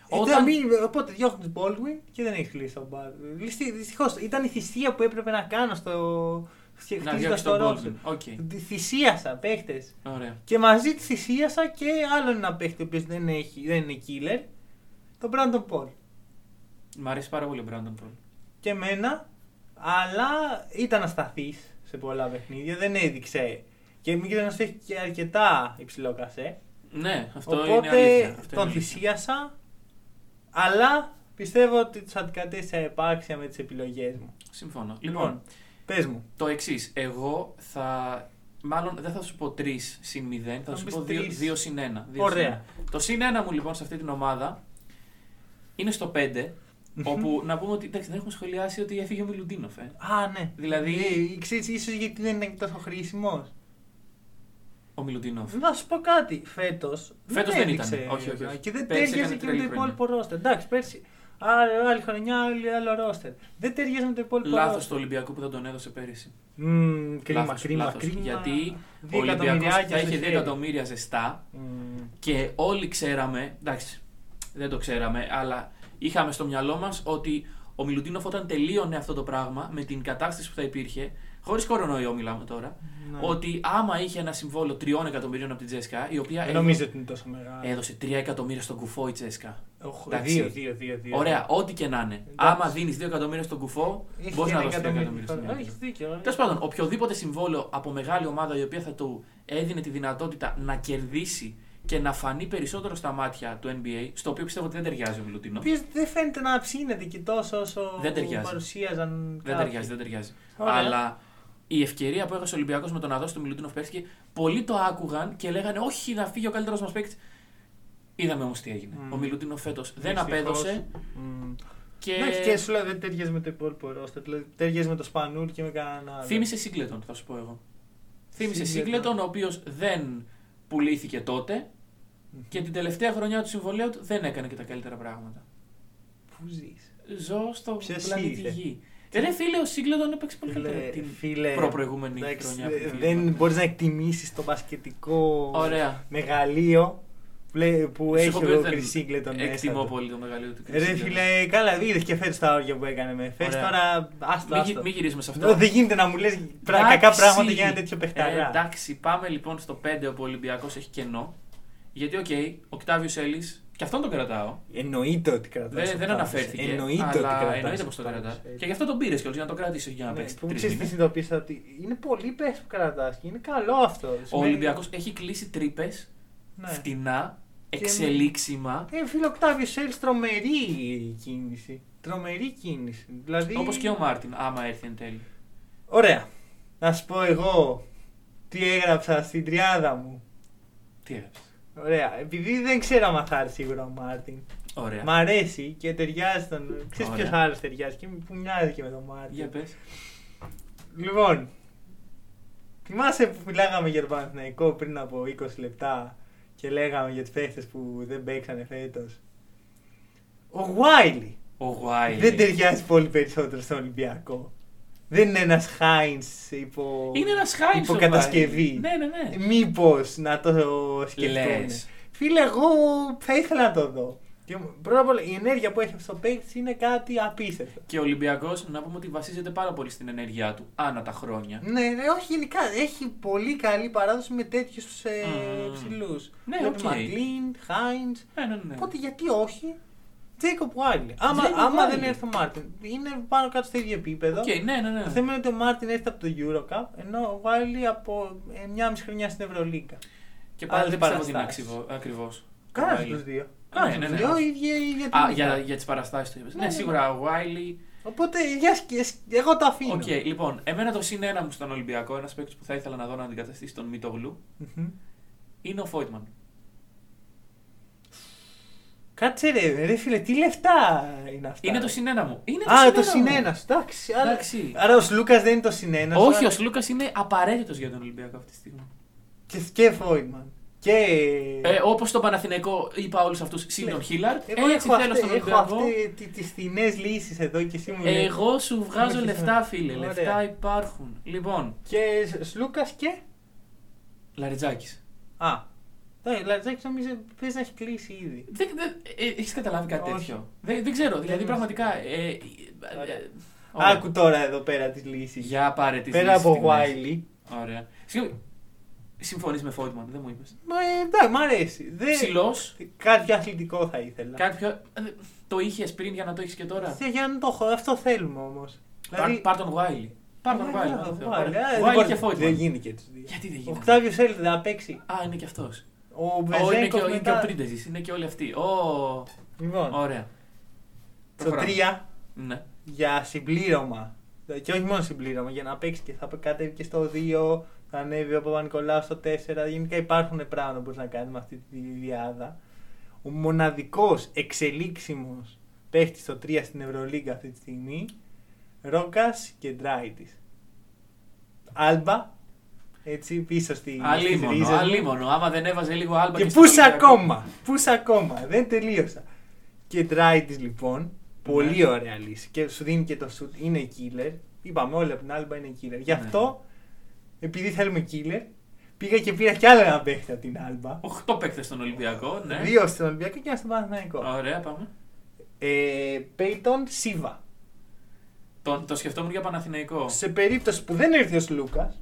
Speaker 1: Ε,
Speaker 2: Όταν-
Speaker 1: δεν μην- οπότε διώχνει τον Baldwin και δεν έχει κλείσει τον Baldwin. Δυστυχώς ήταν η θυσία που έπρεπε να κάνω στο.
Speaker 2: Να
Speaker 1: χτίζοντας
Speaker 2: διώξει
Speaker 1: το
Speaker 2: τον
Speaker 1: roster.
Speaker 2: Baldwin. Οκ.
Speaker 1: Τη Θυσίασα παίχτες.
Speaker 2: Ωραία.
Speaker 1: Και μαζί τη θυσίασα και άλλον ένα παίχτη ο οποίος δεν, έχει- δεν είναι killer. Τον Brandon Paul.
Speaker 2: Μ' αρέσει πάρα πολύ ο Brandon Paul.
Speaker 1: Και εμένα, αλλά ήταν ασταθής σε πολλά παιχνίδια. Δεν έδειξε. Και μην ξέρει έχει και αρκετά υψηλό κασέ.
Speaker 2: Ναι, αυτό είναι
Speaker 1: Οπότε
Speaker 2: αλήθεια. Αυτό είναι
Speaker 1: τον
Speaker 2: αλήθεια.
Speaker 1: θυσίασα. Αλλά πιστεύω ότι τους αντικατέστησα επάξια με τις επιλογές μου.
Speaker 2: Συμφωνώ.
Speaker 1: Λοιπόν,
Speaker 2: Λοιπόν,
Speaker 1: πες μου.
Speaker 2: το εξής. Εγώ θα. Μάλλον δεν θα σου πω 3 συν 0, θα
Speaker 1: Θα
Speaker 2: σου
Speaker 1: πεις
Speaker 2: πω 2
Speaker 1: τρεις.
Speaker 2: συν 1.
Speaker 1: Ωραία.
Speaker 2: Το συν 1 μου λοιπόν σε αυτή την ομάδα είναι στο 5. Όπου να πούμε ότι εντάξει, δεν έχουμε σχολιάσει ότι έφυγε ο Μιλουντίνοφ. Ε.
Speaker 1: Α, ναι.
Speaker 2: Δηλαδή-
Speaker 1: Ε, ξέρεις, ίσως γιατί δεν είναι τόσο χρήσιμος.
Speaker 2: Ο Μιλουντίνοφ.
Speaker 1: Να σου πω κάτι. Φέτος.
Speaker 2: Φέτος δεν ήταν. Όχι, όχι, όχι.
Speaker 1: Και δεν
Speaker 2: Πέρσι
Speaker 1: τέριαζε
Speaker 2: έκανε
Speaker 1: και με
Speaker 2: τρελή
Speaker 1: το
Speaker 2: χρονιά.
Speaker 1: υπόλοιπο ρόστερ. Εντάξει, πέρσι. Άλλη, άλλη χρονιά, άλλη, άλλο ρόστερ. Δεν ταιριάζει με το υπόλοιπο
Speaker 2: Λάθος
Speaker 1: ρόστερ.
Speaker 2: του Ολυμπιακού που δεν τον έδωσε πέρυσι.
Speaker 1: Μμμ, κρίμα,
Speaker 2: Λάθος,
Speaker 1: κρίμα,
Speaker 2: λάθος.
Speaker 1: κρίμα.
Speaker 2: Γιατί
Speaker 1: Δύο
Speaker 2: ο Ολυμπιακός
Speaker 1: εκατομμυριάκια
Speaker 2: θα
Speaker 1: στο
Speaker 2: είχε 2
Speaker 1: χέρι.
Speaker 2: εκατομμύρια ζεστά
Speaker 1: Μμμ.
Speaker 2: και όλοι ξέραμε, εντάξει, δεν το ξέραμε, αλλά είχαμε στο μυαλό μας ότι ο Μιλουτίνοφ όταν τελείωνε αυτό το πράγμα με την κατάσταση που θα υπήρχε, χωρίς κορονοϊό μιλάμε τώρα,
Speaker 1: Ναι.
Speaker 2: ότι άμα είχε ένα συμβόλαιο 3 εκατομμυρίων από την Τζέσκα, η οποία
Speaker 1: Δεν
Speaker 2: έδωσε,
Speaker 1: νομίζω ότι είναι τόσο μεγάλο.
Speaker 2: έδωσε 3 εκατομμύρια στον κουφό η Τζέσκα.
Speaker 1: Οχ,
Speaker 2: εντάξει.
Speaker 1: Δύο, δύο, δύο, δύο.
Speaker 2: Ωραία, ό,τι και να είναι.
Speaker 1: Εντάξει.
Speaker 2: Άμα δίνεις 2 εκατομμύρια στον κουφό,
Speaker 1: Έχει
Speaker 2: μπορείς
Speaker 1: και
Speaker 2: να
Speaker 1: ένα
Speaker 2: δώσεις 3
Speaker 1: εκατομμύριο.
Speaker 2: εκατομμύρια στον
Speaker 1: Έχεις
Speaker 2: Ολυμπιακό.
Speaker 1: δίκιο.
Speaker 2: Τέλος πάντων, οποιοδήποτε συμβόλαιο από μεγάλη ομάδα η οποία θα του έδινε τη δυνατότητα να κερδίσει και να φανεί περισσότερο στα μάτια του NBA, στο οποίο πιστεύω ότι δεν ταιριάζει ο
Speaker 1: Ο
Speaker 2: Μιλουτίνο.
Speaker 1: οποίο δεν φαίνεται να ψήνεται και τόσο όσο
Speaker 2: Δεν ταιριάζει.
Speaker 1: παρουσίαζαν.
Speaker 2: Δεν
Speaker 1: κάποιοι.
Speaker 2: ταιριάζει, δεν ταιριάζει.
Speaker 1: Ωραία.
Speaker 2: Αλλά η ευκαιρία που έχασε ο Ολυμπιακός με το να δώσει τον Μιλουτίνο πέρσι και πολλοί το άκουγαν και λέγανε Όχι, να φύγει ο καλύτερος μας παίκτης. Είδαμε όμως τι έγινε.
Speaker 1: Μμ.
Speaker 2: Ο Μιλουτίνο φέτος δεν
Speaker 1: Δυστυχώς.
Speaker 2: απέδωσε
Speaker 1: Μμ.
Speaker 2: και.
Speaker 1: Ναι, και σου λέω δεν ταιριάζει με το υπόλοιπο ρόστερ. Δηλαδή ταιριάζει με το Σπανούρ και με κανέναν άλλο.
Speaker 2: Θύμησε Σίγκλετον, θα σου πω εγώ. Θύμησε
Speaker 1: Σίγκλετον.
Speaker 2: Σίγκλετον, ο οποίος δεν πουλήθηκε τότε και την τελευταία χρονιά του συμβολέου του δεν έκανε και τα καλύτερα πράγματα.
Speaker 1: Πού ζεις;
Speaker 2: Ζω στο
Speaker 1: Ποιος
Speaker 2: πλανήτη
Speaker 1: είσαι;
Speaker 2: Γη. Ε, ρε φίλε, ο Σίγκλετον έπαιξε πολύ καλύτερα
Speaker 1: Φίλε,
Speaker 2: την
Speaker 1: φίλε,
Speaker 2: προπροηγούμενη
Speaker 1: εντάξει,
Speaker 2: χρονιά.
Speaker 1: δε-
Speaker 2: που
Speaker 1: δεν
Speaker 2: πήγε.
Speaker 1: μπορείς να εκτιμήσεις το μπασκετικό
Speaker 2: Ωραία.
Speaker 1: μεγαλείο πλέ- που
Speaker 2: Σου
Speaker 1: έχει
Speaker 2: έχω πει
Speaker 1: ο
Speaker 2: ότι δεν
Speaker 1: Chris Singleton μέσα.
Speaker 2: Εκτιμώ
Speaker 1: του.
Speaker 2: πολύ το μεγαλείο του Chris
Speaker 1: Ρε
Speaker 2: Singleton.
Speaker 1: φίλε, καλά, είδες και φέτος τα όρια που έκανε με Φες.
Speaker 2: Ωραία.
Speaker 1: Τώρα, άστο,
Speaker 2: Μην, γι-
Speaker 1: άστο.
Speaker 2: μην γυρίσουμε σε αυτό.
Speaker 1: Εδώ Δεν γίνεται να μου λες κακά
Speaker 2: Εντάξει.
Speaker 1: πράγματα για ένα τέτοιο
Speaker 2: Ε,
Speaker 1: παιχταρά.
Speaker 2: εντάξει, πάμε λοιπόν στο 5 όπου ο Ολυμπιακός έχει κενό. Γιατί, οκ, ο Οκτάβιος Έλλης, και αυτόν τον κρατάω.
Speaker 1: Εννοείται ότι κρατάς
Speaker 2: Δεν, δεν
Speaker 1: το
Speaker 2: αναφέρθηκε.
Speaker 1: Εννοείται ότι
Speaker 2: αλλά
Speaker 1: κρατάς
Speaker 2: εννοείται
Speaker 1: το
Speaker 2: πως το
Speaker 1: Octavius
Speaker 2: κρατάς.
Speaker 1: Ellis.
Speaker 2: Και γι' αυτό τον πήρες και για να το κρατήσει, όχι για να
Speaker 1: Ναι,
Speaker 2: παίξει
Speaker 1: που
Speaker 2: τρεις
Speaker 1: ξέρεις τι
Speaker 2: μήνες.
Speaker 1: συνειδητοποίησα ότι είναι πολύ πες που κρατάς και είναι καλό αυτό.
Speaker 2: Ο
Speaker 1: Σημαίνει-
Speaker 2: Ολυμπιακός έχει κλείσει τρύπες
Speaker 1: Ναι.
Speaker 2: φτηνά,
Speaker 1: Και-
Speaker 2: εξελίξιμα.
Speaker 1: Ε, φίλο Οκτάβιο Σέλ, τρομερή κίνηση. Τρομερή κίνηση. Δηλαδή...
Speaker 2: Όπως και ο Μάρτιν, άμα έρθει εν τέλει.
Speaker 1: Ωραία. Να σου πω εγώ τι έγραψα στην τριάδα μου.
Speaker 2: Τι έγραψες;
Speaker 1: Ωραία. Επειδή δεν ξέρω αν θα έρθει σίγουρα ο Μάρτιν.
Speaker 2: Ωραία.
Speaker 1: Μ' αρέσει και ταιριάζει τον. Ξέρεις
Speaker 2: Ωραία.
Speaker 1: ποιος άλλος ταιριάζει και που μοιάζει και με τον Μάρτιν.
Speaker 2: Για πες.
Speaker 1: Λοιπόν, θυμάσαι που μιλάγαμε για τον Παναθηναϊκό πριν από 20 λεπτά; Και λέγαμε για τους παίχτες που δεν παίξανε φέτος. Ο Γουάιλι
Speaker 2: Ο Γουάιλι.
Speaker 1: δεν ταιριάζει πολύ περισσότερο στον Ολυμπιακό. Δεν είναι ένας Χάινς υπό,
Speaker 2: Είναι ένας Χάινς
Speaker 1: υπό κατασκευή.
Speaker 2: Ναι, ναι, ναι.
Speaker 1: Μήπως να το σκεφτούν.
Speaker 2: Λες.
Speaker 1: Φίλε, εγώ θα ήθελα να το δω. Και πρώτα απ' όλα η ενέργεια που έχει στο παίκτη είναι κάτι απίστευτο.
Speaker 2: Και ο Ολυμπιακός, να πούμε ότι βασίζεται πάρα πολύ στην ενέργειά του ανά τα χρόνια.
Speaker 1: Ναι, ναι, όχι γενικά. Έχει πολύ καλή παράδοση με τέτοιους ε,
Speaker 2: Μμμ.
Speaker 1: ψηλούς.
Speaker 2: Ναι, οκ.
Speaker 1: Μακλίν, Χάινς.
Speaker 2: Ναι, ναι, ναι.
Speaker 1: Οπότε γιατί όχι. Τζέικοπ Βάιλι. Άμα,
Speaker 2: Jacob
Speaker 1: άμα
Speaker 2: Wiley.
Speaker 1: δεν έρθει ο Μάρτιν, είναι πάνω κάτω στο ίδιο επίπεδο.
Speaker 2: Οκ, ναι, ναι, ναι.
Speaker 1: Το θέμα είναι ότι ο Μάρτιν έρθει από το Eurocup, ενώ ο Βάιλι από 9,5 χρονιά στην Ευρωλίγκα.
Speaker 2: Και πάλι
Speaker 1: άλλες
Speaker 2: δεν πιστεύω ότι είναι
Speaker 1: παραστάσεις.
Speaker 2: ακριβώς.
Speaker 1: Κάνα τους δύο.
Speaker 2: Ναι,
Speaker 1: Κάνα
Speaker 2: ναι,
Speaker 1: τους
Speaker 2: ναι.
Speaker 1: δύο, ίδια, ίδια
Speaker 2: Α,
Speaker 1: τιμητά.
Speaker 2: για, για τις παραστάσεις του είπες.
Speaker 1: Ναι,
Speaker 2: Ναι,
Speaker 1: ναι,
Speaker 2: σίγουρα ο Wiley.
Speaker 1: Οπότε για σκες- εγώ το αφήνω.
Speaker 2: Οκ, λοιπόν, εμένα το συν ένα μου στον Ολυμπιακό, ένας παίκτης που θα ήθελα να δω να αντικαταστήσει τον Μητογλου,
Speaker 1: Μμμ.
Speaker 2: είναι ο Φόιτμαν.
Speaker 1: Κάτσε ρε, ρε φίλε, τι λεφτά είναι αυτά.
Speaker 2: Είναι το συν ένα μου. Είναι
Speaker 1: Α, το
Speaker 2: συν
Speaker 1: συν
Speaker 2: ένα μου.
Speaker 1: ένας. Εντάξει. άρα-
Speaker 2: Εντάξει.
Speaker 1: Άρα ο Σλούκας δεν είναι το συν ένας.
Speaker 2: Όχι, ο Σλούκας είναι απαραίτητος για τον Ολυμπιακό αυτή τη στιγμή.
Speaker 1: Και, και Φόιμαν. Και.
Speaker 2: Ε, Όπως το Παναθηναϊκό είπα όλους αυτούς συν τον Χίλαρτ,
Speaker 1: Εγώ
Speaker 2: έτσι
Speaker 1: έχω,
Speaker 2: θέλω
Speaker 1: αυτέ,
Speaker 2: στον
Speaker 1: έχω
Speaker 2: Ολυμπιακό.
Speaker 1: αυτέ, τις φθηνέ λύσεις εδώ και εσύ μου λες.
Speaker 2: Εγώ σου βγάζω
Speaker 1: Όχι,
Speaker 2: λεφτά, φίλε.
Speaker 1: ωραία.
Speaker 2: Λεφτά υπάρχουν. Λοιπόν,
Speaker 1: Και Σλούκας και;
Speaker 2: Λαριτζάκης.
Speaker 1: Α. Ναι, Λατζάκη νομίζω παίζει να έχει κλείσει ήδη.
Speaker 2: Δεν, δεν, ε, έχεις καταλάβει κάτι
Speaker 1: Όχι.
Speaker 2: τέτοιο; Δεν, δεν ξέρω, δηλαδή
Speaker 1: Δεν
Speaker 2: πραγματικά. Ε, ε,
Speaker 1: Ωραία.
Speaker 2: ε, ωραία.
Speaker 1: Άκου τώρα εδώ πέρα τις λύσεις.
Speaker 2: Για πάρε τις
Speaker 1: Πέρα
Speaker 2: λύσεις
Speaker 1: από
Speaker 2: στιγμές.
Speaker 1: Βάιλι.
Speaker 2: Ωραία. Συγγνώμη. Συμφωνείς με Φόιτμαν, δεν μου είπες.
Speaker 1: Μα ε, εντάξει, μ' αρέσει. Δεν...
Speaker 2: Ψηλός.
Speaker 1: Κάτι πιο αθλητικό θα ήθελα.
Speaker 2: Κάτι πιο. ε, Το είχες πριν για να το έχεις και τώρα;
Speaker 1: Θε, Για να το έχω, αυτό θέλουμε όμως.
Speaker 2: Πάρ, πάρ τον Βάιλι. Πάρ τον Βάιλι.
Speaker 1: Βάιλι
Speaker 2: Βάιλι και
Speaker 1: Δεν
Speaker 2: Φόιτμαν.
Speaker 1: γίνει και του δύο.
Speaker 2: Γιατί δεν
Speaker 1: Ο
Speaker 2: γίνεται;
Speaker 1: Οκτάβιος Σέλ δεν θα παίξει.
Speaker 2: Α, είναι και αυτός.
Speaker 1: Ο
Speaker 2: Ω, είναι και,
Speaker 1: Βεζέγκοφ
Speaker 2: ο- είναι και ο
Speaker 1: μετά.
Speaker 2: Πρίντεζης, είναι και όλοι αυτοί. Ω,
Speaker 1: Λοιπόν,
Speaker 2: ωραία.
Speaker 1: στο 3
Speaker 2: Ναι.
Speaker 1: για συμπλήρωμα. Και όχι μόνο συμπλήρωμα, για να παίξεις και θα κατέβει και στο 2, θα ανέβει ο Παπα-Νικολάου στο 4. Γενικά υπάρχουν πράγματα που μπορείς να κάνεις με αυτή τη διάδα. Ο μοναδικός εξελίξιμος παίχτης στο 3 στην Ευρωλίγκα αυτή τη στιγμή, Ρόκας και Ντράιτης. Άλμπα, έτσι πίσω στη. στις
Speaker 2: Αλίμονο,
Speaker 1: ρίζες μου.
Speaker 2: αλίμονο. Άμα δεν έβαζε λίγο άλμπα
Speaker 1: Και
Speaker 2: στο
Speaker 1: πού
Speaker 2: Ολυμπιακό.
Speaker 1: ακόμα, πού ακόμα, δεν τελείωσα. Και Ντράιτης λοιπόν, πολύ
Speaker 2: Ναι.
Speaker 1: ωραία λύση. Και σου δίνει και το σουτ, είναι killer. Είπαμε όλοι από την Άλμπα είναι killer. Γι'
Speaker 2: Ναι.
Speaker 1: αυτό, επειδή θέλουμε killer, πήγα και πήρα κι άλλο ένα παίχτη από την Άλμπα.
Speaker 2: Οχτώ παίκτες στον Ολυμπιακό, ναι.
Speaker 1: Δύο στον Ολυμπιακό και ένα στον Παναθηναϊκό.
Speaker 2: Ωραία, πάμε.
Speaker 1: Ε, Πέιτον Σίβα.
Speaker 2: Το, το σκεφτόμουν για Παναθηναϊκό.
Speaker 1: Σε περίπτωση που δεν έρθει ο Λούκας,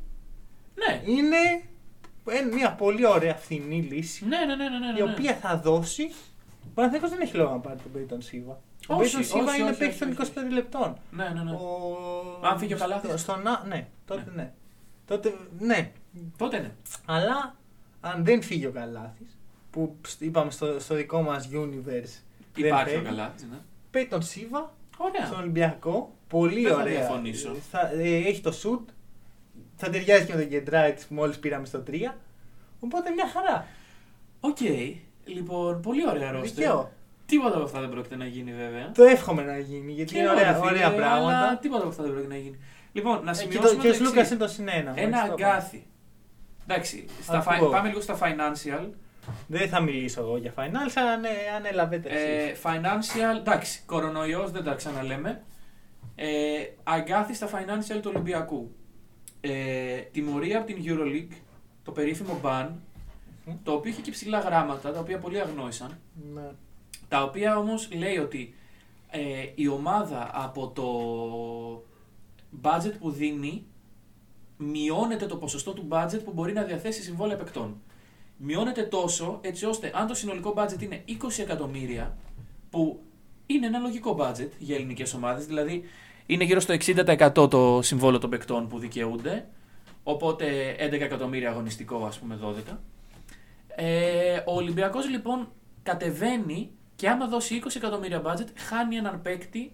Speaker 2: Ναι.
Speaker 1: είναι ε, μια πολύ ωραία φθηνή λύση.
Speaker 2: Ναι, ναι, ναι, ναι, ναι, ναι.
Speaker 1: η οποία θα δώσει. Ο Παναθηναϊκός δεν έχει λόγο να πάρει τον Πέιτον Σίβα. Ο
Speaker 2: Όχι,
Speaker 1: Πέιτον Σίβα
Speaker 2: όχι,
Speaker 1: είναι
Speaker 2: όχι,
Speaker 1: παίκτης των
Speaker 2: όχι,
Speaker 1: 25 λεπτών.
Speaker 2: Ναι, ναι, ναι.
Speaker 1: Ο...
Speaker 2: Αν φύγει ο Καλάθης.
Speaker 1: Στο, στο να- ναι, τότε ναι. Τότε ναι.
Speaker 2: Τότε ναι.
Speaker 1: Αλλά αν δεν φύγει ο Καλάθης, που σ- είπαμε στο, στο δικό μας universe. δεν
Speaker 2: Υπάρχει ο
Speaker 1: φεύγει,
Speaker 2: καλά. Ναι.
Speaker 1: Πέιτον Σίβα
Speaker 2: Ωραία.
Speaker 1: στον Ολυμπιακό. Πολύ
Speaker 2: Δεν θα
Speaker 1: ωραία.
Speaker 2: διαφωνήσω.
Speaker 1: Θα, ε, έχει το shoot. Θα ταιριάζει και με τον Cartwright που μόλις πήραμε στο 3. Οπότε μια χαρά.
Speaker 2: Οκ. Λοιπόν, πολύ ωραία ρόστερ.
Speaker 1: Δικαίω.
Speaker 2: Τίποτα από αυτά δεν πρόκειται να γίνει βέβαια.
Speaker 1: Το εύχομαι να γίνει γιατί
Speaker 2: Και
Speaker 1: είναι
Speaker 2: εγώ,
Speaker 1: ωραία,
Speaker 2: ρε φίλε,
Speaker 1: ωραία
Speaker 2: Αλλά
Speaker 1: πράγματα.
Speaker 2: τίποτα από αυτά δεν πρόκειται να γίνει. Λοιπόν, να
Speaker 1: Ε, και,
Speaker 2: σημειώσουμε.
Speaker 1: το, και ο
Speaker 2: το
Speaker 1: Λούκα
Speaker 2: εξής.
Speaker 1: είναι το συνένα.
Speaker 2: Ένα αγκάθι. Εντάξει, στα
Speaker 1: Ακούω.
Speaker 2: φι- πάμε λίγο στα financial.
Speaker 1: Δεν θα μιλήσω εγώ για finals, αλλά ναι, ανέλαβετε
Speaker 2: Ε,
Speaker 1: εσείς.
Speaker 2: financial, εντάξει, κορονοϊός δεν τα ξαναλέμε. Ε, αγκάθι στα financial του Ολυμπιακού. Ε, τιμωρία από την Euroleague, το περίφημο ban, το οποίο είχε και ψηλά γράμματα, τα οποία πολλοί αγνόησαν.
Speaker 1: Ναι.
Speaker 2: Τα οποία όμως λέει ότι ε, η ομάδα από το budget που δίνει μειώνεται το ποσοστό του budget που μπορεί να διαθέσει συμβόλαια παικτών. Μειώνεται τόσο έτσι ώστε αν το συνολικό budget είναι 20 εκατομμύρια, που είναι ένα λογικό budget για ελληνικές ομάδες, δηλαδή είναι γύρω στο 60% το συμβόλαιο των παικτών που δικαιούνται, οπότε 11 εκατομμύρια αγωνιστικό, ας πούμε 12. Ε, ο Ολυμπιακός λοιπόν κατεβαίνει και άμα δώσει 20 εκατομμύρια budget, χάνει έναν παίκτη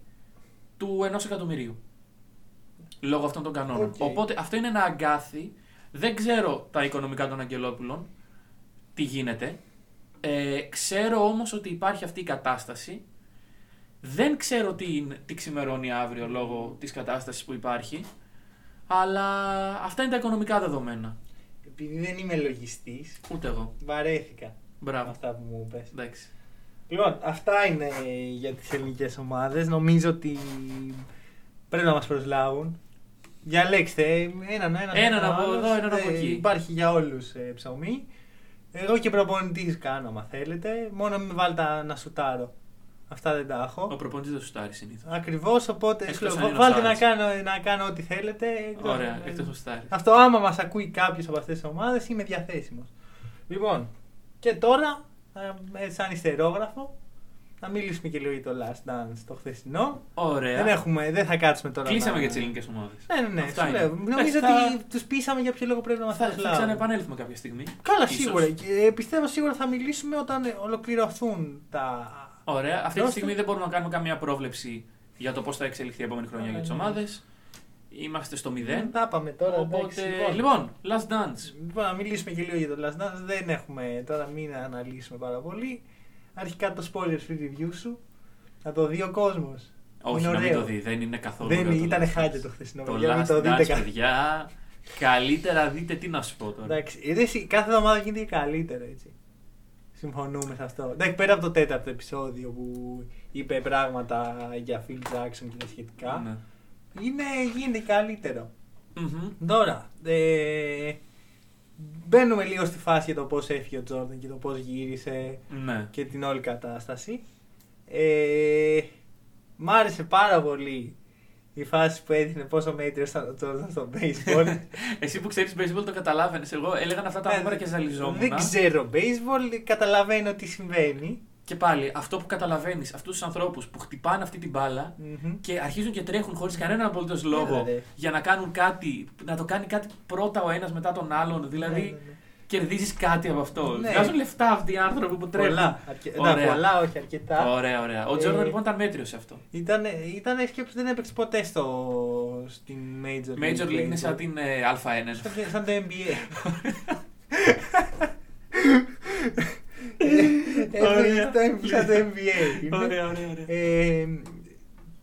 Speaker 2: του 1 εκατομμυρίου. Λόγω αυτών των κανόνων.
Speaker 1: Οκ.
Speaker 2: Οπότε αυτό είναι ένα αγκάθι. Δεν ξέρω τα οικονομικά των Αγγελόπουλων, τι γίνεται. Ε, ξέρω όμως ότι υπάρχει αυτή η κατάσταση. Δεν ξέρω τι, είναι- τι ξημερώνει αύριο λόγω της κατάστασης που υπάρχει. Αλλά αυτά είναι τα οικονομικά δεδομένα.
Speaker 1: Επειδή δεν είμαι λογιστής,
Speaker 2: Ούτε εγώ.
Speaker 1: βαρέθηκα με
Speaker 2: Μπράβο.
Speaker 1: αυτά που μου είπες.
Speaker 2: Εντάξει.
Speaker 1: Λοιπόν, αυτά είναι για τις ελληνικές ομάδες. Νομίζω ότι πρέπει να μας προσλάβουν. Διαλέξτε έναν, έναν,
Speaker 2: Έναν από
Speaker 1: άλλος.
Speaker 2: εδώ, έναν από
Speaker 1: Ε,
Speaker 2: εκεί.
Speaker 1: Υπάρχει για όλους ε, ψωμί. Εγώ και προπονητής κάνω, άμα θέλετε. Μόνο μην με βάλτε να σουτάρω. Αυτά δεν τα έχω.
Speaker 2: Ο προπονητής δεν σου στάρει συνήθως.
Speaker 1: Ακριβώς, οπότε
Speaker 2: Εκτός
Speaker 1: σου
Speaker 2: αν
Speaker 1: λέω,
Speaker 2: είναι ο
Speaker 1: βάλτε να
Speaker 2: Σάρας.
Speaker 1: κάνω, να κάνω ό,τι θέλετε.
Speaker 2: Ωραία,
Speaker 1: Ε,
Speaker 2: εκτός του στάρει.
Speaker 1: Αυτό άμα μας ακούει κάποιος από αυτές τις ομάδες είμαι διαθέσιμος. Λοιπόν, και τώρα, ε, σαν ιστερόγραφο, να μιλήσουμε και λίγο για το Last Dance το χθεσινό.
Speaker 2: Ωραία.
Speaker 1: Δεν, έχουμε, δεν θα κάτσουμε τώρα
Speaker 2: Κλείσαμε
Speaker 1: να...
Speaker 2: για τις ελληνικές ομάδες.
Speaker 1: Ναι, ναι, ναι.
Speaker 2: Αυτά
Speaker 1: σου
Speaker 2: είναι.
Speaker 1: λέω. Νομίζω
Speaker 2: Εντάξει, θα-
Speaker 1: ότι τους πείσαμε για ποιο λόγο πρέπει να μας
Speaker 2: Θα, θα
Speaker 1: προσλάβουν.
Speaker 2: ξαναεπανέλθουμε κάποια στιγμή.
Speaker 1: Καλά,
Speaker 2: Ίσως.
Speaker 1: σίγουρα. Και, ε, πιστεύω σίγουρα θα μιλήσουμε όταν ε, ολοκληρωθούν τα...
Speaker 2: Ωραία. Αυτή τη
Speaker 1: Δώστε.
Speaker 2: στιγμή δεν μπορούμε να κάνουμε καμία πρόβλεψη για το πώς θα εξελιχθεί η επόμενη χρονιά για τις
Speaker 1: Ναι, ναι.
Speaker 2: ομάδες. Είμαστε στο
Speaker 1: Δεν
Speaker 2: μηδέν.
Speaker 1: τα είπαμε τώρα. εντάξει,
Speaker 2: Οπότε. Λοιπόν, Last Dance.
Speaker 1: Λοιπόν, να μιλήσουμε και λίγο για το Last Dance. Δεν έχουμε τώρα, μην αναλύσουμε πάρα πολύ. Αρχικά το spoiler free review σου. Να το δει ο κόσμος.
Speaker 2: Όχι,
Speaker 1: Είναι
Speaker 2: να μην
Speaker 1: ωραίο.
Speaker 2: το δει. Δεν είναι καθόλου.
Speaker 1: Δεν
Speaker 2: ωραίο το
Speaker 1: ήταν
Speaker 2: Last
Speaker 1: χάλια
Speaker 2: Dance.
Speaker 1: το χθεσινό.
Speaker 2: Το
Speaker 1: παιδιά, μην
Speaker 2: Last
Speaker 1: το δείτε
Speaker 2: Dance,
Speaker 1: κα-
Speaker 2: παιδιά. Καλύτερα δείτε τι να σου πω τώρα.
Speaker 1: Εντάξει, ε, ρε, εσύ, κάθε εβδομάδα γίνεται και καλύτερο έτσι. Συμφωνούμε σε αυτό. Εντάξει, πέρα από το τέταρτο επεισόδιο που είπε πράγματα για Phil Jackson και τα σχετικά.
Speaker 2: Ναι.
Speaker 1: Είναι, γίνεται καλύτερο.
Speaker 2: Μμμ.
Speaker 1: Τώρα, ε, μπαίνουμε λίγο στη φάση για το πώς έφυγε ο Τζόρνταν και το πώς γύρισε
Speaker 2: Ναι.
Speaker 1: και την όλη κατάσταση. Ε, μ' άρεσε πάρα πολύ η φάση που έδειχνε πόσο μέτριος ήταν ο Τζόρνταν στο baseball.
Speaker 2: Εσύ που ξέρεις baseball το καταλάβαινες. Εγώ έλεγαν αυτά τα
Speaker 1: Ναι,
Speaker 2: νούμερα και ζαλιζόμουν.
Speaker 1: Δεν ξέρω baseball, καταλαβαίνω τι συμβαίνει.
Speaker 2: Και πάλι, αυτό που καταλαβαίνεις, αυτούς τους ανθρώπους που χτυπάνε αυτή την μπάλα
Speaker 1: Μμμ.
Speaker 2: και αρχίζουν και τρέχουν χωρίς κανέναν απολύτως λόγο
Speaker 1: Έλα, ρε.
Speaker 2: για να κάνουν κάτι, να το κάνει κάτι πρώτα ο ένας μετά τον άλλον. Δηλαδή,
Speaker 1: Ναι, ναι, ναι.
Speaker 2: κερδίζεις κάτι από αυτό.
Speaker 1: Ναι.
Speaker 2: Βγάζουν λεφτά αυτοί οι άνθρωποι που τρέχουν.
Speaker 1: Πολλά. Αρκε...
Speaker 2: Ωραία.
Speaker 1: Ναι, πολλά, όχι αρκετά.
Speaker 2: Ωραία, ωραία. Ο
Speaker 1: Ε,
Speaker 2: Τζόρνταν λοιπόν ήταν μέτριος σε αυτό.
Speaker 1: Ήταν, ήταν σκέψη δεν έπαιξε ποτέ στο, στην Major League.
Speaker 2: Major League είναι σαν
Speaker 1: Baseball.
Speaker 2: την ε, Α1.
Speaker 1: Σαν, σαν το NBA.
Speaker 2: Ωραία.
Speaker 1: Έπαιξε σαν το NBA. είναι.
Speaker 2: Ωραία, ωραία, ωραία.
Speaker 1: Ε,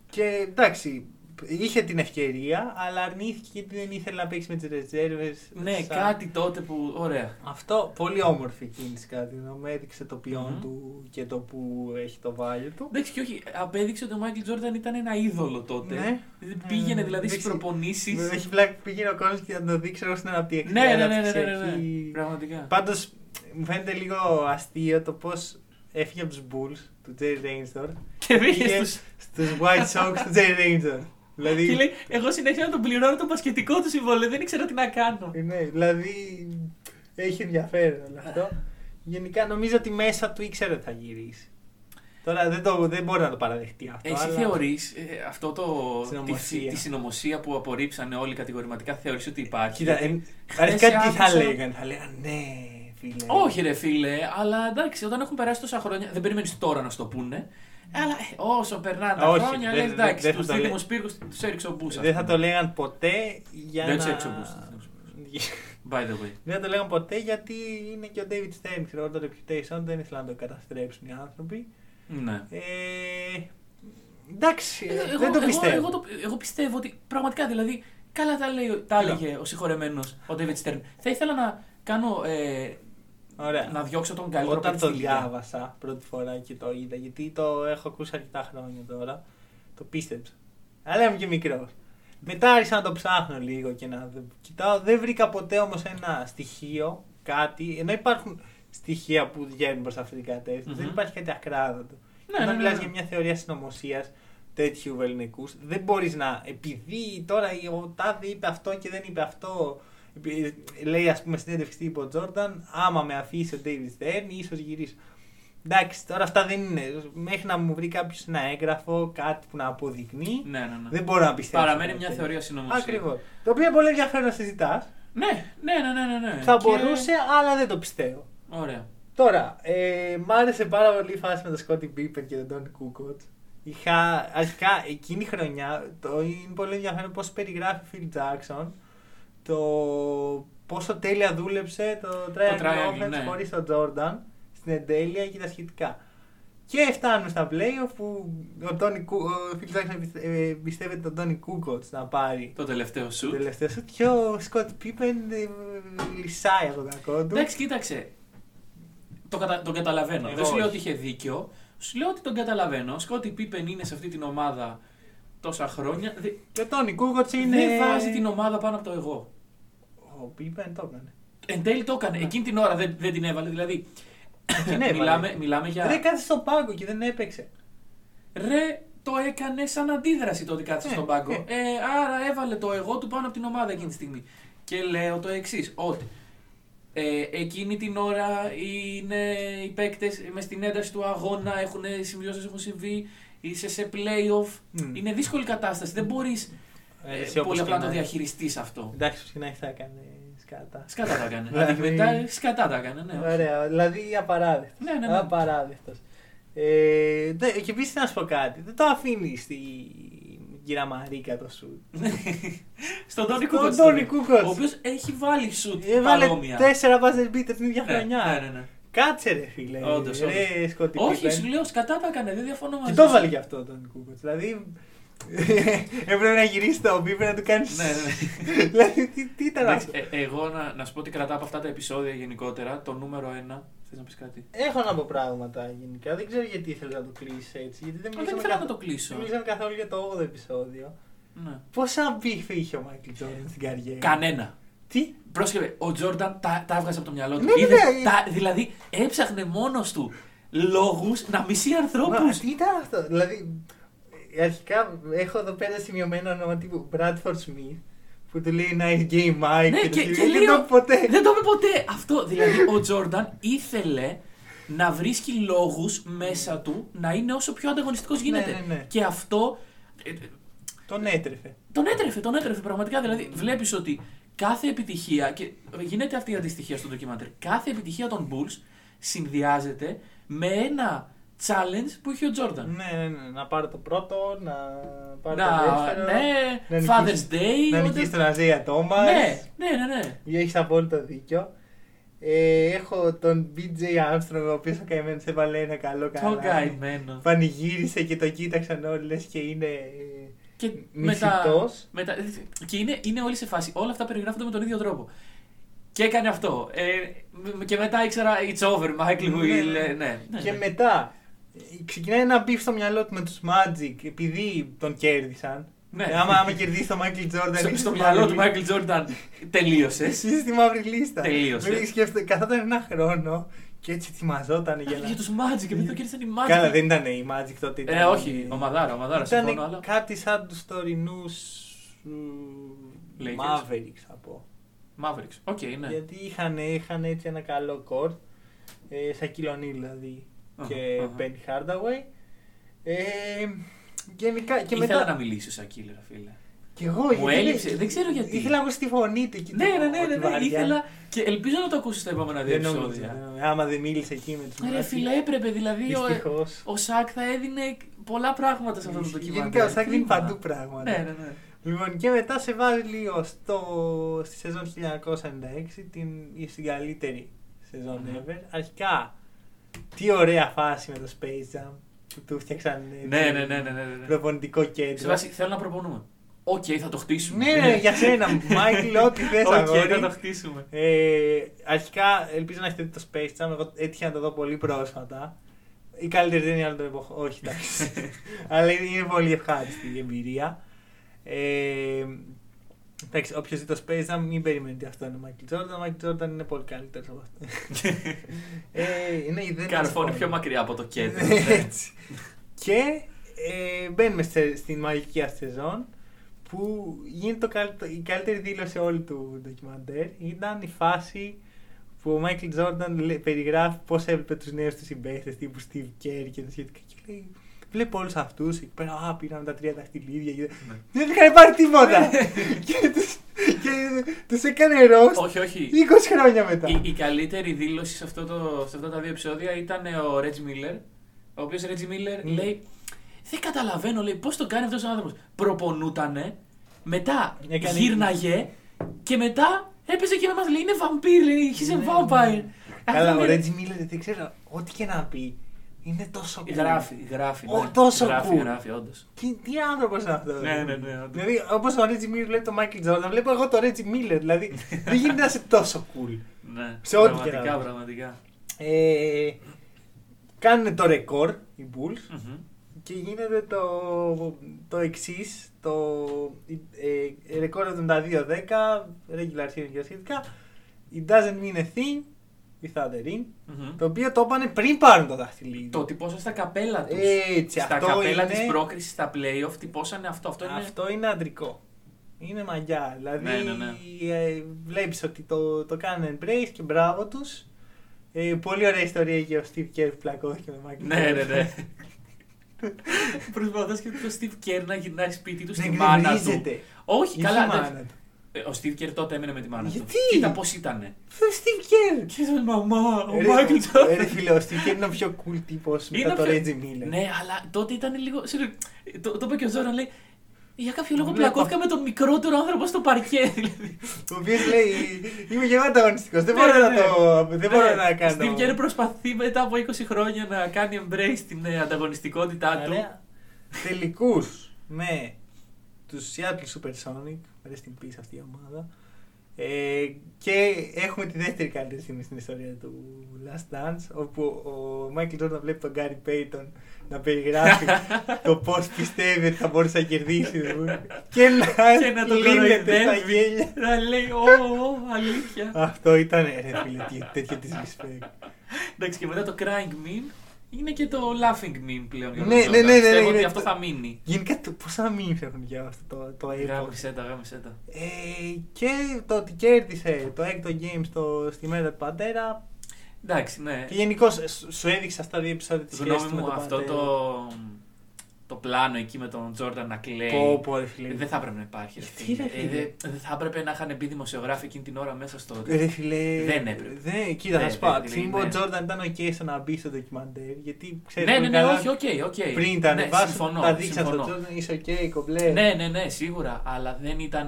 Speaker 1: και εντάξει, είχε την ευκαιρία, αλλά αρνήθηκε γιατί δεν ήθελε να παίξει με τις ρεζέρβε.
Speaker 2: Ναι, κάτι τότε που. Ωραία.
Speaker 1: Αυτό πολύ όμορφη κίνηση κατά τη γνώμη μου. Έδειξε το ποιόν
Speaker 2: Μμμ.
Speaker 1: του και το που έχει το value του.
Speaker 2: Εντάξει, και όχι, απέδειξε ότι ο Μάικλ Τζόρνταν ήταν ένα είδωλο τότε.
Speaker 1: Ναι.
Speaker 2: Δηλαδή, Πήγαινε
Speaker 1: Mm,
Speaker 2: δηλαδή στις
Speaker 1: εντάξει.
Speaker 2: προπονήσεις.
Speaker 1: Με Έχει βλέπει που πήγαινε ο κόσμος και να το δείξει εγώ στην αναπτύξη.
Speaker 2: Ναι, ναι, ναι, ναι, ναι, ναι, ναι. Πραγματικά.
Speaker 1: Πάντως μου φαίνεται λίγο αστείο το πώς έφυγε από τους Bulls του Jerry Reinsdorf
Speaker 2: Και πήγε
Speaker 1: πήγε
Speaker 2: στους
Speaker 1: στους White Sox του Jerry Reinsdorf. Δηλαδή,
Speaker 2: Και λέει, εγώ συνέχεια να τον πληρώνω το πασχετικό του συμβόλαιο, δεν ήξερα τι να κάνω.
Speaker 1: ναι, δηλαδή έχει ενδιαφέρον όλο αυτό. Γενικά νομίζω ότι μέσα του ήξερε ότι θα γυρίσει. Τώρα δεν, το, δεν μπορεί να το παραδεχτεί αυτό.
Speaker 2: Εσύ
Speaker 1: αλλά...
Speaker 2: θεωρείς αυτό το.
Speaker 1: Συνωμοσία.
Speaker 2: Τη, τη συνωμοσία που απορρίψανε όλοι κατηγορηματικά, θεωρείς ότι υπάρχει;
Speaker 1: Κοίτα,
Speaker 2: Γιατί
Speaker 1: ε,
Speaker 2: χθες
Speaker 1: αρχικά τι θα
Speaker 2: άκουσα-
Speaker 1: λέγανε. Θα λέγανε ναι, φίλε.
Speaker 2: Όχι, ρε φίλε, αλλά εντάξει, όταν έχουν περάσει τόσα χρόνια, δεν περιμένεις τώρα να σου το πούνε. Αλλά ε, όσο περνάνε τα
Speaker 1: Όχι,
Speaker 2: χρόνια,
Speaker 1: δεν-
Speaker 2: λες εντάξει,
Speaker 1: δεν θα
Speaker 2: του
Speaker 1: το λέ-
Speaker 2: δίδυμου πύργου τους έριξε ο Μπούσας.
Speaker 1: Δεν θα το λέγαν ποτέ για
Speaker 2: Δεν
Speaker 1: να...
Speaker 2: τους έριξε ο Μπούσας, δεν By the way.
Speaker 1: Δεν θα το λέγαν ποτέ γιατί είναι και ο David Stern, ξέρω το reputation, δεν ήθελαν να το καταστρέψουν οι άνθρωποι.
Speaker 2: Ναι.
Speaker 1: Ε, εντάξει,
Speaker 2: Ε, Εγώ,
Speaker 1: δεν το
Speaker 2: εγώ-
Speaker 1: πιστεύω.
Speaker 2: Εγώ, το- εγώ πιστεύω ότι πραγματικά δηλαδή καλά τα, λέει, τα
Speaker 1: Κοίτα.
Speaker 2: έλεγε ο συγχωρεμένος ο David Stern. Θα ήθελα να κάνω. Ε,
Speaker 1: Ωραία.
Speaker 2: να διώξω τον καλύτερο
Speaker 1: Όταν
Speaker 2: παίκτη
Speaker 1: το
Speaker 2: στη Λίγκα.
Speaker 1: διάβασα πρώτη φορά και το είδα, γιατί το έχω ακούσει αρκετά χρόνια τώρα, το πίστεψα. Αλλά είμαι και μικρός. Μετά άρχισα να το ψάχνω λίγο και να δ- κοιτάω. Δεν βρήκα ποτέ όμως ένα στοιχείο, κάτι, ενώ υπάρχουν στοιχεία που βγαίνουν προς αυτή την κατεύθυνση. Δεν
Speaker 2: Μμμ.
Speaker 1: υπάρχει κάτι ακράδαντο.
Speaker 2: Ναι,
Speaker 1: Όταν
Speaker 2: ναι, ναι,
Speaker 1: μιλάς
Speaker 2: ναι.
Speaker 1: για μια θεωρία συνωμοσίας τέτοιου ελληνικού, δεν μπορείς να. Επειδή τώρα ο Τάδε είπε αυτό και δεν είπε αυτό. Επει- Λέει, ας πούμε, στην έντευξη τύπου ο Τζόρνταν, άμα με αφήσει ο David Stern, ίσως γυρίσω. Εντάξει, τώρα αυτά δεν είναι. Μέχρι να μου βρει κάποιος ένα έγγραφο, κάτι που να αποδεικνύει,
Speaker 2: Ναι, ναι, ναι.
Speaker 1: δεν μπορώ να πιστέψω.
Speaker 2: Παραμένει
Speaker 1: κάτι
Speaker 2: μια
Speaker 1: τέτοιο.
Speaker 2: θεωρία συνωμοσία.
Speaker 1: Ακριβώς. Το οποίο είναι πολύ ενδιαφέρον να συζητάς.
Speaker 2: Ναι, ναι, ναι, ναι, ναι, ναι.
Speaker 1: Θα
Speaker 2: Και-
Speaker 1: μπορούσε, αλλά δεν το πιστεύω.
Speaker 2: Ωραία.
Speaker 1: Τώρα, ε, μ' άρεσε πάρα πολύ η φάση με τον Σκότι Πίπερ και τον Τόνι Κούκοτ. Είχα, αρχικά, εκείνη η χρονιά, το, είναι πολύ ενδιαφέρον πώς περιγράφει ο Phil Jackson το πόσο τέλεια δούλεψε το Triangle
Speaker 2: triangle,
Speaker 1: Offense
Speaker 2: ναι.
Speaker 1: χωρίς τον Jordan στην εντέλεια και τα σχετικά. Και φτάνουμε στα playoff που ο, Tony, Κου- ο Phil Jackson πιστε- ε, πιστεύετε τον Τόνι Κούκοτ να πάρει
Speaker 2: Το τελευταίο
Speaker 1: το
Speaker 2: σου.
Speaker 1: τελευταίο σου και ο Σκότ Πίπερ λυσάει από το κακό του.
Speaker 2: Εντάξει, κοίταξε. Το κατα... Τον καταλαβαίνω.
Speaker 1: Εγώ
Speaker 2: Δεν σου λέω
Speaker 1: όχι.
Speaker 2: ότι είχε δίκιο. Σου λέω ότι τον καταλαβαίνω. Σκότι Πίπεν είναι σε αυτή την ομάδα τόσα χρόνια. Δε-
Speaker 1: Και ο Τόνι Κούκοτ είναι.
Speaker 2: Δεν βάζει την ομάδα πάνω από το εγώ.
Speaker 1: Ο Πίπεν το έκανε.
Speaker 2: Εν τέλει το έκανε.
Speaker 1: Ναι.
Speaker 2: Εκείνη την ώρα δεν, δεν την έβαλε. Δηλαδή.
Speaker 1: Την έβαλε.
Speaker 2: μιλάμε, μιλάμε για.
Speaker 1: Δεν κάθισε στον πάγκο και δεν έπαιξε.
Speaker 2: Ρε, το έκανε σαν αντίδραση το ότι κάθισε
Speaker 1: Ε,
Speaker 2: στον πάγκο.
Speaker 1: ε.
Speaker 2: Ε, άρα έβαλε το εγώ του πάνω από την ομάδα εκείνη τη στιγμή. Και λέω το εξής, ότι ε, εκείνη την ώρα είναι οι παίκτες με στην ένταση του αγώνα, έχουν συμβιώσεις, έχουν συμβεί, είσαι σε playoff.
Speaker 1: Μμ.
Speaker 2: Είναι δύσκολη κατάσταση. Δεν μπορείς
Speaker 1: Ε,
Speaker 2: ε,
Speaker 1: εσύ όπως
Speaker 2: πολύ απλά να το
Speaker 1: και να-
Speaker 2: διαχειριστείς αυτό.
Speaker 1: Εντάξει, που ξεκινάει θα έκανε σκάτα.
Speaker 2: Σκατά τα έκανε.
Speaker 1: Δηλαδή-
Speaker 2: Αντικειμενικά, σκατά τα έκανε, ναι.
Speaker 1: Ωραία, δηλαδή απαράδεκτος.
Speaker 2: Ναι, ναι, ναι.
Speaker 1: Απαράδεκτος. Ε, δε- και επίσης να σου πω κάτι. Δεν το αφήνει στη κυρία Μαρίκα το σου.
Speaker 2: Στον Τόνι
Speaker 1: Στον
Speaker 2: Κούκοτ.
Speaker 1: Τόνι Κούκοτ.
Speaker 2: Ο οποίος έχει βάλει σουτ
Speaker 1: Έβαλε
Speaker 2: παρόμοια.
Speaker 1: τέσσερα buzzer beaters την ίδια
Speaker 2: Ναι,
Speaker 1: χρονιά.
Speaker 2: ναι, ναι, ναι.
Speaker 1: Κάτσε ρε φίλε.
Speaker 2: Όντως,
Speaker 1: ρε, Σκοτή
Speaker 2: Όχι,
Speaker 1: Πίπεν.
Speaker 2: σου λέω σκατά τα έκανε, δεν διαφωνώ μαζί
Speaker 1: Και το
Speaker 2: σου.
Speaker 1: έβαλε και αυτό τον Κούκοτ. Δηλαδή. Έπρεπε να γυρίσει το Πίπεν να του κάνεις.
Speaker 2: Ναι, ναι.
Speaker 1: δηλαδή, τι, τι ήταν
Speaker 2: Εντάξει,
Speaker 1: αυτό;
Speaker 2: ε, εγώ να, να σου πω ότι κρατάω από αυτά τα επεισόδια γενικότερα. Το νούμερο ένα. Θες να πεις κάτι;
Speaker 1: Έχω να πω πράγματα γενικά. Δεν ξέρω γιατί ήθελε να το κλείσει έτσι. Γιατί δεν
Speaker 2: Α, δεν
Speaker 1: μιλήσαμε,
Speaker 2: ήθελα να
Speaker 1: καθ-
Speaker 2: το κλείσω.
Speaker 1: δεν μιλήσαμε καθόλου για το 8ο επεισόδιο.
Speaker 2: Ναι.
Speaker 1: Πόσα beef είχε ο Μάικλ Τζόρνταν στην καριέρα;
Speaker 2: Κανένα.
Speaker 1: Τι;
Speaker 2: Πρόσχευε, ο Τζόρνταν τα, τα έβγαζε από το μυαλό του.
Speaker 1: Ναι,
Speaker 2: Είδες,
Speaker 1: ναι, ναι.
Speaker 2: τα, δηλαδή έψαχνε μόνος του λόγους να μισεί ανθρώπους.
Speaker 1: Μα, τι ήταν αυτό; Δηλαδή, ε, αρχικά έχω εδώ πέρα σημειωμένο όνομα τύπου Bradford Smith που του λέει nice game Mike.
Speaker 2: Ναι,
Speaker 1: το
Speaker 2: και,
Speaker 1: σχεδίο.
Speaker 2: και
Speaker 1: δεν
Speaker 2: λέω,
Speaker 1: το είπε ποτέ.
Speaker 2: Δεν το είπε ποτέ. Αυτό. Δηλαδή, ο Τζόρνταν ήθελε να βρίσκει λόγους μέσα του να είναι όσο πιο ανταγωνιστικός γίνεται.
Speaker 1: ναι, ναι.
Speaker 2: Και αυτό ε,
Speaker 1: Τον έτρεφε.
Speaker 2: Τον έτρεφε, τον έτρεφε πραγματικά. Δηλαδή, βλέπεις ότι κάθε επιτυχία. και γίνεται αυτή η αντιστοιχία στο ντοκιμαντέρ. Κάθε επιτυχία των Bulls συνδυάζεται με ένα challenge που είχε ο Τζόρνταν.
Speaker 1: Ναι, ναι, ναι, να πάρει το πρώτο, να πάρει
Speaker 2: Να,
Speaker 1: το δεύτερο.
Speaker 2: ναι,
Speaker 1: να νικήσει-
Speaker 2: Father's Day.
Speaker 1: Να
Speaker 2: ό,τι-
Speaker 1: νικήσει τον Αζία Τόμας.
Speaker 2: Ναι, ναι, ναι. ναι.
Speaker 1: Έχεις απόλυτο δίκιο. Ε, έχω τον BJ Armstrong, ο οποίος ο καημένος έβαλε ένα καλό
Speaker 2: Το
Speaker 1: καλό.
Speaker 2: καημένο.
Speaker 1: Πανηγύρισε και το κοίταξαν όλοι, λες και είναι ε,
Speaker 2: Και μετά,
Speaker 1: μισητός.
Speaker 2: μετά, και είναι, είναι όλοι σε φάση. Όλα αυτά περιγράφονται με τον ίδιο τρόπο. Και έκανε αυτό. Ε, μ- και μετά ήξερα It's over, Michael
Speaker 1: Ναι,
Speaker 2: will.
Speaker 1: ναι.
Speaker 2: ε, Ναι, ναι,
Speaker 1: Και
Speaker 2: ναι.
Speaker 1: μετά ε, ξεκινάει ένα beef στο μυαλό του με τους Magic επειδή τον κέρδισαν.
Speaker 2: Ναι.
Speaker 1: Ε, άμα, άμα κερδίσει το Michael Jordan.
Speaker 2: Στο,
Speaker 1: είσαι
Speaker 2: στο
Speaker 1: στη
Speaker 2: μυαλό
Speaker 1: μαύρη
Speaker 2: του
Speaker 1: λίστα.
Speaker 2: Michael Jordan τελείωσες.
Speaker 1: Είσαι στη μαύρη λίστα.
Speaker 2: Τελείωσες.
Speaker 1: Δηλαδή, σκέφτε, καθόταν ένα χρόνο και έτσι ετοιμαζόταν για να.
Speaker 2: Για τους Magic, επειδή το κέρδισαν οι Magic.
Speaker 1: Καλά, δεν ήταν οι Magic τότε.
Speaker 2: Ε,
Speaker 1: ήταν-
Speaker 2: όχι, ο Μαδάρα, ο Μαδάρα, συμφωνώ,
Speaker 1: Ήταν
Speaker 2: αλλά...
Speaker 1: κάτι σαν τους τωρινούς.
Speaker 2: Lakers.
Speaker 1: Mavericks θα πω.
Speaker 2: Mavericks, οκ, ναι.
Speaker 1: Γιατί είχαν, είχαν έτσι ένα καλό κορτ. Ε, σαν Κιλονίλ δηλαδή.
Speaker 2: Αχα,
Speaker 1: και
Speaker 2: αχα.
Speaker 1: Penny Hardaway. Ε, γενικά. Και
Speaker 2: Ήθελα
Speaker 1: μετά.
Speaker 2: να μιλήσω σαν killer, φίλε.
Speaker 1: Και εγώ
Speaker 2: Μου
Speaker 1: γιατί
Speaker 2: έλειψε, δεν ξέρω γιατί.
Speaker 1: Ήθελα να ακούσω τη φωνή του. εκεί,
Speaker 2: Ναι,
Speaker 1: το-
Speaker 2: ναι, ναι, ναι,
Speaker 1: τη
Speaker 2: ναι,
Speaker 1: βαριά.
Speaker 2: ήθελα και ελπίζω να το ακούσει στα επόμενα δύο
Speaker 1: Δεν νομίζω.
Speaker 2: επεισόδια.
Speaker 1: ναι. Άμα δεν μίλησε εκεί με τους
Speaker 2: Ρε φίλε, έπρεπε δηλαδή. Ο,
Speaker 1: Δυστυχώς.
Speaker 2: ο Σάκ θα έδινε πολλά πράγματα σε αυτό το ντοκιμαντέρ.
Speaker 1: Γενικά ο Σάκ δίνει
Speaker 2: Κρίμα.
Speaker 1: παντού πράγματα.
Speaker 2: Ναι, ναι, ναι.
Speaker 1: Λοιπόν, και μετά σε βάζει λίγο στο, στη σεζόν 1996, την, στην καλύτερη σεζόν
Speaker 2: Μμμ.
Speaker 1: ever. Αρχικά, τι ωραία φάση με το Space Jam που του φτιάξαν ε,
Speaker 2: Ναι, ναι, ναι, ναι, ναι, ναι.
Speaker 1: προπονητικό
Speaker 2: Σε
Speaker 1: κέντρο.
Speaker 2: βάση, θέλω να προπονούμε. Οκ, θα το χτίσουμε.
Speaker 1: Ναι, ναι, για σένα, Μάικλ, ό,τι θες
Speaker 2: Οκ,
Speaker 1: αγόρι.
Speaker 2: θα το χτίσουμε.
Speaker 1: Ε, αρχικά, ελπίζω να έχετε δει το Space Jam. Εγώ έτυχε να το δω πολύ πρόσφατα. Η καλύτερη ταινία όλων των εποχών. Όχι, εντάξει. Αλλά είναι είναι πολύ ευχάριστη η εμπειρία. Ε, Εντάξει, όποιος δει το Space Jam, μην περιμένει ότι αυτό είναι ο Michael Jordan. Ο Michael Jordan είναι πολύ καλύτερος από αυτό. ε, είναι η ιδέα
Speaker 2: Καρφώνει πιο μακριά από το κέντρο.
Speaker 1: Έτσι. Και ε, μπαίνουμε σε, στην μαγική αυτή σεζόν που γίνεται το καλύτερο, η καλύτερη δήλωση όλου του ντοκιμαντέρ ήταν η φάση που ο Μάικλ Τζόρνταν περιγράφει πώς έβλεπε τους νέους τους συμπαίχτες τύπου Steve Kerr και τα σχετικά. Και λέει, Βλέπω όλους αυτούς εκεί πέρα. Α, πήραμε τα τρία δαχτυλίδια. Και...
Speaker 2: Ναι.
Speaker 1: Δεν είχαν πάρει τίποτα. και τους έκανε ροστ
Speaker 2: όχι, όχι.
Speaker 1: 20 χρόνια μετά.
Speaker 2: Η, η καλύτερη δήλωση σε, αυτό το, σε αυτά τα δύο επεισόδια ήταν ο Ρέτζι Μίλλερ. Ο οποίος Ρέτζι Μίλλερ
Speaker 1: Mm.
Speaker 2: λέει: Δεν καταλαβαίνω, λέει, πώς το κάνει αυτός ο άνθρωπος. Προπονούτανε, μετά
Speaker 1: Έκανε-
Speaker 2: γύρναγε και μετά έπαιζε και με μας. Λέει: Είναι βαμπύρ, λέει, he's a vampire.
Speaker 1: Καλά,
Speaker 2: Αυτό
Speaker 1: ο
Speaker 2: είναι-
Speaker 1: Ρέτζι Μίλλερ δεν ξέρω, ό,τι και να πει είναι τόσο cool.
Speaker 2: Γράφει, γράφει.
Speaker 1: Ω,
Speaker 2: ναι.
Speaker 1: τόσο
Speaker 2: γράφει,
Speaker 1: cool.
Speaker 2: γράφει, όντως.
Speaker 1: Τι, τι άνθρωπος είναι αυτός.
Speaker 2: Ναι, ναι, ναι, όντως.
Speaker 1: Δηλαδή, όπως ο Ρέτζι Μίλλερ βλέπει τον Μάικλ Τζόρνταν, βλέπω εγώ τον Ρέτζι Μίλλερ. Δηλαδή, δεν γίνεται να είσαι τόσο cool.
Speaker 2: Ναι,
Speaker 1: Σε ό,τι και να
Speaker 2: πραγματικά,
Speaker 1: δεις.
Speaker 2: πραγματικά.
Speaker 1: Ε, κάνουν το ρεκόρ οι Bulls
Speaker 2: Μμμ.
Speaker 1: και γίνεται το, το εξής. Το ε, ρεκόρ 72-10, regular season και σχετικά. It doesn't mean a thing without a ring.
Speaker 2: Μμμ.
Speaker 1: Το οποίο το είπανε πριν πάρουν το δαχτυλίδι.
Speaker 2: Το τυπώσαν στα καπέλα τους.
Speaker 1: Έτσι,
Speaker 2: στα
Speaker 1: αυτό
Speaker 2: καπέλα
Speaker 1: είναι-
Speaker 2: της πρόκρισης στα playoff τυπώσανε αυτό. Αυτό είναι.
Speaker 1: Αυτό είναι αντρικό. Είναι μαγιά. Δηλαδή
Speaker 2: Ναι, ναι, ναι.
Speaker 1: ε, βλέπεις ότι το, το κάνουν embrace και μπράβο τους. Ε, πολύ ωραία ιστορία για ο Steve Kerr που πλακώθηκε με Michael
Speaker 2: Ναι, ναι,
Speaker 1: Jordan.
Speaker 2: ναι. Προσπαθώ και το Steve Kerr να γυρνάει σπίτι του στη
Speaker 1: Δεν
Speaker 2: μάνα του.
Speaker 1: γκρεμίζεται.
Speaker 2: Όχι,
Speaker 1: Είχε
Speaker 2: καλά.
Speaker 1: μάνα
Speaker 2: δεν-
Speaker 1: του.
Speaker 2: Ε, Ο Steve Kerr τότε έμενε με τη μάνα
Speaker 1: Γιατί;
Speaker 2: του. Κοίτα πώς ήτανε.
Speaker 1: Το Steve Kerr;
Speaker 2: Και είπε μαμά, ο
Speaker 1: Ρε,
Speaker 2: Michael
Speaker 1: ε, Ρε
Speaker 2: Jordan.
Speaker 1: φίλε, ο Steve Kerr είναι ο πιο cool τύπος
Speaker 2: Είναι
Speaker 1: μετά το
Speaker 2: πιο-
Speaker 1: Reggie Miller.
Speaker 2: Ναι, αλλά τότε ήταν λίγο. συγγνώμη, Το, το είπε και ο Ζόραν, λέει. Για κάποιο λόγο
Speaker 1: Βλέπω.
Speaker 2: πλακώθηκα με τον μικρότερο άνθρωπο στο παρκέ. δηλαδή.
Speaker 1: Ο οποίος λέει, είμαι και εγώ ανταγωνιστικός, δεν
Speaker 2: Ναι,
Speaker 1: μπορώ
Speaker 2: ναι,
Speaker 1: να
Speaker 2: ναι.
Speaker 1: το, δεν μπορώ
Speaker 2: Ναι,
Speaker 1: να κάνω.
Speaker 2: Steve Kerr προσπαθεί μετά από 20 χρόνια να κάνει embrace την ε, ανταγωνιστικότητά του.
Speaker 1: Ωραία. Τελικούς με τους Seattle Supersonic, rest in peace αυτή η ομάδα. Ε, και έχουμε τη δεύτερη καλύτερη στιγμή στην ιστορία του Last Dance, όπου ο Michael Jordan βλέπει τον Gary Payton να περιγράφει το πώς πιστεύει ότι θα μπορούσε να κερδίσει και να,
Speaker 2: Και να τον
Speaker 1: λύνεται στα
Speaker 2: κοροϊδεύει.
Speaker 1: γέλια.
Speaker 2: Να λέει, Ω, ω, αλήθεια.
Speaker 1: Αυτό ήταν ρε φίλε, τι- τέτοιο disrespect.
Speaker 2: Εντάξει, και μετά το crying meme είναι και το laughing meme πλέον. για τον
Speaker 1: Ναι,
Speaker 2: Jordan.
Speaker 1: ναι, ναι, ναι,
Speaker 2: Πιστεύω
Speaker 1: είναι
Speaker 2: ότι
Speaker 1: το-
Speaker 2: αυτό θα μείνει.
Speaker 1: Γενικά το- πόσα memes έχουν για αυτό το, το έπος.
Speaker 2: Γάμισε τα, γάμισε τα.
Speaker 1: Ε, και το ότι κέρδισε το έκτο game στο, στη μέρα του πατέρα.
Speaker 2: Εντάξει, ναι.
Speaker 1: Και γενικώς σου έδειξε αυτά τα δύο επεισόδια τη σχέση
Speaker 2: Γνώμη
Speaker 1: του με
Speaker 2: μου,
Speaker 1: τον
Speaker 2: αυτό
Speaker 1: πατέρα.
Speaker 2: το, το πλάνο εκεί με τον Τζόρνταν να κλαίει.
Speaker 1: Πω, πω, ρε φίλε.
Speaker 2: Δεν θα έπρεπε να υπάρχει. ρε
Speaker 1: Γιατί, ρε
Speaker 2: φίλε.
Speaker 1: φίλε;
Speaker 2: Ε, δεν- Δεν θα έπρεπε να είχαν μπει δημοσιογράφοι εκείνη την ώρα μέσα στο.
Speaker 1: Ρε φίλε.
Speaker 2: Δεν έπρεπε.
Speaker 1: Δεν, κοίτα, θα
Speaker 2: Δεν
Speaker 1: σου πω. Από
Speaker 2: έπρεπε,
Speaker 1: τη στιγμή που ο
Speaker 2: ναι.
Speaker 1: Τζόρνταν ήταν OK στο να μπει στο ντοκιμαντέρ, γιατί ξέρει.
Speaker 2: Ναι, ναι, ναι, όχι, OK, OK.
Speaker 1: Πριν ήταν
Speaker 2: ναι,
Speaker 1: βάση,
Speaker 2: συμφωνώ,
Speaker 1: τα δείξαν στον
Speaker 2: συμφωνώ.
Speaker 1: Τζόρνταν, είσαι Οκ, κομπλέ.
Speaker 2: Ναι, ναι, ναι, σίγουρα. Αλλά δεν ήταν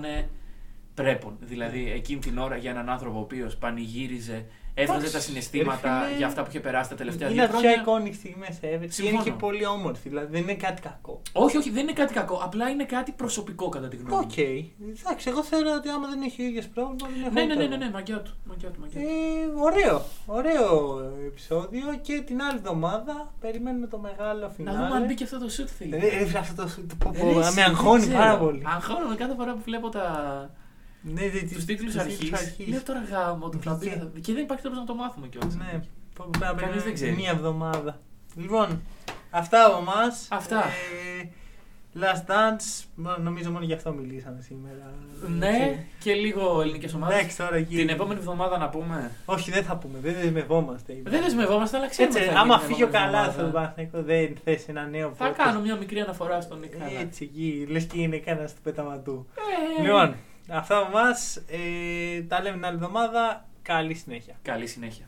Speaker 2: πρέπον. Δηλαδή εκείνη την ώρα για έναν άνθρωπο ο οποίος πανηγύριζε, έβγαζε
Speaker 1: Εντάξει,
Speaker 2: τα συναισθήματα
Speaker 1: ρε φίλε,
Speaker 2: για αυτά που είχε περάσει τα τελευταία
Speaker 1: Είναι
Speaker 2: δύο
Speaker 1: από πιο
Speaker 2: χρόνια.
Speaker 1: iconic στιγμές ever. Και είναι
Speaker 2: Συμφωνώ.
Speaker 1: και πολύ όμορφη, δηλαδή δεν είναι κάτι κακό.
Speaker 2: Όχι, όχι, δεν είναι κάτι κακό. Απλά είναι κάτι προσωπικό κατά τη γνώμη μου.
Speaker 1: Οκ. Εντάξει, εγώ θεωρώ ότι άμα δεν έχει ο ίδιος πρόβλημα, δεν έχω
Speaker 2: Ναι, ναι, ναι,
Speaker 1: πρόβλημα.
Speaker 2: ναι, ναι, μαγκιά του. Μαγκιά του, μαγκιά του.
Speaker 1: Ε, ωραίο, ωραίο επεισόδιο και την άλλη εβδομάδα περιμένουμε το μεγάλο
Speaker 2: Να
Speaker 1: φινάλε.
Speaker 2: δούμε αν μπήκε αυτό το shoot θέλει.
Speaker 1: Ε, ρε, φίλε, αυτό το, το, πω,
Speaker 2: Ε,
Speaker 1: πω,
Speaker 2: ρε,
Speaker 1: να
Speaker 2: εσύ,
Speaker 1: με
Speaker 2: δεν
Speaker 1: αγχώνει
Speaker 2: ξέρω.
Speaker 1: πάρα πολύ.
Speaker 2: Αγχώνομαι κάθε φορά που βλέπω τα...
Speaker 1: Ναι, δε,
Speaker 2: τους
Speaker 1: τις-
Speaker 2: τίτλους
Speaker 1: τους
Speaker 2: αρχής.
Speaker 1: τίτλους αρχής.
Speaker 2: Λέω τώρα γάμο του θα μπει.
Speaker 1: Βγήκε.
Speaker 2: θα- Και δεν υπάρχει τρόπος να το μάθουμε κιόλας.
Speaker 1: Ναι, πω, πρέπει να
Speaker 2: Κανείς
Speaker 1: περιμένουμε
Speaker 2: δεν ξέρει.
Speaker 1: μία εβδομάδα. Λοιπόν, αυτά από εμά.
Speaker 2: Αυτά.
Speaker 1: last Dance, μ- νομίζω μόνο γι' αυτό μιλήσαμε σήμερα.
Speaker 2: Ναι, και λίγο ελληνικές ομάδες.
Speaker 1: Εντάξει, τώρα εκεί.
Speaker 2: Την επόμενη εβδομάδα να πούμε.
Speaker 1: Όχι, δεν θα πούμε, δεν δεσμευόμαστε.
Speaker 2: Δεν δεσμευόμαστε, αλλά ξέρουμε.
Speaker 1: Έτσι,
Speaker 2: τι θα
Speaker 1: άμα
Speaker 2: γίνει την
Speaker 1: φύγει ο
Speaker 2: επόμενη
Speaker 1: καλά
Speaker 2: εβδομάδα.
Speaker 1: στον Παναθηναϊκό, δεν θες ένα νέο
Speaker 2: Θα
Speaker 1: podcast.
Speaker 2: κάνω μια μικρή αναφορά στον Νίκ Χαλά.
Speaker 1: Έτσι, εκεί, λες και είναι κανένας του πεταματού.
Speaker 2: Ε,
Speaker 1: Λοιπόν, αυτά από εμά. Ε, τα λέμε την άλλη εβδομάδα. Καλή συνέχεια.
Speaker 2: Καλή συνέχεια.